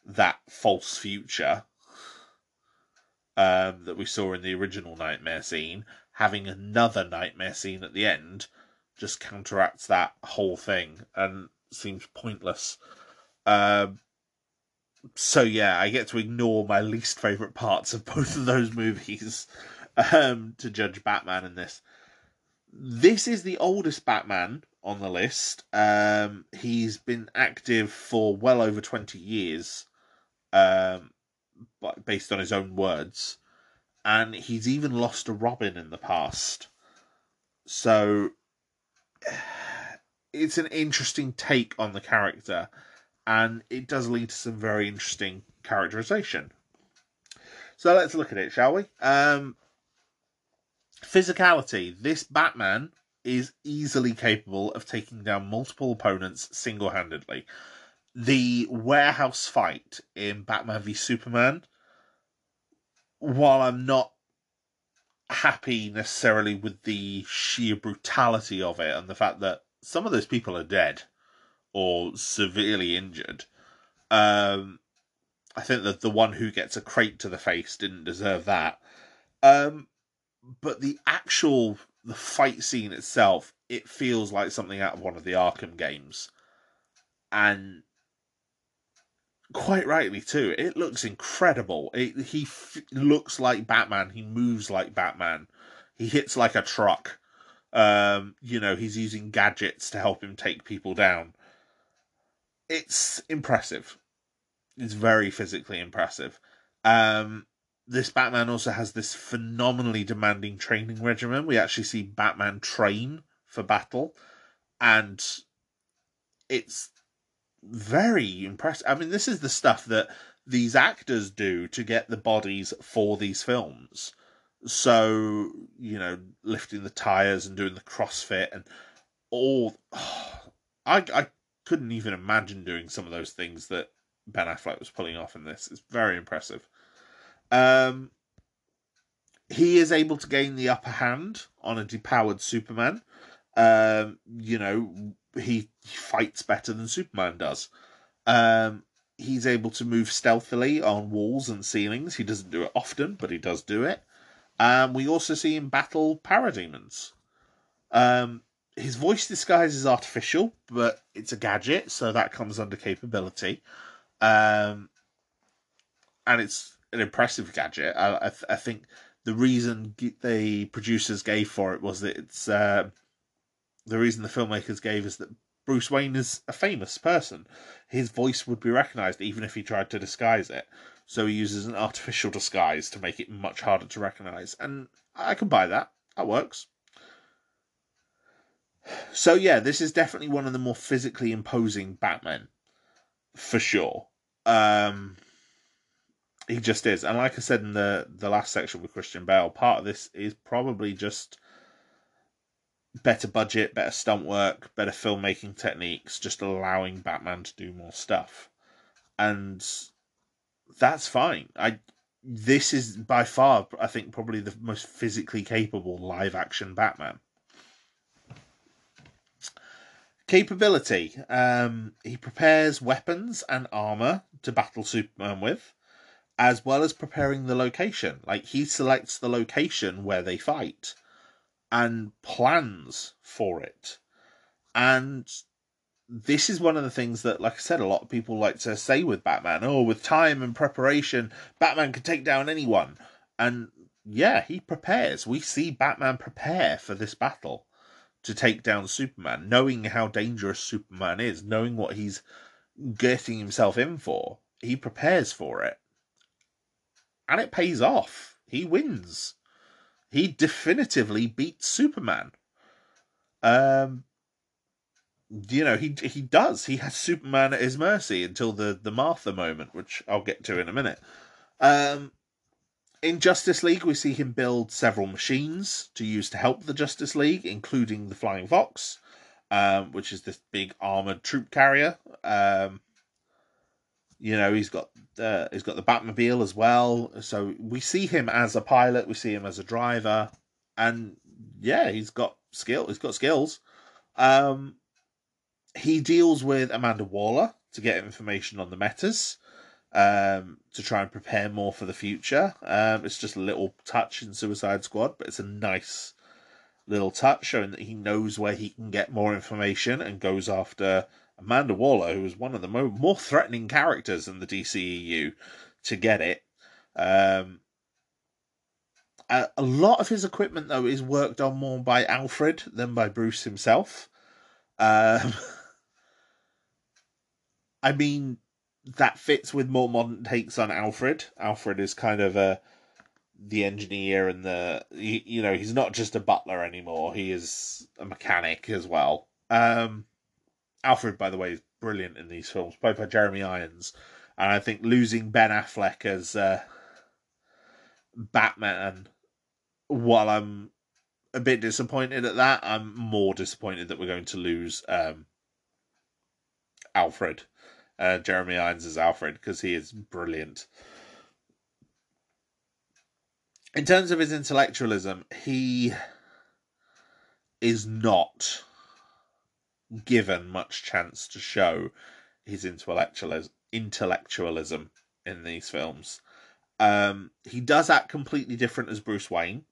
that false future um, that we saw in the original Nightmare scene, having another nightmare scene at the end just counteracts that whole thing and seems pointless. Um, so yeah, I get to ignore my least favorite parts of both of those movies um, to judge Batman in this. This is the oldest Batman on the list. Um, he's been active for well over twenty years, um, based on his own words and he's even lost a Robin in the past. So it's an interesting take on the character, and it does lead to some very interesting characterization. So let's look at it, shall we? Um, physicality. This Batman is easily capable of taking down multiple opponents single handedly. The warehouse fight in Batman v Superman, while I'm not happy necessarily with the sheer brutality of it and the fact that some of those people are dead or severely injured, um, I think that the one who gets a crate to the face didn't deserve that. Um, but the actual the fight scene itself, it feels like something out of one of the Arkham games, and quite rightly too. It looks incredible. It, he f- looks like Batman. He moves like Batman. He hits like a truck. Um, you know, he's using gadgets to help him take people down. It's impressive It's very physically impressive. Um, this Batman also has this phenomenally demanding training regimen. We actually see Batman train for battle, and it's very impressive. I mean, this is the stuff that these actors do to get the bodies for these films. So, you know, lifting the tires and doing the CrossFit and all. Oh, I, I couldn't even imagine doing some of those things that Ben Affleck was pulling off in this. It's very impressive. Um, he is able to gain the upper hand on a depowered Superman. Um, you know, he, fights better than Superman does. Um, he's able to move stealthily on walls and ceilings. He doesn't do it often, but he does do it. Um, we also see him battle parademons. Um, his voice disguise is artificial, but it's a gadget, so that comes under capability. Um, and it's an impressive gadget. I, I, I, think the reason the producers gave for it was that it's uh, the reason the filmmakers gave is that Bruce Wayne is a famous person. His voice would be recognized even if he tried to disguise it. So he uses an artificial disguise to make it much harder to recognize. And I can buy that. That works. So yeah, this is definitely one of the more physically imposing Batmen for sure. Um, he just is, and like I said in the the last section with Christian Bale, part of this is probably just better budget, better stunt work, better filmmaking techniques, just allowing Batman to do more stuff, and that's fine. I this is by far, I think, probably the most physically capable live action Batman capability. Um, he prepares weapons and armor to battle Superman with, as well as preparing the location. Like he selects the location where they fight and plans for it. And this is one of the things that, like I said, a lot of people like to say with Batman. Oh, with time and preparation, Batman can take down anyone. And yeah, he prepares. We see Batman prepare for this battle to take down Superman, knowing how dangerous Superman is, knowing what he's getting himself in for, he prepares for it. And it pays off. He wins. He definitively beats Superman. Um, you know, he he does. He has Superman at his mercy until the the Martha moment, which I'll get to in a minute. Um, in Justice League, we see him build several machines to use to help the Justice League, including the Flying Fox, um, which is this big armored troop carrier. Um, you know, he's got uh, he's got the Batmobile as well. So we see him as a pilot, we see him as a driver, and yeah, he's got skill. He's got skills. Um, he deals with Amanda Waller to get information on the metas um, to try and prepare more for the future. Um, it's just a little touch in Suicide Squad, but it's a nice little touch showing that he knows where he can get more information and goes after Amanda Waller, who is one of the more, more threatening characters in the DCEU, to get it. Um, a, a lot of his equipment, though, is worked on more by Alfred than by Bruce himself. Um, I mean, that fits with more modern takes on Alfred. Alfred is kind of a the engineer and the you know he's not just a butler anymore. He is a mechanic as well. Um, Alfred, by the way, is brilliant in these films, played by Jeremy Irons, and I think losing Ben Affleck as uh, Batman, while I'm a bit disappointed at that, I'm more disappointed that we're going to lose um, Alfred, uh, Jeremy Irons as Alfred, because he is brilliant. In terms of his intellectualism, he is not given much chance to show his intellectualism, intellectualism in these films. Um, he does act completely different as Bruce Wayne.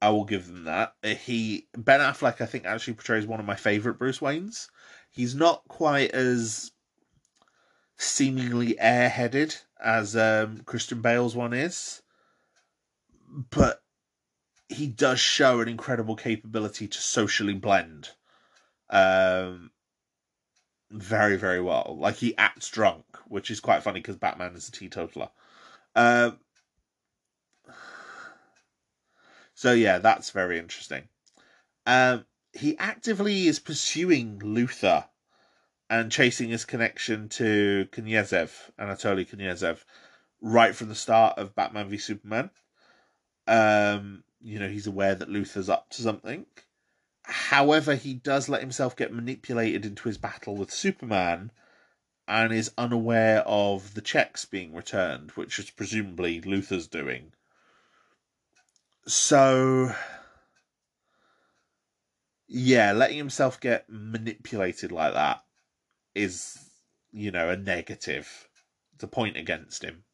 I will give them that. He Ben Affleck, I think, actually portrays one of my favorite Bruce Waynes. He's not quite as seemingly airheaded as um, Christian Bale's one is, but he does show an incredible capability to socially blend um, very, very well. Like he acts drunk, which is quite funny because Batman is a teetotaler. Um, so yeah, that's very interesting. Um, he actively is pursuing Luthor and chasing his connection to Knyazev, Anatoly Knyazev, right from the start of Batman v Superman. Um, you know, he's aware that Luthor's up to something. However, he does let himself get manipulated into his battle with Superman and is unaware of the checks being returned, which is presumably Luthor's doing. So, yeah, letting himself get manipulated like that is, you know, a negative. It's a point against him.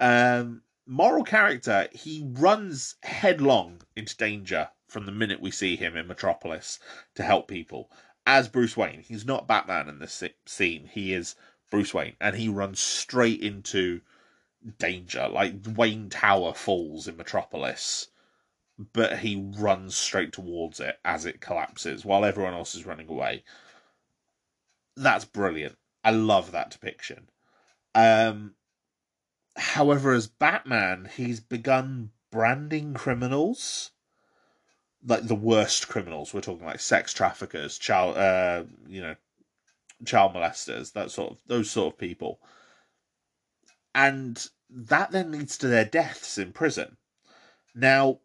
Um, moral character, he runs headlong into danger from the minute we see him in Metropolis to help people. As Bruce Wayne, he's not Batman in this scene. He is Bruce Wayne, and he runs straight into danger. Like Wayne Tower falls in Metropolis, but he runs straight towards it as it collapses while everyone else is running away that's brilliant. I love that depiction. Um, however, as Batman, he's begun branding criminals like the worst criminals. We're talking like sex traffickers, child, uh, you know, child molesters, that sort of those sort of people, and that then leads to their deaths in prison. Now,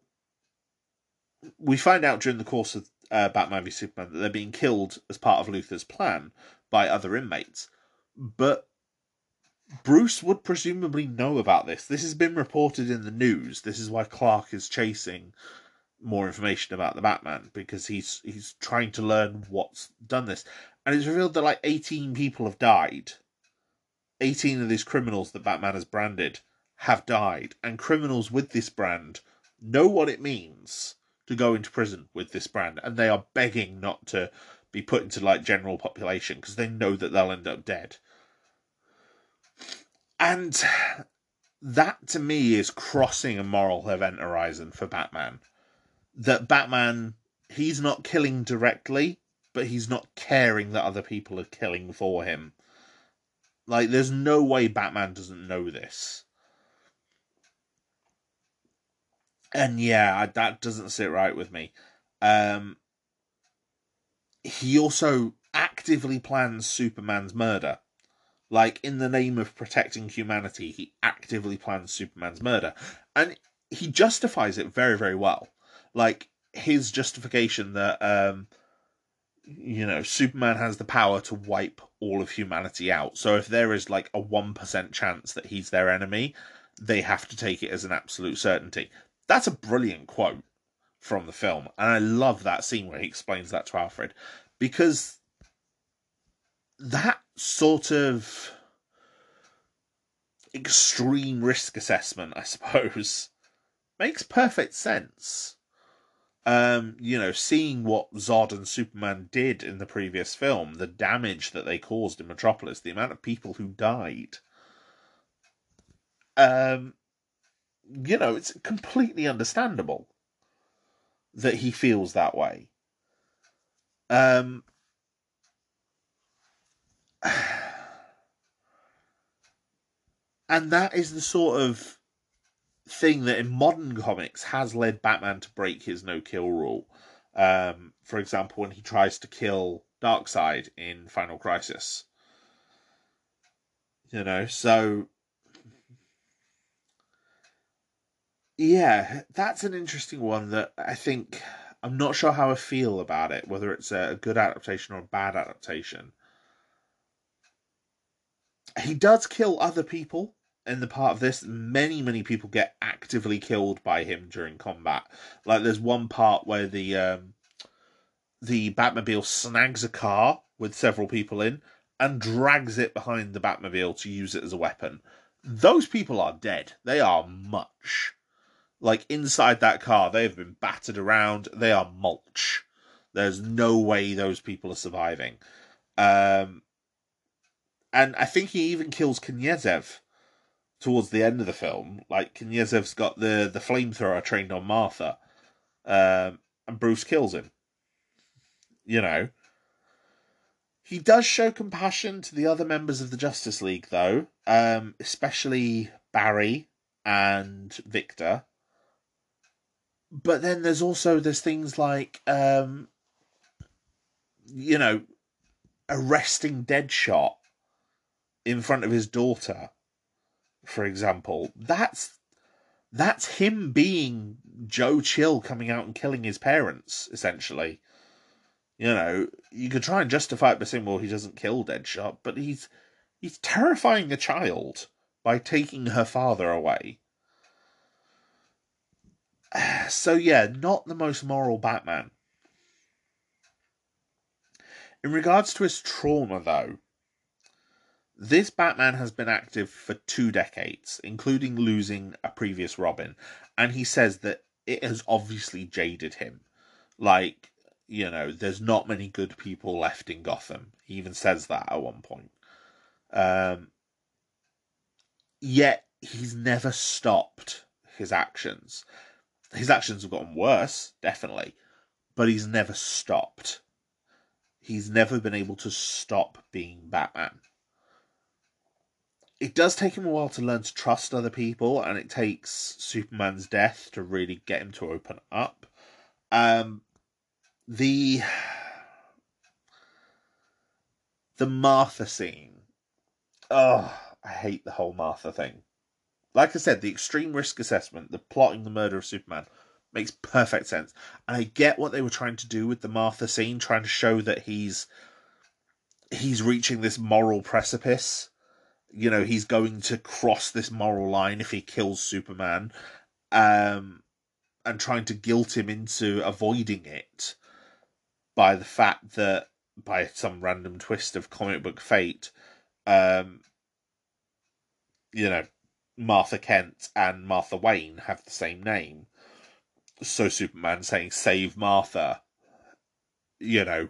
we find out during the course of uh, Batman v Superman that they're being killed as part of Luthor's plan, by other inmates. But Bruce would presumably know about this. This has been reported in the news. This is why Clark is chasing more information about the Batman because he's he's trying to learn what's done this. And it's revealed that like 18 people have died. 18 of these criminals that Batman has branded have died, and criminals with this brand know what it means to go into prison with this brand, and they are begging not to be put into like general population because they know that they'll end up dead. And that to me is crossing a moral event horizon for Batman. That Batman, he's not killing directly, but he's not caring that other people are killing for him. Like, there's no way Batman doesn't know this. And yeah, that doesn't sit right with me. Um, he also actively plans Superman's murder. Like, in the name of protecting humanity, he actively plans Superman's murder. And he justifies it very, very well. Like, his justification that, um, you know, Superman has the power to wipe all of humanity out. So if there is like a 1% chance that he's their enemy, they have to take it as an absolute certainty. That's a brilliant quote from the film. And I love that scene where he explains that to Alfred because that sort of extreme risk assessment, I suppose, makes perfect sense. Um, you know, seeing what Zod and Superman did in the previous film, the damage that they caused in Metropolis, the amount of people who died. Um, you know, it's completely understandable that he feels that way. Um, and that is the sort of thing that in modern comics has led Batman to break his no kill rule. Um, for example, when he tries to kill Darkseid in Final Crisis. You know, so yeah, that's an interesting one that I think I'm not sure how I feel about it, whether it's a good adaptation or a bad adaptation. He does kill other people in the part of this. Many, many people get actively killed by him during combat. Like there's one part where the um, the Batmobile snags a car with several people in and drags it behind the Batmobile to use it as a weapon. Those people are dead. They are much. Like inside that car, they have been battered around. They are mulch. There's no way those people are surviving. Um, and I think he even kills Knyazev towards the end of the film. Like Knyazev's got the the flamethrower trained on Martha, um, and Bruce kills him. You know, he does show compassion to the other members of the Justice League, though, um, especially Barry and Victor. But then there's also there's things like um, you know arresting Deadshot in front of his daughter, for example. That's that's him being Joe Chill coming out and killing his parents, essentially. You know, you could try and justify it by saying, well, he doesn't kill Deadshot, but he's he's terrifying a child by taking her father away. So yeah, not the most moral Batman. In regards to his trauma, though, this Batman has been active for two decades, including losing a previous Robin, and he says that it has obviously jaded him. Like, you know, there's not many good people left in Gotham. He even says that at one point. Um, yet he's never stopped his actions. His actions have gotten worse, definitely, but he's never stopped. He's never been able to stop being Batman. It does take him a while to learn to trust other people, and it takes Superman's death to really get him to open up. Um, the the Martha scene. Oh, I hate the whole Martha thing. Like I said, the extreme risk assessment, the plotting the murder of Superman, makes perfect sense. And I get what they were trying to do with the Martha scene, trying to show that he's he's reaching this moral precipice. You know, he's going to cross this moral line if he kills Superman. Um and trying to guilt him into avoiding it by the fact that by some random twist of comic book fate, um, you know, Martha Kent and Martha Wayne have the same name. So Superman saying save Martha, you know,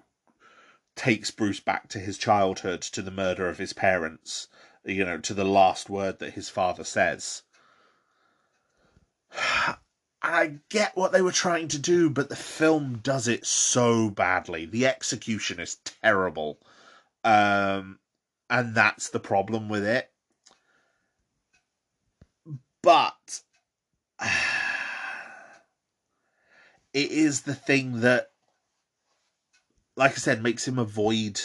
takes Bruce back to his childhood, to the murder of his parents, you know, to the last word that his father says. I get what they were trying to do, but the film does it so badly. The execution is terrible. Um, and that's the problem with it. But it is the thing that, like I said, makes him avoid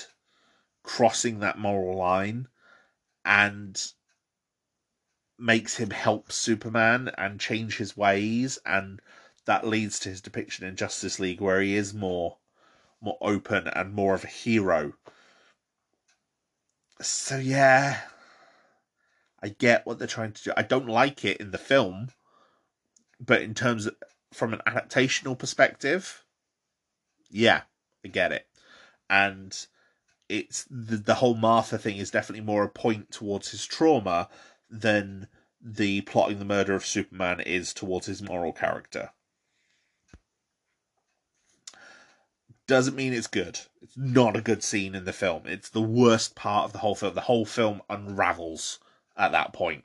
crossing that moral line and makes him help Superman and change his ways, and that leads to his depiction in Justice League, where he is more more open and more of a hero. So yeah, I get what they're trying to do. I don't like it in the film, but in terms of from an adaptational perspective, yeah, I get it. And it's the the whole Martha thing is definitely more a point towards his trauma than the plotting the murder of Superman is towards his moral character. Doesn't mean it's good. It's not a good scene in the film. It's the worst part of the whole film. The whole film unravels at that point.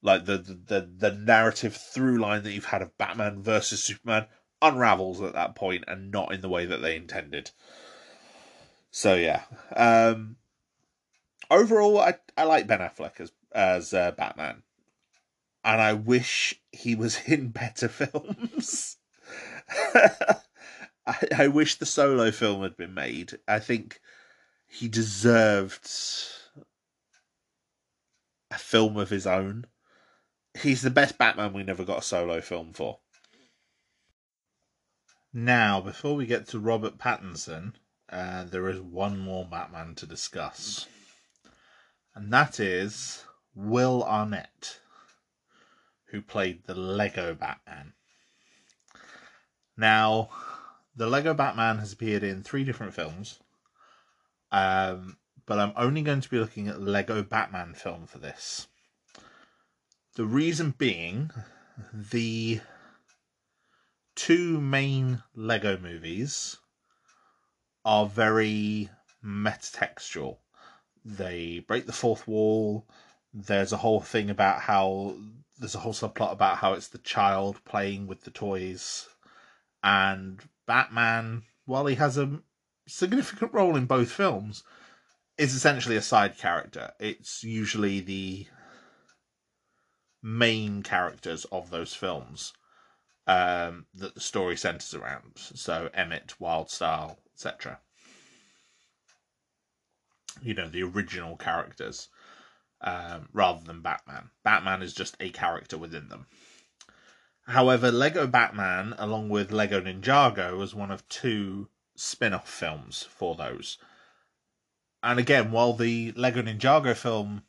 Like the the the, the narrative through line that you've had of Batman versus Superman unravels at that point and not in the way that they intended. So yeah. Um overall I I like Ben Affleck as as uh, Batman, and I wish he was in better films. I, I wish the solo film had been made. I think he deserved a film of his own. he's the best Batman we never got a solo film for. Now, before we get to Robert Pattinson, uh, there is one more Batman to discuss, and that is Will Arnett, who played the Lego Batman. Now, the Lego Batman has appeared in three different films, um, but I'm only going to be looking at the Lego Batman film for this. The reason being, the two main Lego movies are very metatextual. They break the fourth wall. There's a whole thing about how there's a whole subplot about how it's the child playing with the toys. And Batman, while he has a significant role in both films, is essentially a side character. It's usually the main characters of those films um, that the story centers around. So Emmett, Wyldstyle, etc. You know, the original characters, um, rather than Batman. Batman is just a character within them. However, Lego Batman, along with Lego Ninjago, was one of two spin off films for those. And again, while the Lego Ninjago film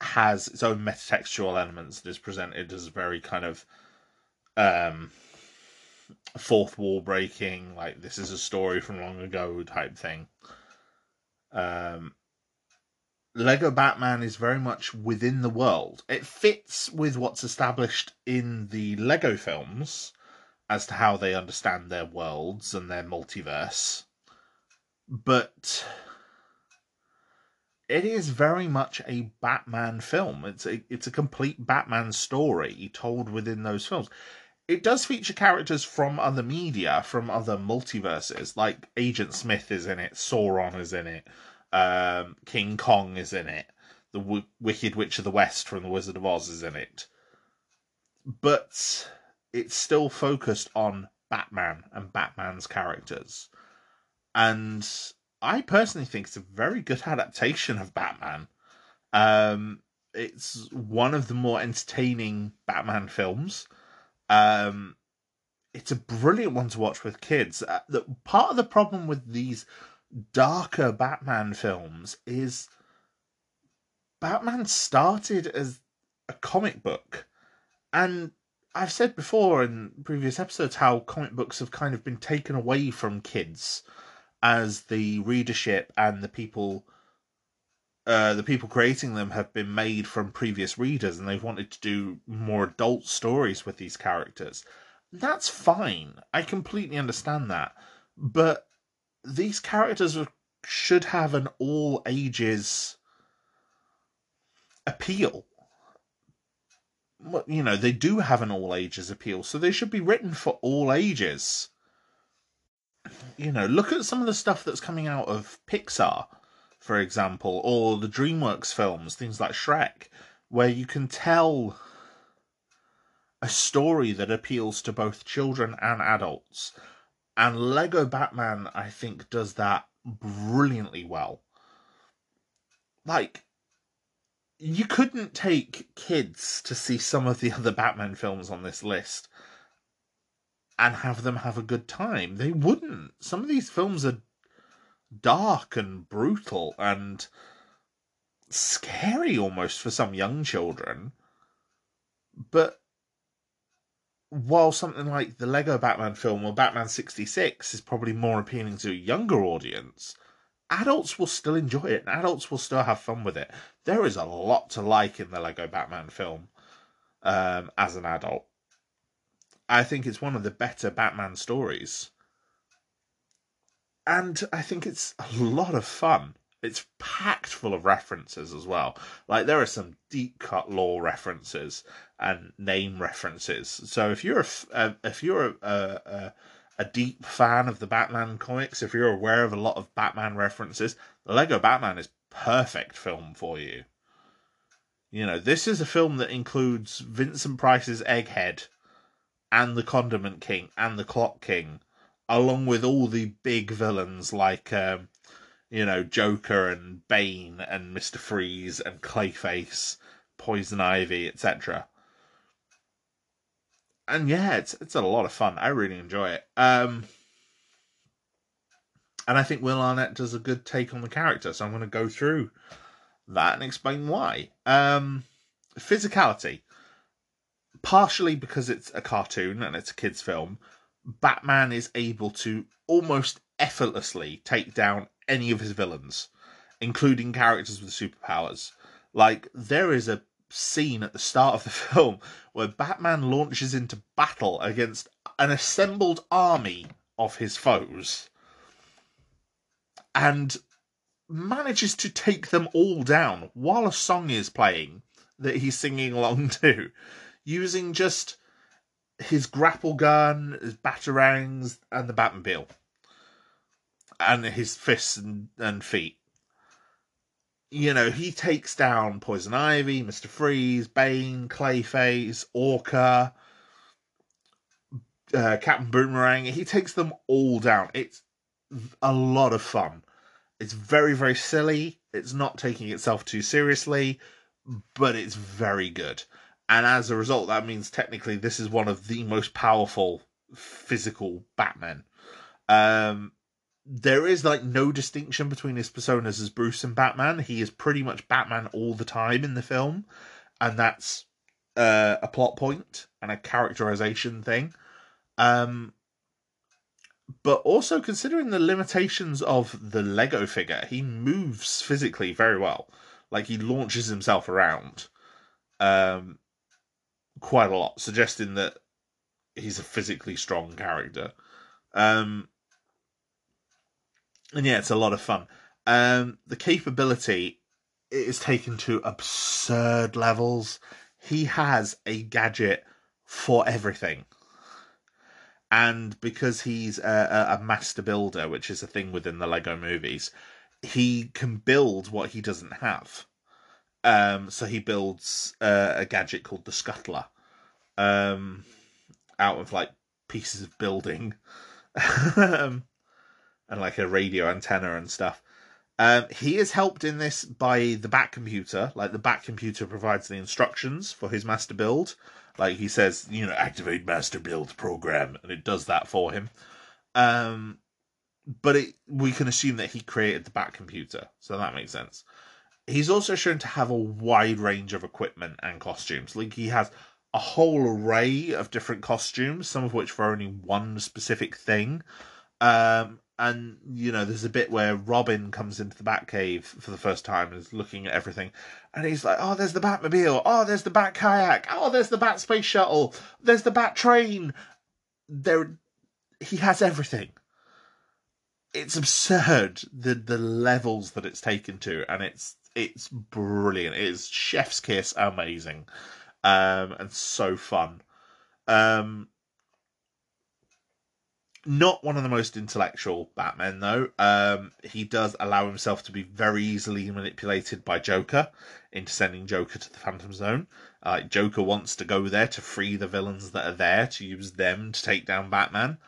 has its own metatextual elements and is presented as very kind of um, fourth wall breaking, like this is a story from long ago type thing. Um, Lego Batman is very much within the world. It fits with what's established in the Lego films as to how they understand their worlds and their multiverse. But it is very much a Batman film. It's a it's a complete Batman story told within those films it does feature characters from other media, from other multiverses. Like Agent Smith is in it, Sauron is in it, um, King Kong is in it, the w- Wicked Witch of the West from The Wizard of Oz is in it. But it's still focused on Batman and Batman's characters. And I personally think it's a very good adaptation of Batman. Um, it's one of the more entertaining Batman films. Um, it's a brilliant one to watch with kids. Uh, the, part of the problem with these darker Batman films is Batman started as a comic book, and I've said before in previous episodes how comic books have kind of been taken away from kids as the readership and the people uh, the people creating them have been made from previous readers and they've wanted to do more adult stories with these characters. That's fine. I completely understand that. But these characters should have an all ages appeal. You know, they do have an all ages appeal, so they should be written for all ages. You know, look at some of the stuff that's coming out of Pixar for example, or the DreamWorks films, things like Shrek, where you can tell a story that appeals to both children and adults. And Lego Batman, I think, does that brilliantly well. Like, you couldn't take kids to see some of the other Batman films on this list and have them have a good time. They wouldn't. Some of these films are dark and brutal and scary almost for some young children. But while something like the Lego Batman film or Batman 66 is probably more appealing to a younger audience, adults will still enjoy it and adults will still have fun with it. There is a lot to like in the Lego Batman film um, as an adult. I think it's one of the better Batman stories and I think it's a lot of fun. It's packed full of references as well. Like there are some deep cut lore references and name references. So if you're a, uh, if you're a, a, a deep fan of the Batman comics, if you're aware of a lot of Batman references, Lego Batman is perfect film for you. You know, this is a film that includes Vincent Price's Egghead and the Condiment King and the Clock King along with all the big villains like um, you know Joker and Bane and Mister Freeze and Clayface, Poison Ivy, etc. and yeah, it's it's a lot of fun. I really enjoy it. Um, and I think Will Arnett does a good take on the character. So I'm going to go through that and explain why. Um, physicality, partially because it's a cartoon and it's a kids' film, Batman is able to almost effortlessly take down any of his villains, including characters with superpowers. Like there is a scene at the start of the film where Batman launches into battle against an assembled army of his foes and manages to take them all down while a song is playing that he's singing along to using just his grapple gun, his batarangs, and the Batmobile, and his fists and, and feet you know, he takes down Poison Ivy, Mr. Freeze, Bane, Clayface, Orca, uh, Captain Boomerang. He takes them all down. It's a lot of fun. It's very, very silly. It's not taking itself too seriously, but it's very good. And as a result, that means technically this is one of the most powerful physical Batmen. Um, there is like no distinction between his personas as Bruce and Batman. He is pretty much Batman all the time in the film, and that's uh, a plot point and a characterization thing. Um, but also considering the limitations of the Lego figure, he moves physically very well. Like he launches himself around um, quite a lot, suggesting that he's a physically strong character. Um, and yeah, it's a lot of fun. Um, the capability is taken to absurd levels. He has a gadget for everything. And because he's a, a, master builder, which is a thing within the Lego movies, he can build what he doesn't have. Um, so he builds uh, a gadget called the Scuttler um, out of like pieces of building. um, and like a radio antenna and stuff. Um, he is helped in this by the bat computer. Like the bat computer provides the instructions for his master build. Like he says, you know, activate master build program, and it does that for him. Um, but it, we can assume that he created the bat computer, so that makes sense. He's also shown to have a wide range of equipment and costumes. Like he has a whole array of different costumes, some of which for only one specific thing. Um, and you know there's a bit where robin comes into the batcave for the first time and is looking at everything. And he's like oh there's the batmobile. Oh there's the bat kayak. Oh there's the bat space shuttle. There's the bat train. There he has everything. It's absurd the the levels that it's taken to and it's it's brilliant it's chef's kiss amazing um and so fun um not one of the most intellectual Batmen, though. Um, he does allow himself to be very easily manipulated by Joker into sending Joker to the Phantom Zone. Uh, Joker wants to go there to free the villains that are there to use them to take down Batman.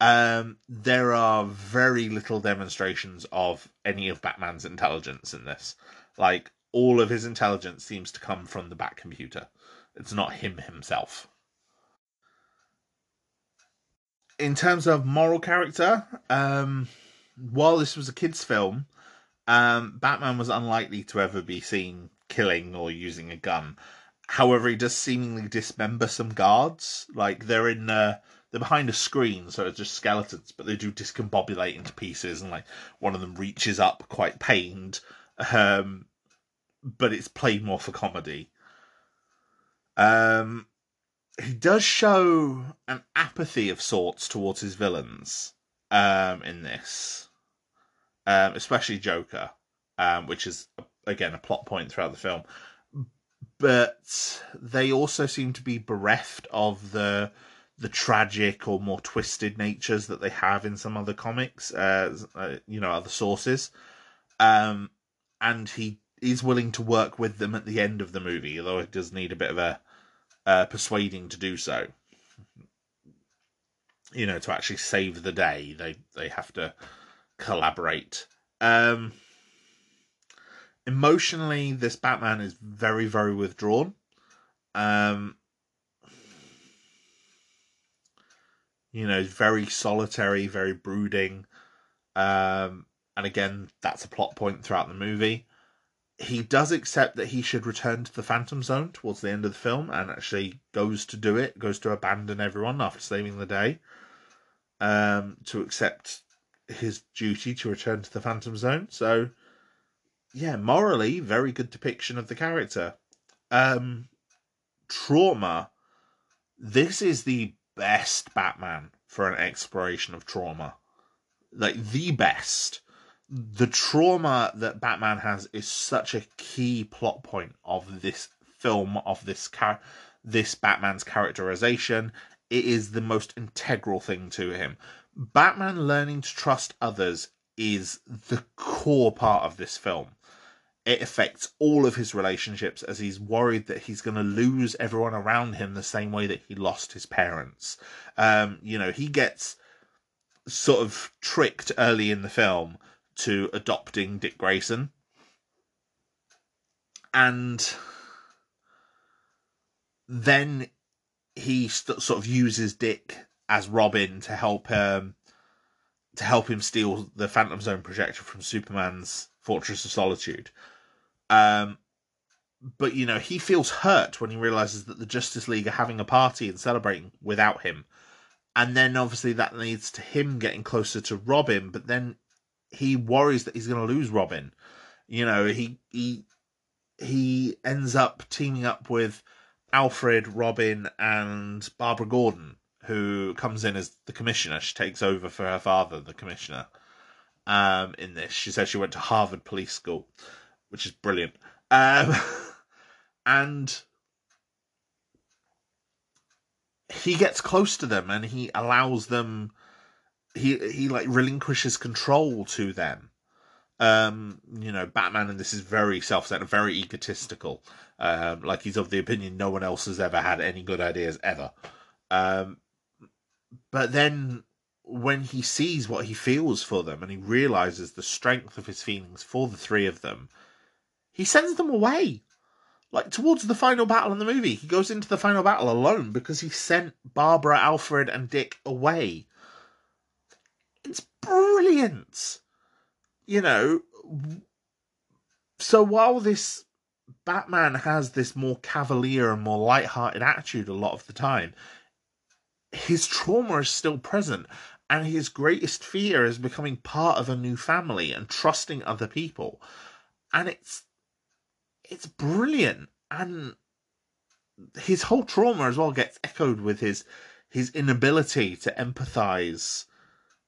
Um, there are very little demonstrations of any of Batman's intelligence in this. Like, all of his intelligence seems to come from the bat computer. It's not him himself in terms of moral character, um, while this was a kids' film, um, Batman was unlikely to ever be seen killing or using a gun. However, he does seemingly dismember some guards. Like they're in, uh, they're behind a screen, so it's just skeletons, but they do discombobulate into pieces, and like one of them reaches up quite pained. Um, but it's played more for comedy. Um, he does show an apathy of sorts towards his villains um, in this, um, especially Joker, um, which is again a plot point throughout the film. But they also seem to be bereft of the the tragic or more twisted natures that they have in some other comics, uh, uh, you know, other sources. Um, and he is willing to work with them at the end of the movie, although it does need a bit of a uh, persuading to do so. You know, to actually save the day, they they have to collaborate. Um, emotionally, this Batman is very very withdrawn. Um, You know, very solitary, very brooding. Um, and again, that's a plot point throughout the movie. He does accept that he should return to the Phantom Zone towards the end of the film and actually goes to do it, goes to abandon everyone after saving the day. Um, to accept his duty to return to the Phantom Zone. So, yeah, morally, very good depiction of the character. Um, trauma. This is the best Batman for an exploration of trauma. Like, the best. The trauma that Batman has is such a key plot point of this film, of this car- this Batman's characterization it is the most integral thing to him. Batman learning to trust others is the core part of this film. It affects all of his relationships as he's worried that he's going to lose everyone around him the same way that he lost his parents. Um, you know, he gets sort of tricked early in the film to adopting Dick Grayson. And then he st- sort of uses Dick as Robin to help him to help him steal the Phantom Zone projector from Superman's Fortress of Solitude. Um, but you know he feels hurt when he realizes that the Justice League are having a party and celebrating without him, and then obviously that leads to him getting closer to Robin. But then he worries that he's going to lose Robin. You know he he he ends up teaming up with Alfred, Robin, and Barbara Gordon, who comes in as the commissioner. She takes over for her father, the commissioner. Um, in this, she says she went to Harvard Police School, which is brilliant. Um, and he gets close to them and he allows them. He he like relinquishes control to them. Um, you know, Batman and this is very self-centered, very egotistical. Um, like he's of the opinion no one else has ever had any good ideas ever. Um, but then when he sees what he feels for them and he realizes the strength of his feelings for the three of them, he sends them away. Like towards the final battle in the movie, he goes into the final battle alone because he sent Barbara, Alfred, and Dick away. It's brilliant. You know, so while this Batman has this more cavalier and more light-hearted attitude a lot of the time. His trauma is still present, and his greatest fear is becoming part of a new family and trusting other people. And it's it's brilliant. And his whole trauma as well gets echoed with his his inability to empathize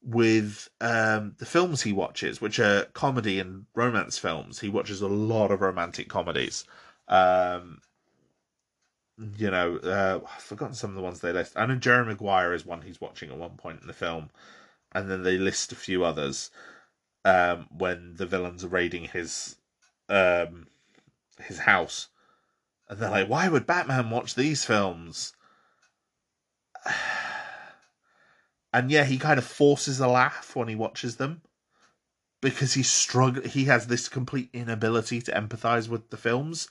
with um, the films he watches, which are comedy and romance films. He watches a lot of romantic comedies. Um, you know, uh, I've forgotten some of the ones they list. I know Jerry Maguire is one he's watching at one point in the film, and then they list a few others um, when the villains are raiding his um, his house, and they're like, "Why would Batman watch these films?" And yeah, he kind of forces a laugh when he watches them because he's struggling. He has this complete inability to empathize with the films.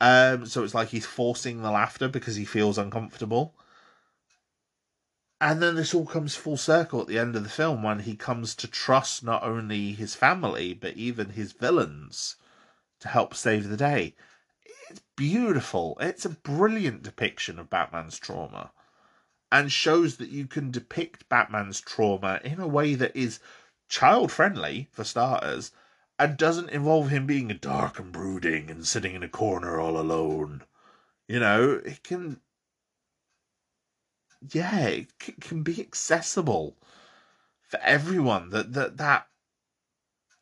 Um, so it's like he's forcing the laughter because he feels uncomfortable. And then this all comes full circle at the end of the film when he comes to trust not only his family but even his villains to help save the day. It's beautiful. It's a brilliant depiction of Batman's trauma and shows that you can depict Batman's trauma in a way that is child friendly, for starters, and doesn't involve him being dark and brooding and sitting in a corner all alone. You know, it can. Yeah, it can be accessible for everyone. That that that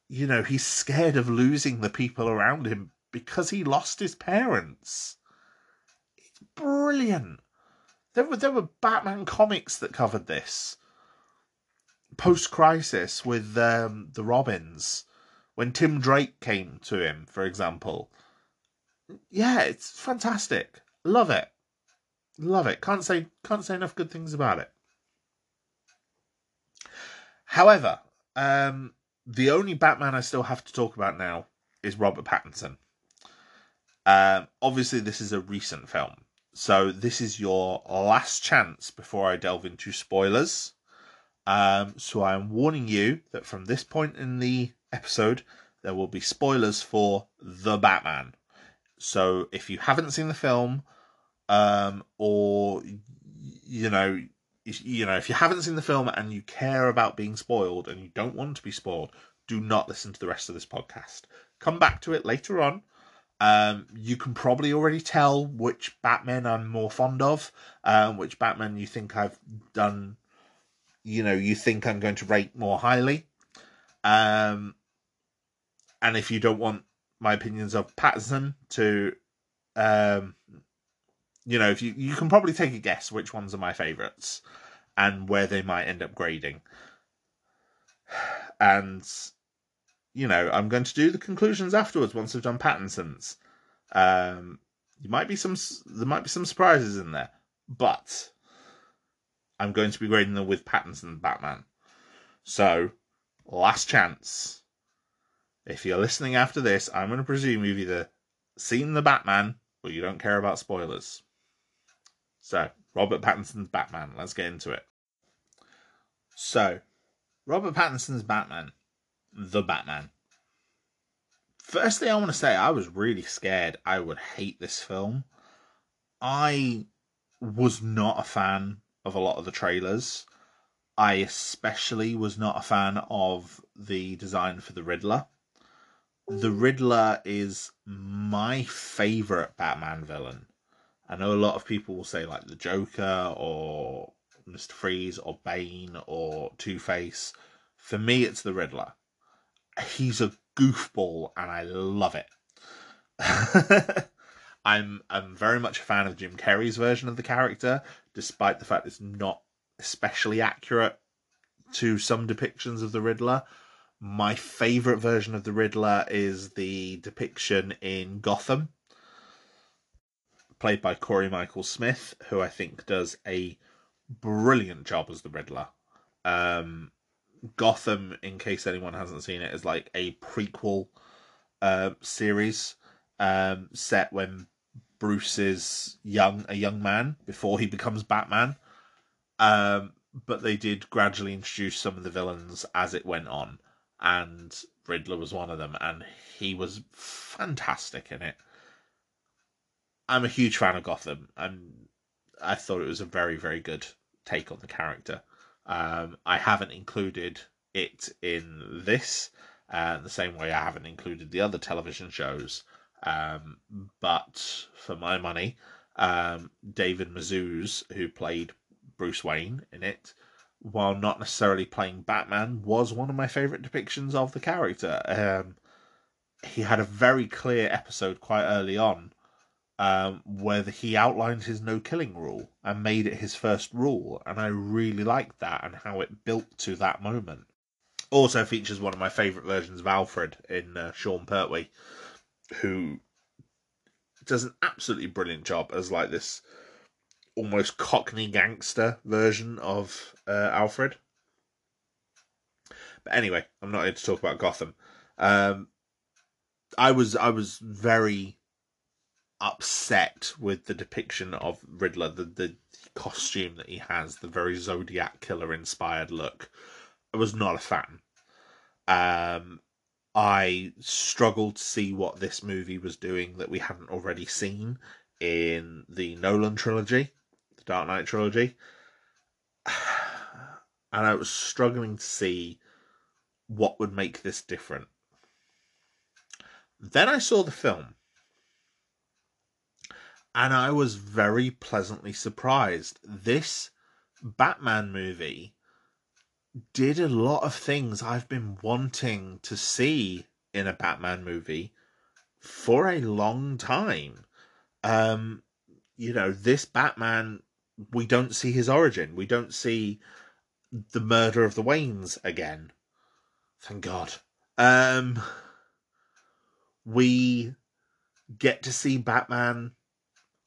you know he's scared of losing the people around him because he lost his parents. It's brilliant. There were there were Batman comics that covered this post crisis with um, the Robins when Tim Drake came to him, for example. Yeah, it's fantastic. Love it. Love it. Can't say can't say enough good things about it. However, um, the only Batman I still have to talk about now is Robert Pattinson. Um, obviously, this is a recent film, So this is your last chance before I delve into spoilers. Um, so I'm warning you that from this point in the episode, there will be spoilers for The Batman. So if you haven't seen the film, um, or you know, you know, if you haven't seen the film and you care about being spoiled and you don't want to be spoiled, do not listen to the rest of this podcast. Come back to it later on. Um, you can probably already tell which Batman I'm more fond of, um, which Batman you think I've done, you know, you think I'm going to rate more highly. Um, and if you don't want my opinions of Pattinson to, um, you know, if you you can probably take a guess which ones are my favourites and where they might end up grading. And you know, I'm going to do the conclusions afterwards once I've done Pattinson's. Um, you might be some there might be some surprises in there, but I'm going to be grading them with Pattinson Batman. So, last chance. If you're listening after this, I'm going to presume you've either seen the Batman or you don't care about spoilers. So, Robert Pattinson's Batman. Let's get into it. So, Robert Pattinson's Batman, the Batman. Firstly, I want to say I was really scared I would hate this film. I was not a fan of a lot of the trailers. I especially was not a fan of the design for the Riddler. The Riddler is my favorite Batman villain. I know a lot of people will say like the Joker or Mr. Freeze or Bane or Two Face. For me, it's the Riddler. He's a goofball and I love it. I'm I'm very much a fan of Jim Carrey's version of the character, despite the fact it's not especially accurate to some depictions of the Riddler. My favorite version of the Riddler is the depiction in Gotham played by Corey Michael Smith, who I think does a brilliant job as the Riddler. Um, Gotham, in case anyone hasn't seen it, is like a prequel uh, series um, set when Bruce is young, a young man before he becomes Batman. Um, but they did gradually introduce some of the villains as it went on, and Riddler was one of them, and he was fantastic in it. I'm a huge fan of Gotham, and I thought it was a very, very good take on the character. Um, I haven't included it in this, uh, the same way I haven't included the other television shows. Um, but for my money, um, David Mazouz, who played Bruce Wayne in it, while not necessarily playing Batman, was one of my favourite depictions of the character. Um, he had a very clear episode quite early on um, where he outlined his no killing rule and made it his first rule. And I really liked that and how it built to that moment. Also features one of my favourite versions of Alfred in uh, Sean Pertwee, who does an absolutely brilliant job as like this almost cockney gangster version of uh, Alfred. But anyway, I'm not here to talk about Gotham. Um, I was I was very upset with the depiction of Riddler, the, the costume that he has, the very Zodiac killer inspired look. I was not a fan. Um, I struggled to see what this movie was doing that we hadn't already seen in the Nolan trilogy, the Dark Knight trilogy. And I was struggling to see what would make this different. Then I saw the film and I was very pleasantly surprised. This Batman movie did a lot of things I've been wanting to see in a Batman movie for a long time. Um, you know, this Batman, we don't see his origin. We don't see the murder of the Waynes again. Thank God. Um, we get to see Batman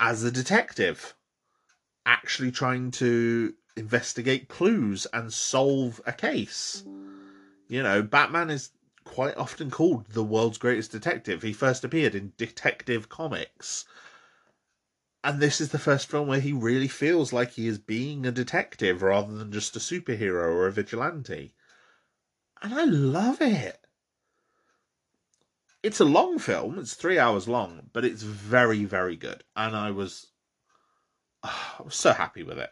as a detective, actually trying to investigate clues and solve a case. You know, Batman is quite often called the world's greatest detective. He first appeared in Detective Comics. and this is the first film where he really feels like he is being a detective rather than just a superhero or a vigilante. And I love it. It's a long film, it's three hours long, but it's very, very good. And I was, I was so happy with it.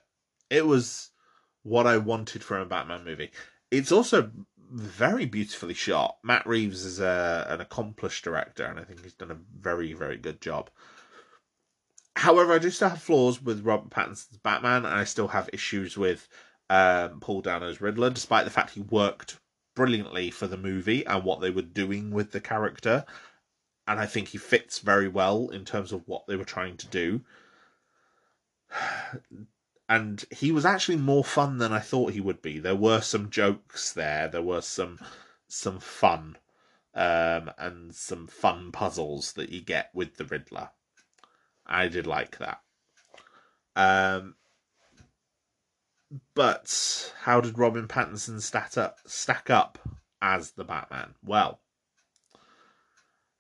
It was what I wanted from a Batman movie. It's also very beautifully shot. Matt Reeves is a, an accomplished director, and I think he's done a very, very good job. However, I do still have flaws with Robert Pattinson's Batman, and I still have issues with um, Paul Dano's Riddler, despite the fact he worked brilliantly for the movie and what they were doing with the character. And I think he fits very well in terms of what they were trying to do. And he was actually more fun than I thought he would be. There were some jokes there. There were some some fun um, and some fun puzzles that you get with the Riddler. I did like that. Um, but how did Robin Pattinson stat up, stack up as the Batman? Well,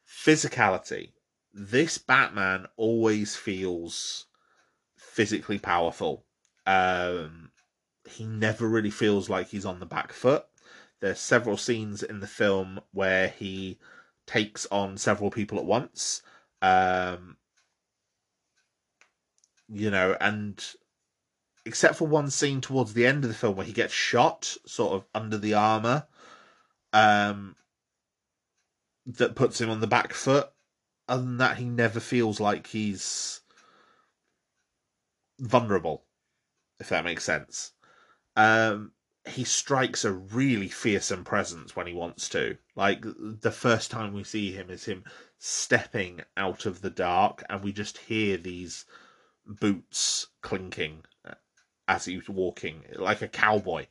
physicality. This Batman always feels physically powerful. Um, he never really feels like he's on the back foot. There's several scenes in the film where he takes on several people at once. Um, you know, and except for one scene towards the end of the film where he gets shot sort of under the armor, um, that puts him on the back foot. Other than that, he never feels like he's vulnerable if that makes sense. Um, he strikes a really fearsome presence when he wants to. Like the first time we see him is him stepping out of the dark, and we just hear these boots clinking as he's walking, like a cowboy,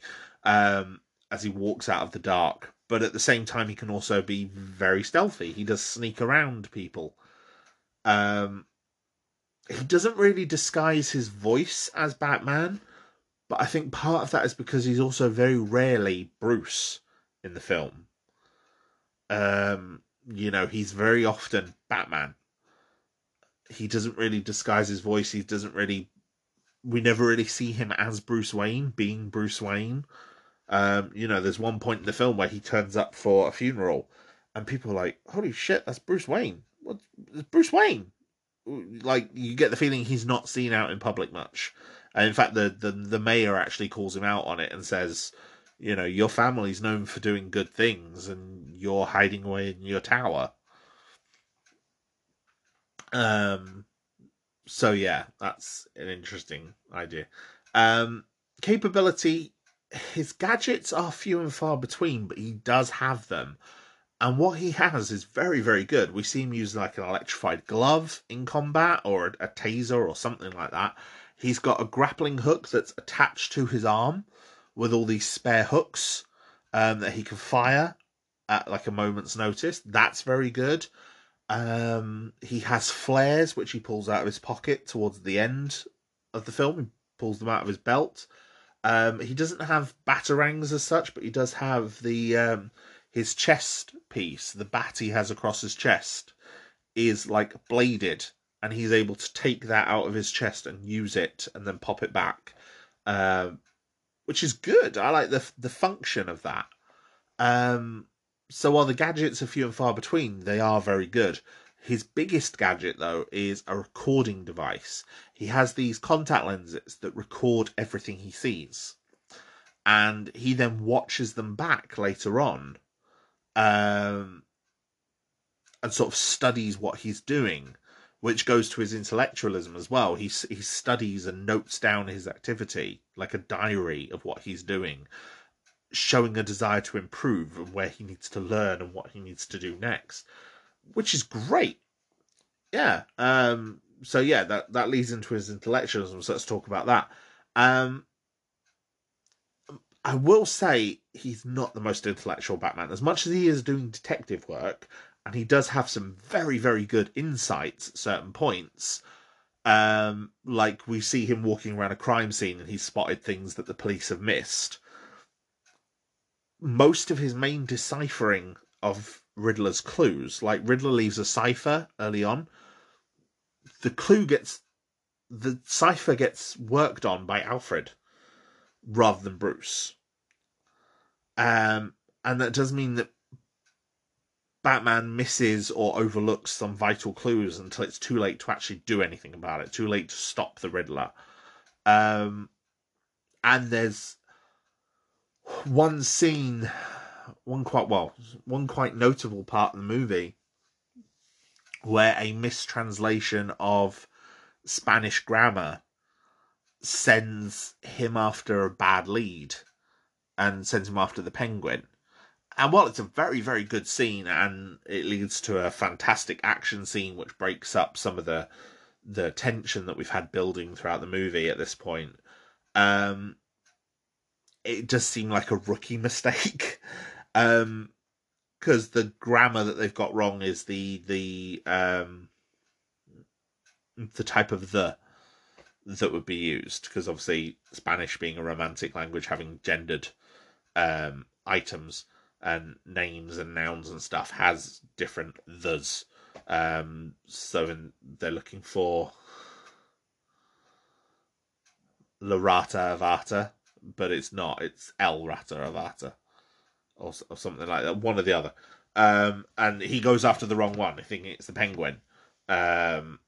um, as he walks out of the dark. But at the same time, he can also be very stealthy. He does sneak around people. Um, he doesn't really disguise his voice as Batman, but I think part of that is because he's also very rarely Bruce in the film. Um, you know, he's very often Batman. He doesn't really disguise his voice. He doesn't really. We never really see him as Bruce Wayne, being Bruce Wayne. Um, you know, there's one point in the film where he turns up for a funeral, and people are like, "Holy shit, that's Bruce Wayne! What? Bruce Wayne!" like you get the feeling he's not seen out in public much. And in fact, the, the the mayor actually calls him out on it and says, you know, your family's known for doing good things, and you're hiding away in your tower. Um. So yeah, that's an interesting idea. Um, capability. His gadgets are few and far between, but he does have them. And what he has is very, very good. We see him use like an electrified glove in combat or a, a taser or something like that. He's got a grappling hook that's attached to his arm with all these spare hooks um, that he can fire at like a moment's notice. That's very good. Um, he has flares which he pulls out of his pocket towards the end of the film. He pulls them out of his belt. Um, he doesn't have batarangs as such, but he does have the um, his chest piece, the bat he has across his chest, is like bladed, and he's able to take that out of his chest and use it, and then pop it back, uh, which is good. I like the the function of that. Um, so while the gadgets are few and far between, they are very good. His biggest gadget, though, is a recording device. He has these contact lenses that record everything he sees. And he then watches them back later on um, and sort of studies what he's doing, which goes to his intellectualism as well. He he studies and notes down his activity like a diary of what he's doing, showing a desire to improve and where he needs to learn and what he needs to do next, which is great. Yeah. Um. So yeah, that that leads into his intellectualism. So let's talk about that. Um. I will say he's not the most intellectual Batman. As much as he is doing detective work, and he does have some very, very good insights at certain points. Um, like we see him walking around a crime scene and he's spotted things that the police have missed. Most of his main deciphering of Riddler's clues, like Riddler leaves a cipher early on, the clue gets the cipher gets worked on by Alfred rather than Bruce. Um, and that does mean that Batman misses or overlooks some vital clues until it's too late to actually do anything about it, too late to stop the Riddler. Um, and there's one scene, one quite well, one quite notable part of the movie where a mistranslation of Spanish grammar sends him after a bad lead and sends him after the penguin. And while it's a very, very good scene and it leads to a fantastic action scene which breaks up some of the the tension that we've had building throughout the movie at this point, um, it does seem like a rookie mistake. um, because the grammar that they've got wrong is the the um the type of the that would be used. Because obviously Spanish being a romantic language having gendered um items and names and nouns and stuff has different thes. Um so in, they're looking for La Rata Avata but it's not it's El Rata Avata or, or something like that, one or the other. Um, and he goes after the wrong one, thinking it's the penguin, um,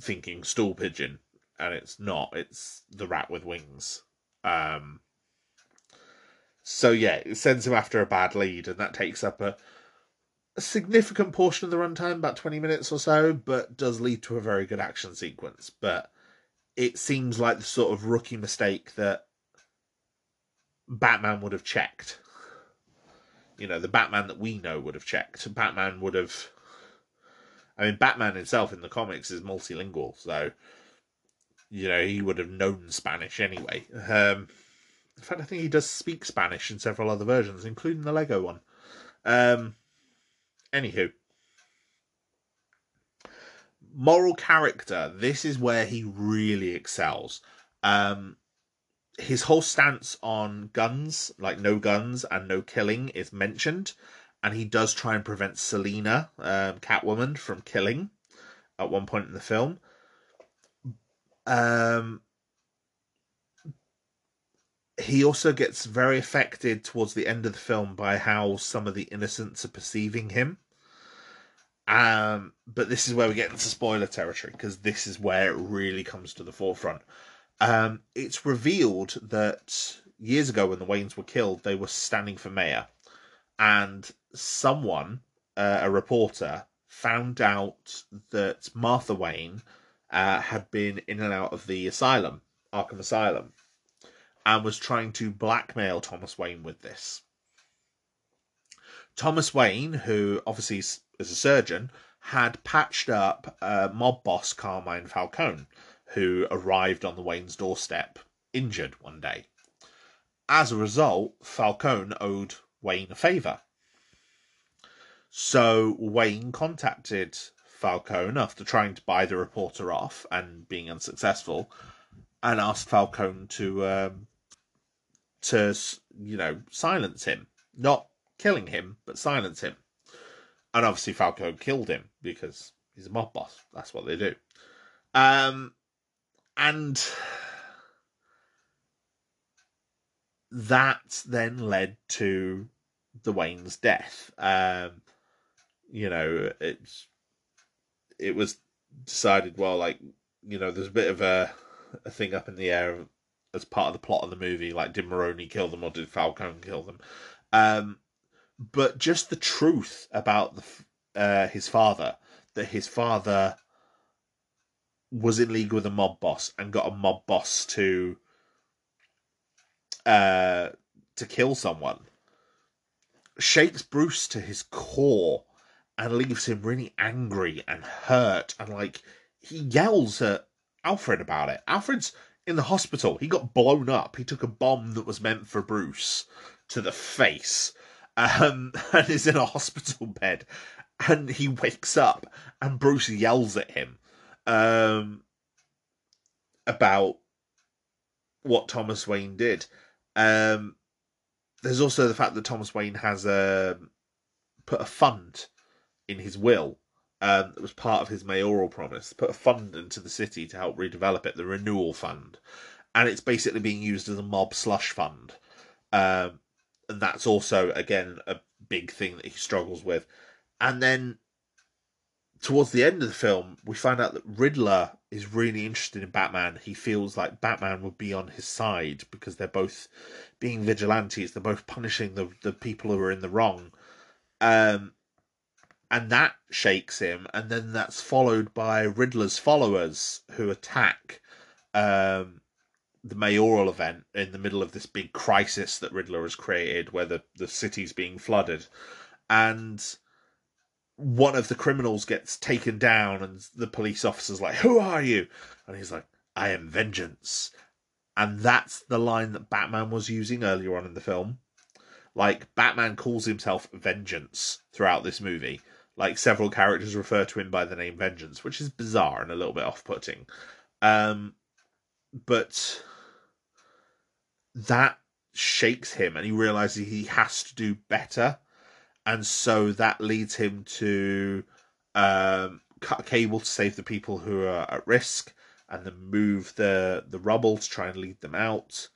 thinking stool pigeon, and it's not. It's the rat with wings. Um, so yeah, it sends him after a bad lead, and that takes up a, a significant portion of the runtime, about twenty minutes or so, but does lead to a very good action sequence. But it seems like the sort of rookie mistake that Batman would have checked you know, the Batman that we know would have checked. Batman would have. I mean, Batman himself in the comics is multilingual, so you know he would have known Spanish anyway. Um, in fact, I think he does speak Spanish in several other versions, including the Lego one. Um, anywho, moral character. This is where he really excels. Um, his whole stance on guns, like no guns and no killing, is mentioned, and he does try and prevent Selina, um, Catwoman, from killing at one point in the film. Um, he also gets very affected towards the end of the film by how some of the innocents are perceiving him. Um, but this is where we get into spoiler territory because this is where it really comes to the forefront. Um, it's revealed that years ago when the Waynes were killed, they were standing for mayor, and someone, uh, a reporter, found out that Martha Wayne uh, had been in and out of the asylum, Arkham Asylum, and was trying to blackmail Thomas Wayne with this. Thomas Wayne, who obviously is a surgeon, had patched up uh, mob boss Carmine Falcone who arrived on the Wayne's doorstep injured one day. As a result, Falcone owed Wayne a favour. So Wayne contacted Falcone after trying to buy the reporter off and being unsuccessful, and asked Falcone to um, to you know silence him, not killing him, but silence him. And obviously Falcone killed him because he's a mob boss. That's what they do. Um, and that then led to the Wayne's death. Um, you know, it's it was decided well, like you know, there's a bit of a a thing up in the air as part of the plot of the movie. Like, did Maroni kill them or did Falcone kill them? Um, but just the truth about the uh, his father that his father was in league with a mob boss and got a mob boss to uh to kill someone shakes Bruce to his core and leaves him really angry and hurt and like he yells at Alfred about it. Alfred's in the hospital. He got blown up. He took a bomb that was meant for Bruce to the face um, and is in a hospital bed. And he wakes up and Bruce yells at him um, about what Thomas Wayne did. Um, there's also the fact that Thomas Wayne has uh, put a fund in his will um, that was part of his mayoral promise put a fund into the city to help redevelop it, the Renewal Fund, and it's basically being used as a mob slush fund, um, and that's also again a big thing that he struggles with, and then towards the end of the film, we find out that Riddler is really interested in Batman. He feels like Batman would be on his side because they're both being vigilantes. They're both punishing the the people who are in the wrong. Um, and that shakes him, and then that's followed by Riddler's followers who attack um, the mayoral event in the middle of this big crisis that Riddler has created, where the, the city's being flooded, and one of the criminals gets taken down, and the police officer's like, "Who are you?" And he's like, "I am vengeance," and that's the line that Batman was using earlier on in the film. Like Batman calls himself Vengeance throughout this movie like several characters refer to him by the name Vengeance, which is bizarre and a little bit off-putting. Um, but that shakes him, and he realizes he has to do better, and so that leads him to um, cut a cable to save the people who are at risk, and then move the the rubble to try and lead them out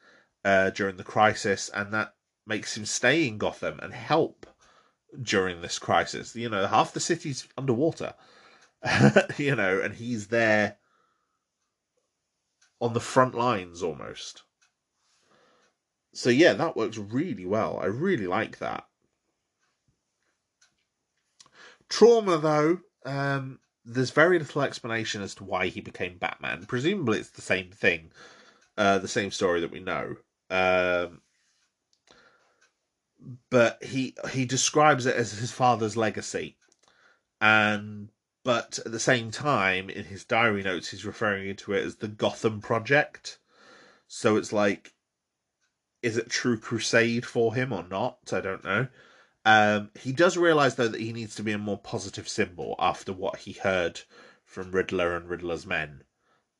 uh, during the crisis, and that makes him stay in Gotham and help during this crisis. You know, half the city's underwater. you know, and he's there on the front lines almost. So yeah, that works really well. I really like that. Trauma though, um, there's very little explanation as to why he became Batman. Presumably it's the same thing, uh, the same story that we know. Um, but he he describes it as his father's legacy, and but at the same time, in his diary notes, he's referring to it as the Gotham Project. So it's like, is it true crusade for him or not? I don't know. Um, he does realize though that he needs to be a more positive symbol after what he heard from Riddler and Riddler's men.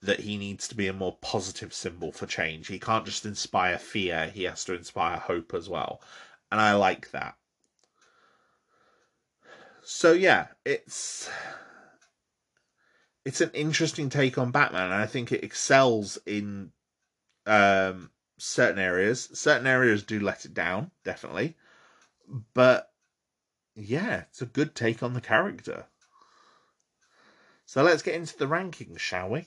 That he needs to be a more positive symbol for change. He can't just inspire fear; he has to inspire hope as well and I like that. So yeah, it's it's an interesting take on Batman, and I think it excels in um, certain areas. Certain areas do let it down, definitely, but yeah, it's a good take on the character. So let's get into the rankings, shall we?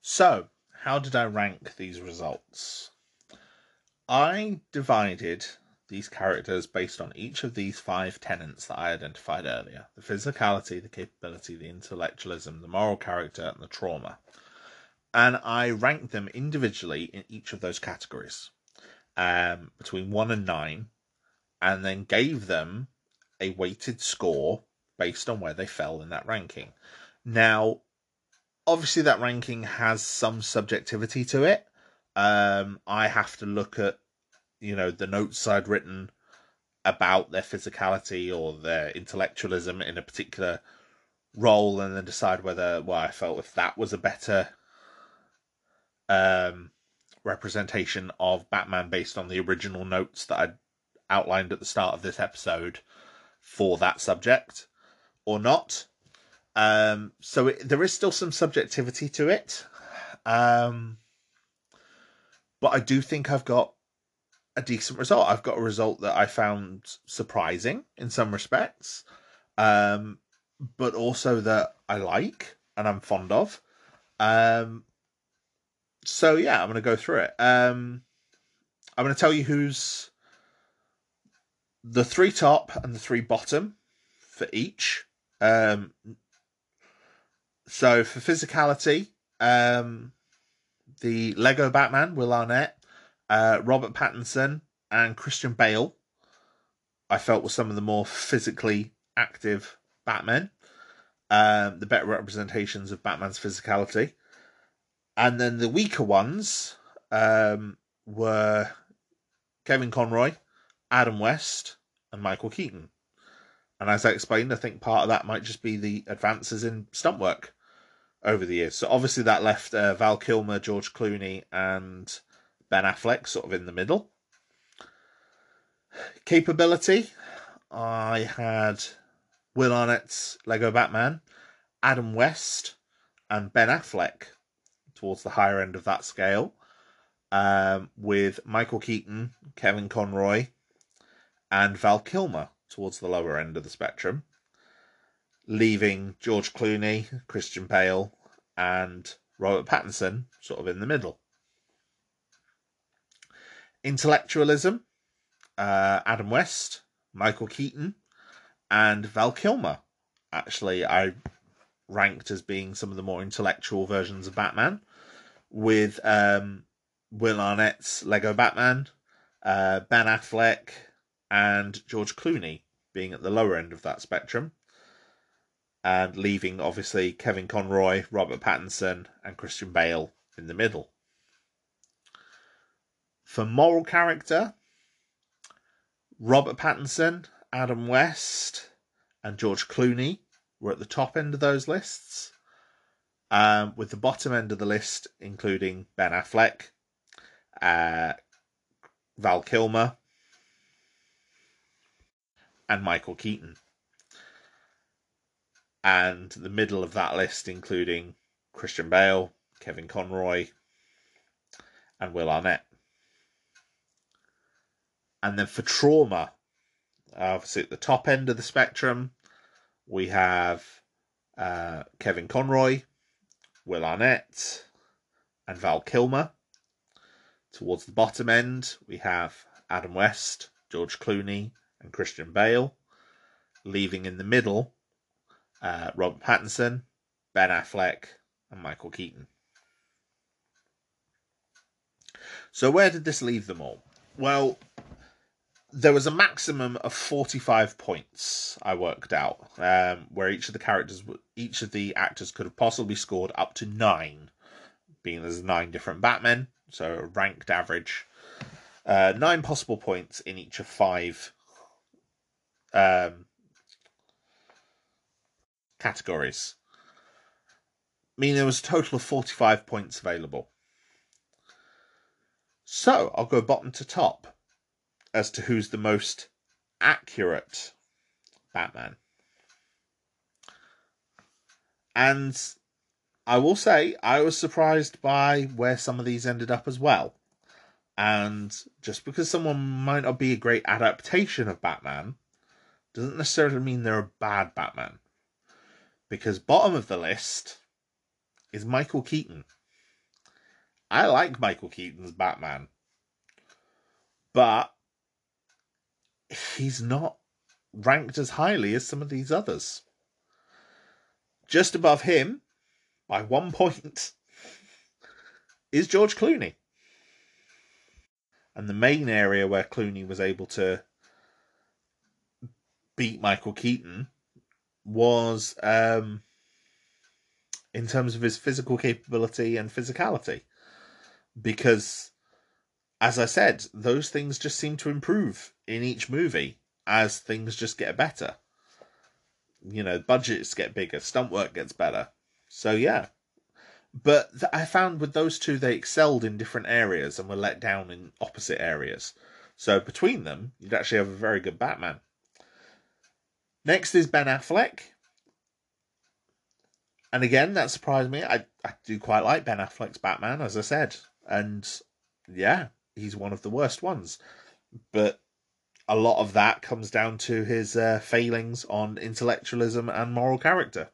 So, how did I rank these results? I divided these characters based on each of these five tenets that I identified earlier the physicality, the capability, the intellectualism, the moral character, and the trauma. And I ranked them individually in each of those categories um, between one and nine, and then gave them a weighted score based on where they fell in that ranking. Now, obviously, that ranking has some subjectivity to it um, I have to look at, you know, the notes I'd written about their physicality or their intellectualism in a particular role and then decide whether, well, I felt if that was a better um, representation of Batman based on the original notes that I'd outlined at the start of this episode for that subject or not. Um, so it, there is still some subjectivity to it. Um, but I do think I've got a decent result. I've got a result that I found surprising in some respects, um, but also that I like and I'm fond of. Um, so yeah, I'm going to go through it. Um, I'm going to tell you who's the three top and the three bottom for each. Um, so for physicality, um, the Lego Batman, Will Arnett, uh, Robert Pattinson, and Christian Bale. I felt were some of the more physically active Batmen, um, the better representations of Batman's physicality. And then the weaker ones um, were Kevin Conroy, Adam West, and Michael Keaton. And as I explained, I think part of that might just be the advances in stunt work over the years. So obviously that left uh, Val Kilmer, George Clooney, and Ben Affleck sort of in the middle. Capability, I had Will Arnett's Lego Batman, Adam West, and Ben Affleck towards the higher end of that scale, um, with Michael Keaton, Kevin Conroy, and Val Kilmer towards the lower end of the spectrum, leaving George Clooney, Christian Bale, and Robert Pattinson sort of in the middle. Intellectualism, uh, Adam West, Michael Keaton, and Val Kilmer. Actually, I ranked as being some of the more intellectual versions of Batman, with um, Will Arnett's Lego Batman, uh, Ben Affleck, and George Clooney being at the lower end of that spectrum, and leaving obviously Kevin Conroy, Robert Pattinson, and Christian Bale in the middle. For moral character, Robert Pattinson, Adam West, and George Clooney were at the top end of those lists, um, with the bottom end of the list including Ben Affleck, uh, Val Kilmer, and Michael Keaton. And the middle of that list including Christian Bale, Kevin Conroy, and Will Arnett. And then for trauma, obviously at the top end of the spectrum, we have uh, Kevin Conroy, Will Arnett, and Val Kilmer. Towards the bottom end, we have Adam West, George Clooney, and Christian Bale. Leaving in the middle, uh, Robert Pattinson, Ben Affleck, and Michael Keaton. So, where did this leave them all? Well, there was a maximum of 45 points I worked out, um, where each of the characters, each of the actors could have possibly scored up to nine, being there's nine different Batmen, so a ranked average. Uh, nine possible points in each of five um, categories, meaning there was a total of 45 points available. So I'll go bottom to top as to who's the most accurate Batman. And I will say, I was surprised by where some of these ended up as well. And just because someone might not be a great adaptation of Batman doesn't necessarily mean they're a bad Batman. Because bottom of the list is Michael Keaton. I like Michael Keaton's Batman. But he's not ranked as highly as some of these others. Just above him, by one point, is George Clooney. And the main area where Clooney was able to beat Michael Keaton was um, in terms of his physical capability and physicality. Because as I said, those things just seem to improve in each movie as things just get better. You know, budgets get bigger, stunt work gets better. So yeah. But I found with those two, they excelled in different areas and were let down in opposite areas. So between them, you'd actually have a very good Batman. Next is Ben Affleck. And again, that surprised me. I, I do quite like Ben Affleck's Batman, as I said. And yeah, he's one of the worst ones. But a lot of that comes down to his uh, failings on intellectualism and moral character.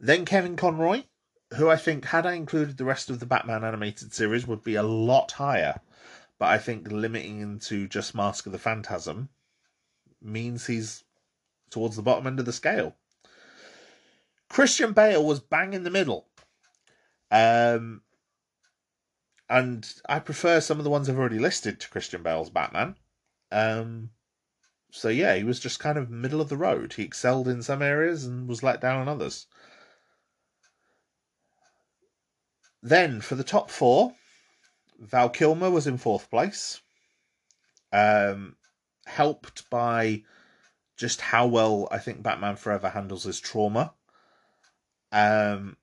Then Kevin Conroy, who I think, had I included the rest of the Batman animated series, would be a lot higher. But I think limiting him to just Mask of the Phantasm means he's towards the bottom end of the scale. Christian Bale was bang in the middle. Um, and I prefer some of the ones I've already listed to Christian Bale's Batman. Um, so yeah, he was just kind of middle of the road. He excelled in some areas and was let down in others. Then for the top four, Val Kilmer was in fourth place, um, helped by just how well I think Batman Forever handles his trauma. Um,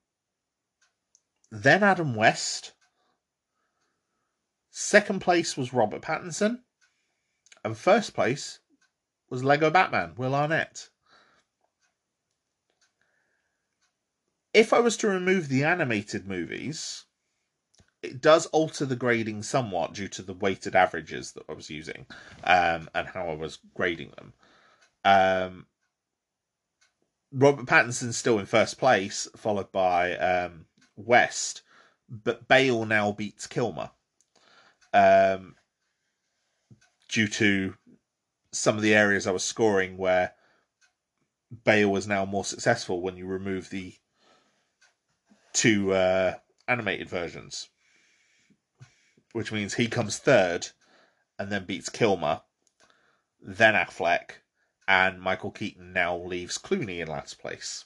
then Adam West. Second place was Robert Pattinson. And first place was Lego Batman, Will Arnett. If I was to remove the animated movies, it does alter the grading somewhat due to the weighted averages that I was using um, and how I was grading them. Um, Robert Pattinson's still in first place, followed by um, West, but Bale now beats Kilmer. Um, due to some of the areas I was scoring where Bale was now more successful when you remove the two uh, animated versions, which means he comes third and then beats Kilmer, then Affleck, and Michael Keaton now leaves Clooney in last place.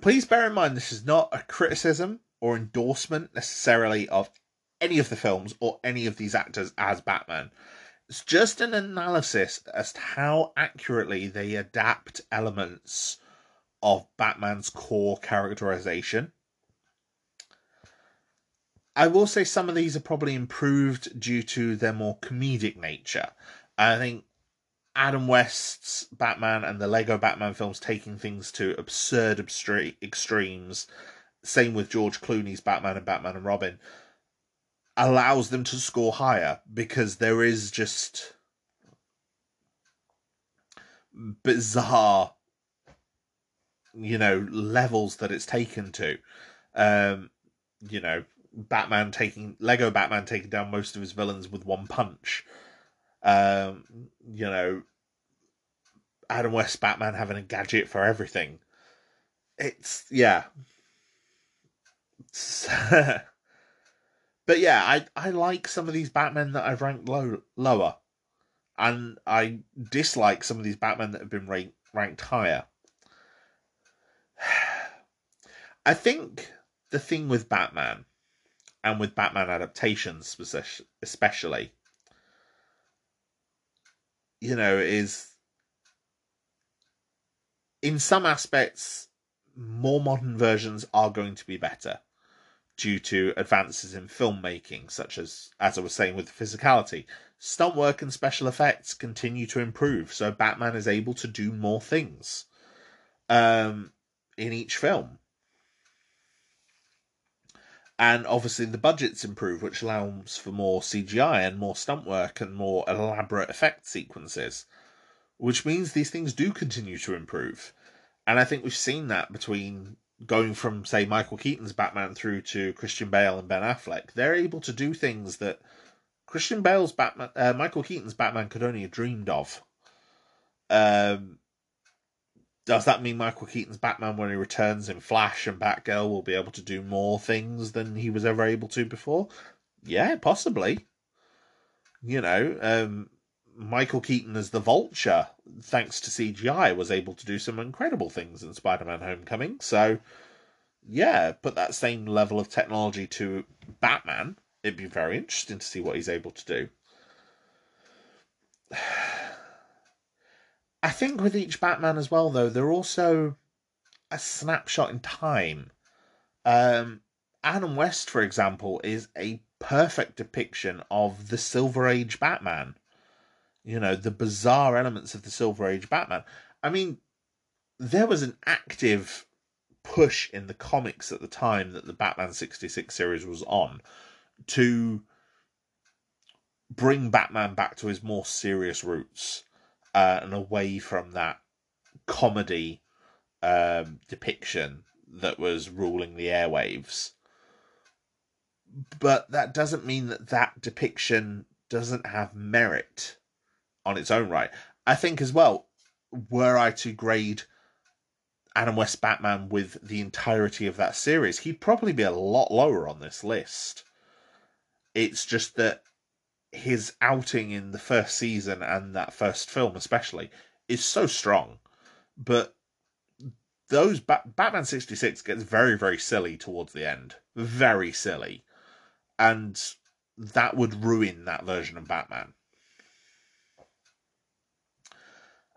Please bear in mind this is not a criticism or endorsement necessarily of any of the films or any of these actors as Batman. It's just an analysis as to how accurately they adapt elements of Batman's core characterization. I will say some of these are probably improved due to their more comedic nature. I think Adam West's Batman and the Lego Batman films taking things to absurd extremes. Same with George Clooney's Batman and Batman and Robin allows them to score higher because there is just bizarre you know levels that it's taken to um you know batman taking lego batman taking down most of his villains with one punch um you know adam west batman having a gadget for everything. It's yeah. But yeah, I I like some of these Batmen that I've ranked low lower, and I dislike some of these Batmen that have been ranked ranked higher. I think the thing with Batman, and with Batman adaptations especially, you know, is in some aspects more modern versions are going to be better due to advances in filmmaking, such as, as I was saying, with the physicality. Stunt work and special effects continue to improve, so Batman is able to do more things um, in each film. And obviously, the budgets improve, which allows for more CGI and more stunt work and more elaborate effect sequences, which means these things do continue to improve. And I think we've seen that between going from say Michael Keaton's Batman through to Christian Bale and Ben Affleck, they're able to do things that Christian Bale's Batman, uh, Michael Keaton's Batman could only have dreamed of. Um, does that mean Michael Keaton's Batman, when he returns in Flash and Batgirl, will be able to do more things than he was ever able to before? Yeah, possibly. You know, um, Michael Keaton as the Vulture, thanks to CGI, was able to do some incredible things in Spider Man Homecoming. So, yeah, put that same level of technology to Batman. It'd be very interesting to see what he's able to do. I think with each Batman as well, though, they're also a snapshot in time. Um, Adam West, for example, is a perfect depiction of the Silver Age Batman you know, the bizarre elements of the Silver Age Batman. I mean, there was an active push in the comics at the time that the Batman 66 series was on to bring Batman back to his more serious roots uh, and away from that comedy um, depiction that was ruling the airwaves. But that doesn't mean that that depiction doesn't have merit on its own right. I think as well, were I to grade Adam West Batman with the entirety of that series, he'd probably be a lot lower on this list. It's just that his outing in the first season and that first film, especially, is so strong. But those ba- Batman 66 gets very, very silly towards the end. Very silly. And that would ruin that version of Batman.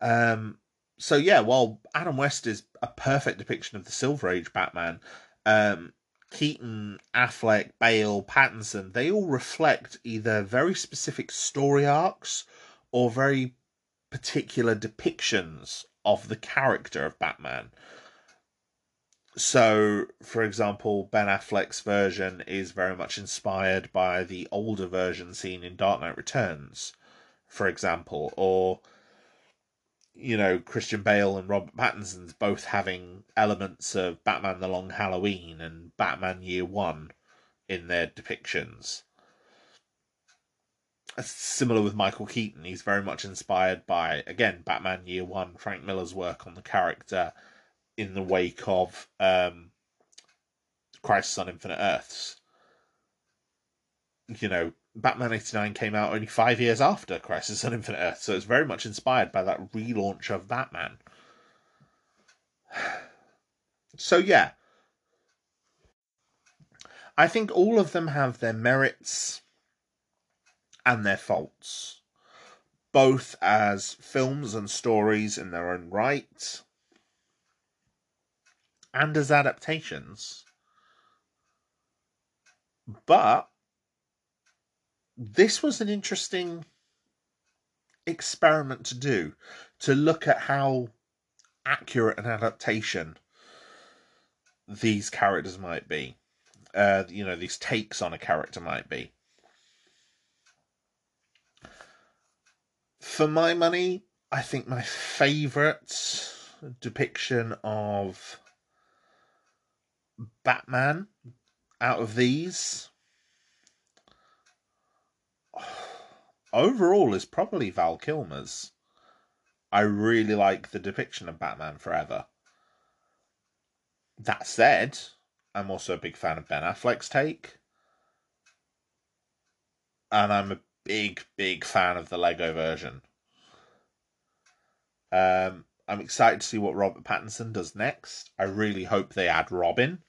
Um, so yeah, while Adam West is a perfect depiction of the Silver Age Batman, um, Keaton, Affleck, Bale, Pattinson, they all reflect either very specific story arcs or very particular depictions of the character of Batman. So, for example, Ben Affleck's version is very much inspired by the older version seen in Dark Knight Returns, for example, or you know, Christian Bale and Robert Pattinson's both having elements of Batman the Long Halloween and Batman Year One in their depictions. Similar with Michael Keaton, he's very much inspired by, again, Batman Year One, Frank Miller's work on the character in the wake of um, Crisis on Infinite Earths. You know, Batman 89 came out only five years after Crisis on Infinite Earth, so it's very much inspired by that relaunch of Batman. So, yeah. I think all of them have their merits and their faults, both as films and stories in their own right, and as adaptations. But this was an interesting experiment to do to look at how accurate an adaptation these characters might be. Uh, you know, these takes on a character might be. For my money, I think my favourite depiction of Batman out of these overall is probably Val Kilmer's. I really like the depiction of Batman Forever. That said, I'm also a big fan of Ben Affleck's take. And I'm a big, big fan of the Lego version. Um, I'm excited to see what Robert Pattinson does next. I really hope they add Robin.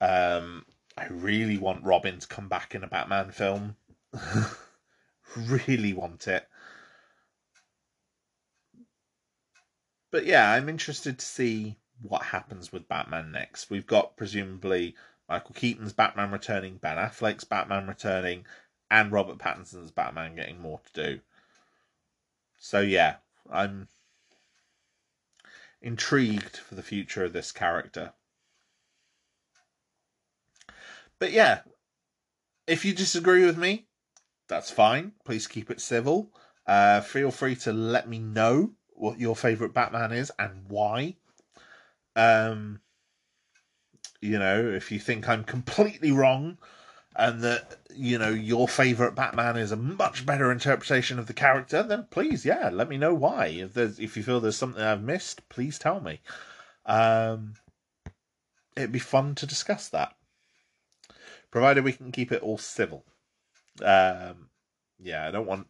Um, I really want Robin to come back in a Batman film. really want it. But yeah, I'm interested to see what happens with Batman next. We've got presumably Michael Keaton's Batman returning, Ben Affleck's Batman returning, and Robert Pattinson's Batman getting more to do. So yeah, I'm intrigued for the future of this character. But yeah, if you disagree with me, that's fine. Please keep it civil. Uh, feel free to let me know what your favorite Batman is and why. Um, you know, if you think I'm completely wrong and that you know your favorite Batman is a much better interpretation of the character, then please, yeah, let me know why. If there's if you feel there's something I've missed, please tell me. Um, it'd be fun to discuss that, provided we can keep it all civil. Um, yeah, I don't want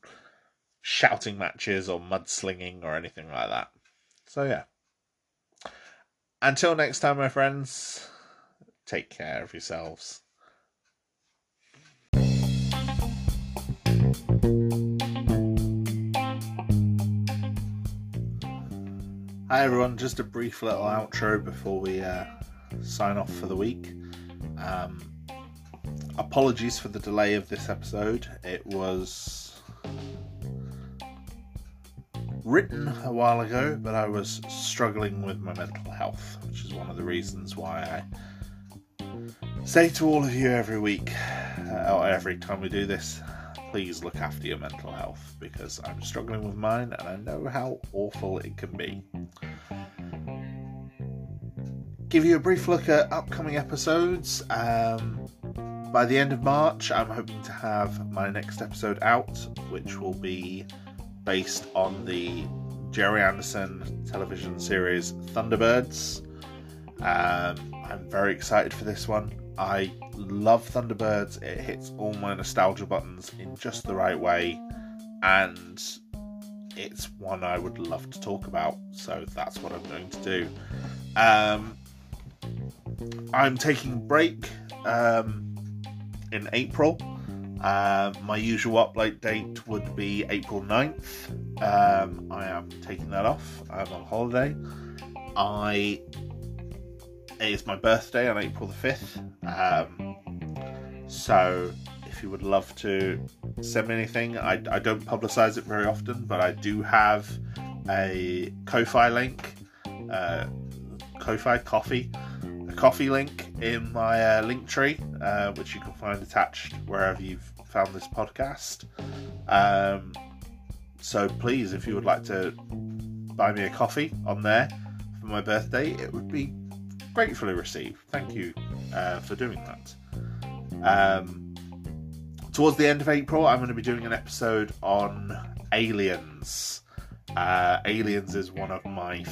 shouting matches or mudslinging or anything like that. So yeah. Until next time, my friends, take care of yourselves. Hi everyone, just a brief little outro before we uh, sign off for the week. Um, apologies for the delay of this episode. It was written a while ago, but I was struggling with my mental health, which is one of the reasons why I say to all of you every week, uh, or every time we do this, please look after your mental health because I'm struggling with mine and I know how awful it can be. Give you a brief look at upcoming episodes. Um, by the end of March, I'm hoping to have my next episode out, which will be based on the Gerry Anderson television series Thunderbirds. Um, I'm very excited for this one. I love Thunderbirds. It hits all my nostalgia buttons in just the right way, and it's one I would love to talk about. So that's what I'm going to do. Um, I'm taking a break. Um, in April. Uh, my usual upload date would be April 9th. Um, I am taking that off. I'm on holiday. I it is my birthday on April the 5th. Um, so if you would love to send me anything, I, I don't publicize it very often, but I do have a Ko-fi link, uh, Ko-fi coffee, a coffee link in my uh, link tree, uh, which you can find attached wherever you've found this podcast. Um, so please, if you would like to buy me a coffee on there for my birthday, it would be gratefully received. Thank you uh, for doing that. Um, towards the end of April, I'm going to be doing an episode on Aliens. Uh, Aliens is one of my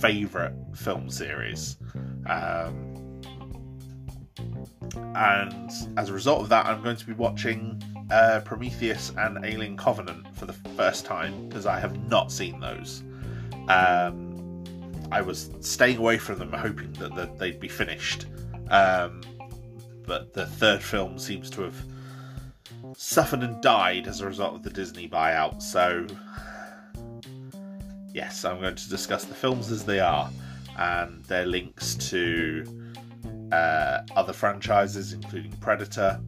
favourite film series. Um, and as a result of that, I'm going to be watching uh, Prometheus and Alien Covenant for the first time because I have not seen those. Um, I was staying away from them, hoping that, that they'd be finished. Um, but the third film seems to have suffered and died as a result of the Disney buyout. So, yes, I'm going to discuss the films as they are and their links to uh, other franchises, including Predator,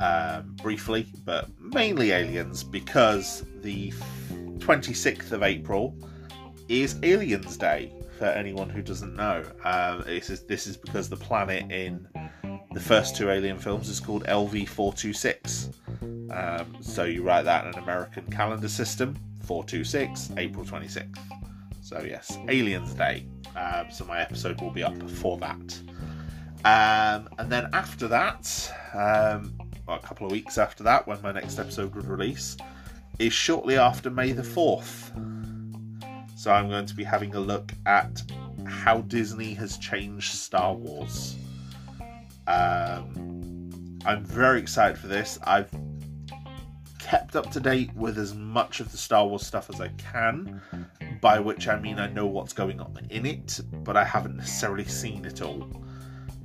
um, briefly, but mainly Aliens, because the 26th of April is Aliens Day. For anyone who doesn't know, um, this is this is because the planet in the first two Alien films is called LV four two six. Um, so you write that in an American calendar system, four two six, April twenty sixth. So yes, Aliens Day. Um, so my episode will be up for that. Um, and then after that, um, well, a couple of weeks after that, when my next episode would release, is shortly after May the 4th. So I'm going to be having a look at how Disney has changed Star Wars. Um, I'm very excited for this. I've kept up to date with as much of the Star Wars stuff as I can, by which I mean I know what's going on in it, but I haven't necessarily seen it all.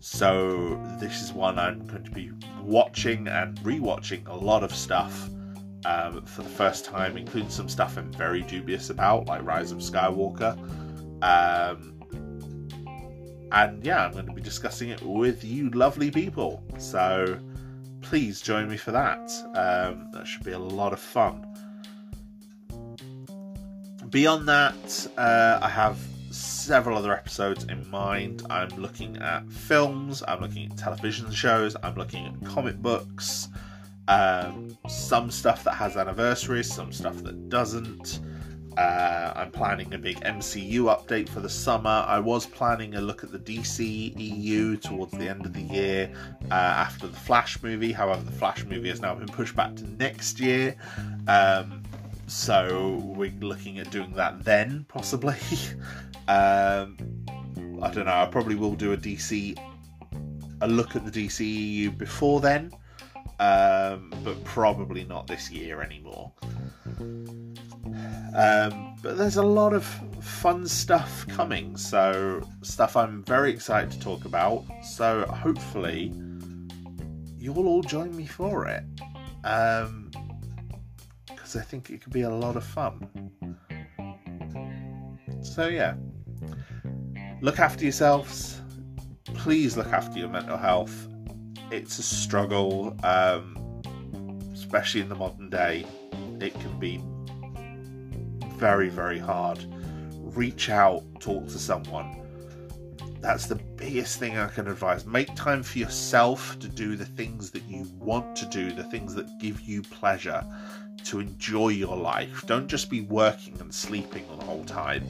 So this is one I'm going to be watching and rewatching a lot of stuff um, for the first time, including some stuff I'm very dubious about, like Rise of Skywalker. Um, and yeah, I'm going to be discussing it with you, lovely people. So please join me for that. Um, that should be a lot of fun. Beyond that, uh, I have several other episodes in mind. I'm looking at films, I'm looking at television shows, I'm looking at comic books, um, some stuff that has anniversaries, some stuff that doesn't. Uh, I'm planning a big MCU update for the summer. I was planning a look at the DC EU towards the end of the year uh, after the Flash movie. However, the Flash movie has now been pushed back to next year. Um, so we're looking at doing that then, possibly. um, I don't know. I probably will do a DC, a look at the DCEU before then, um, but probably not this year anymore. Um, but there's a lot of fun stuff coming, so stuff I'm very excited to talk about. So hopefully, you'll all join me for it. Um, because I think it could be a lot of fun. So, yeah, look after yourselves. Please look after your mental health. It's a struggle, um, especially in the modern day. It can be very, very hard. Reach out, talk to someone. That's the biggest thing I can advise. Make time for yourself to do the things that you want to do, the things that give you pleasure to enjoy your life. Don't just be working and sleeping the whole time.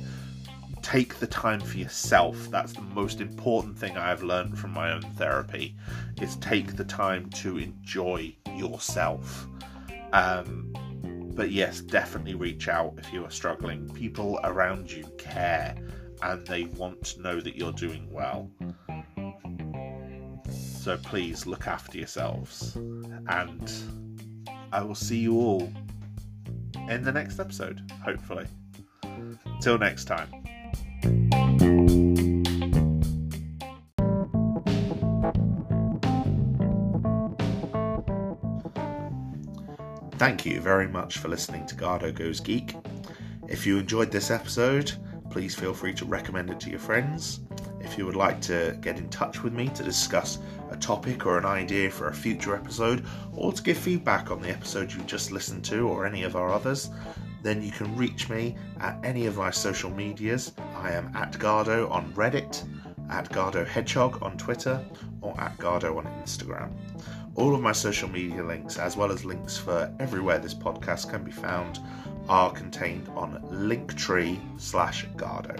Take the time for yourself. That's the most important thing I have learned from my own therapy. Is take the time to enjoy yourself. Um, but yes, definitely reach out if you are struggling. People around you care and they want to know that you're doing well. So please look after yourselves and I will see you all in the next episode, hopefully. Till next time. Thank you very much for listening to Gardo Goes Geek. If you enjoyed this episode, please feel free to recommend it to your friends. If you would like to get in touch with me to discuss a topic or an idea for a future episode, or to give feedback on the episode you just listened to or any of our others, then you can reach me at any of my social medias. I am at Gardo on Reddit, at Gardo Hedgehog on Twitter, or at Gardo on Instagram. All of my social media links, as well as links for everywhere this podcast can be found, are contained on linktree slash Gardo.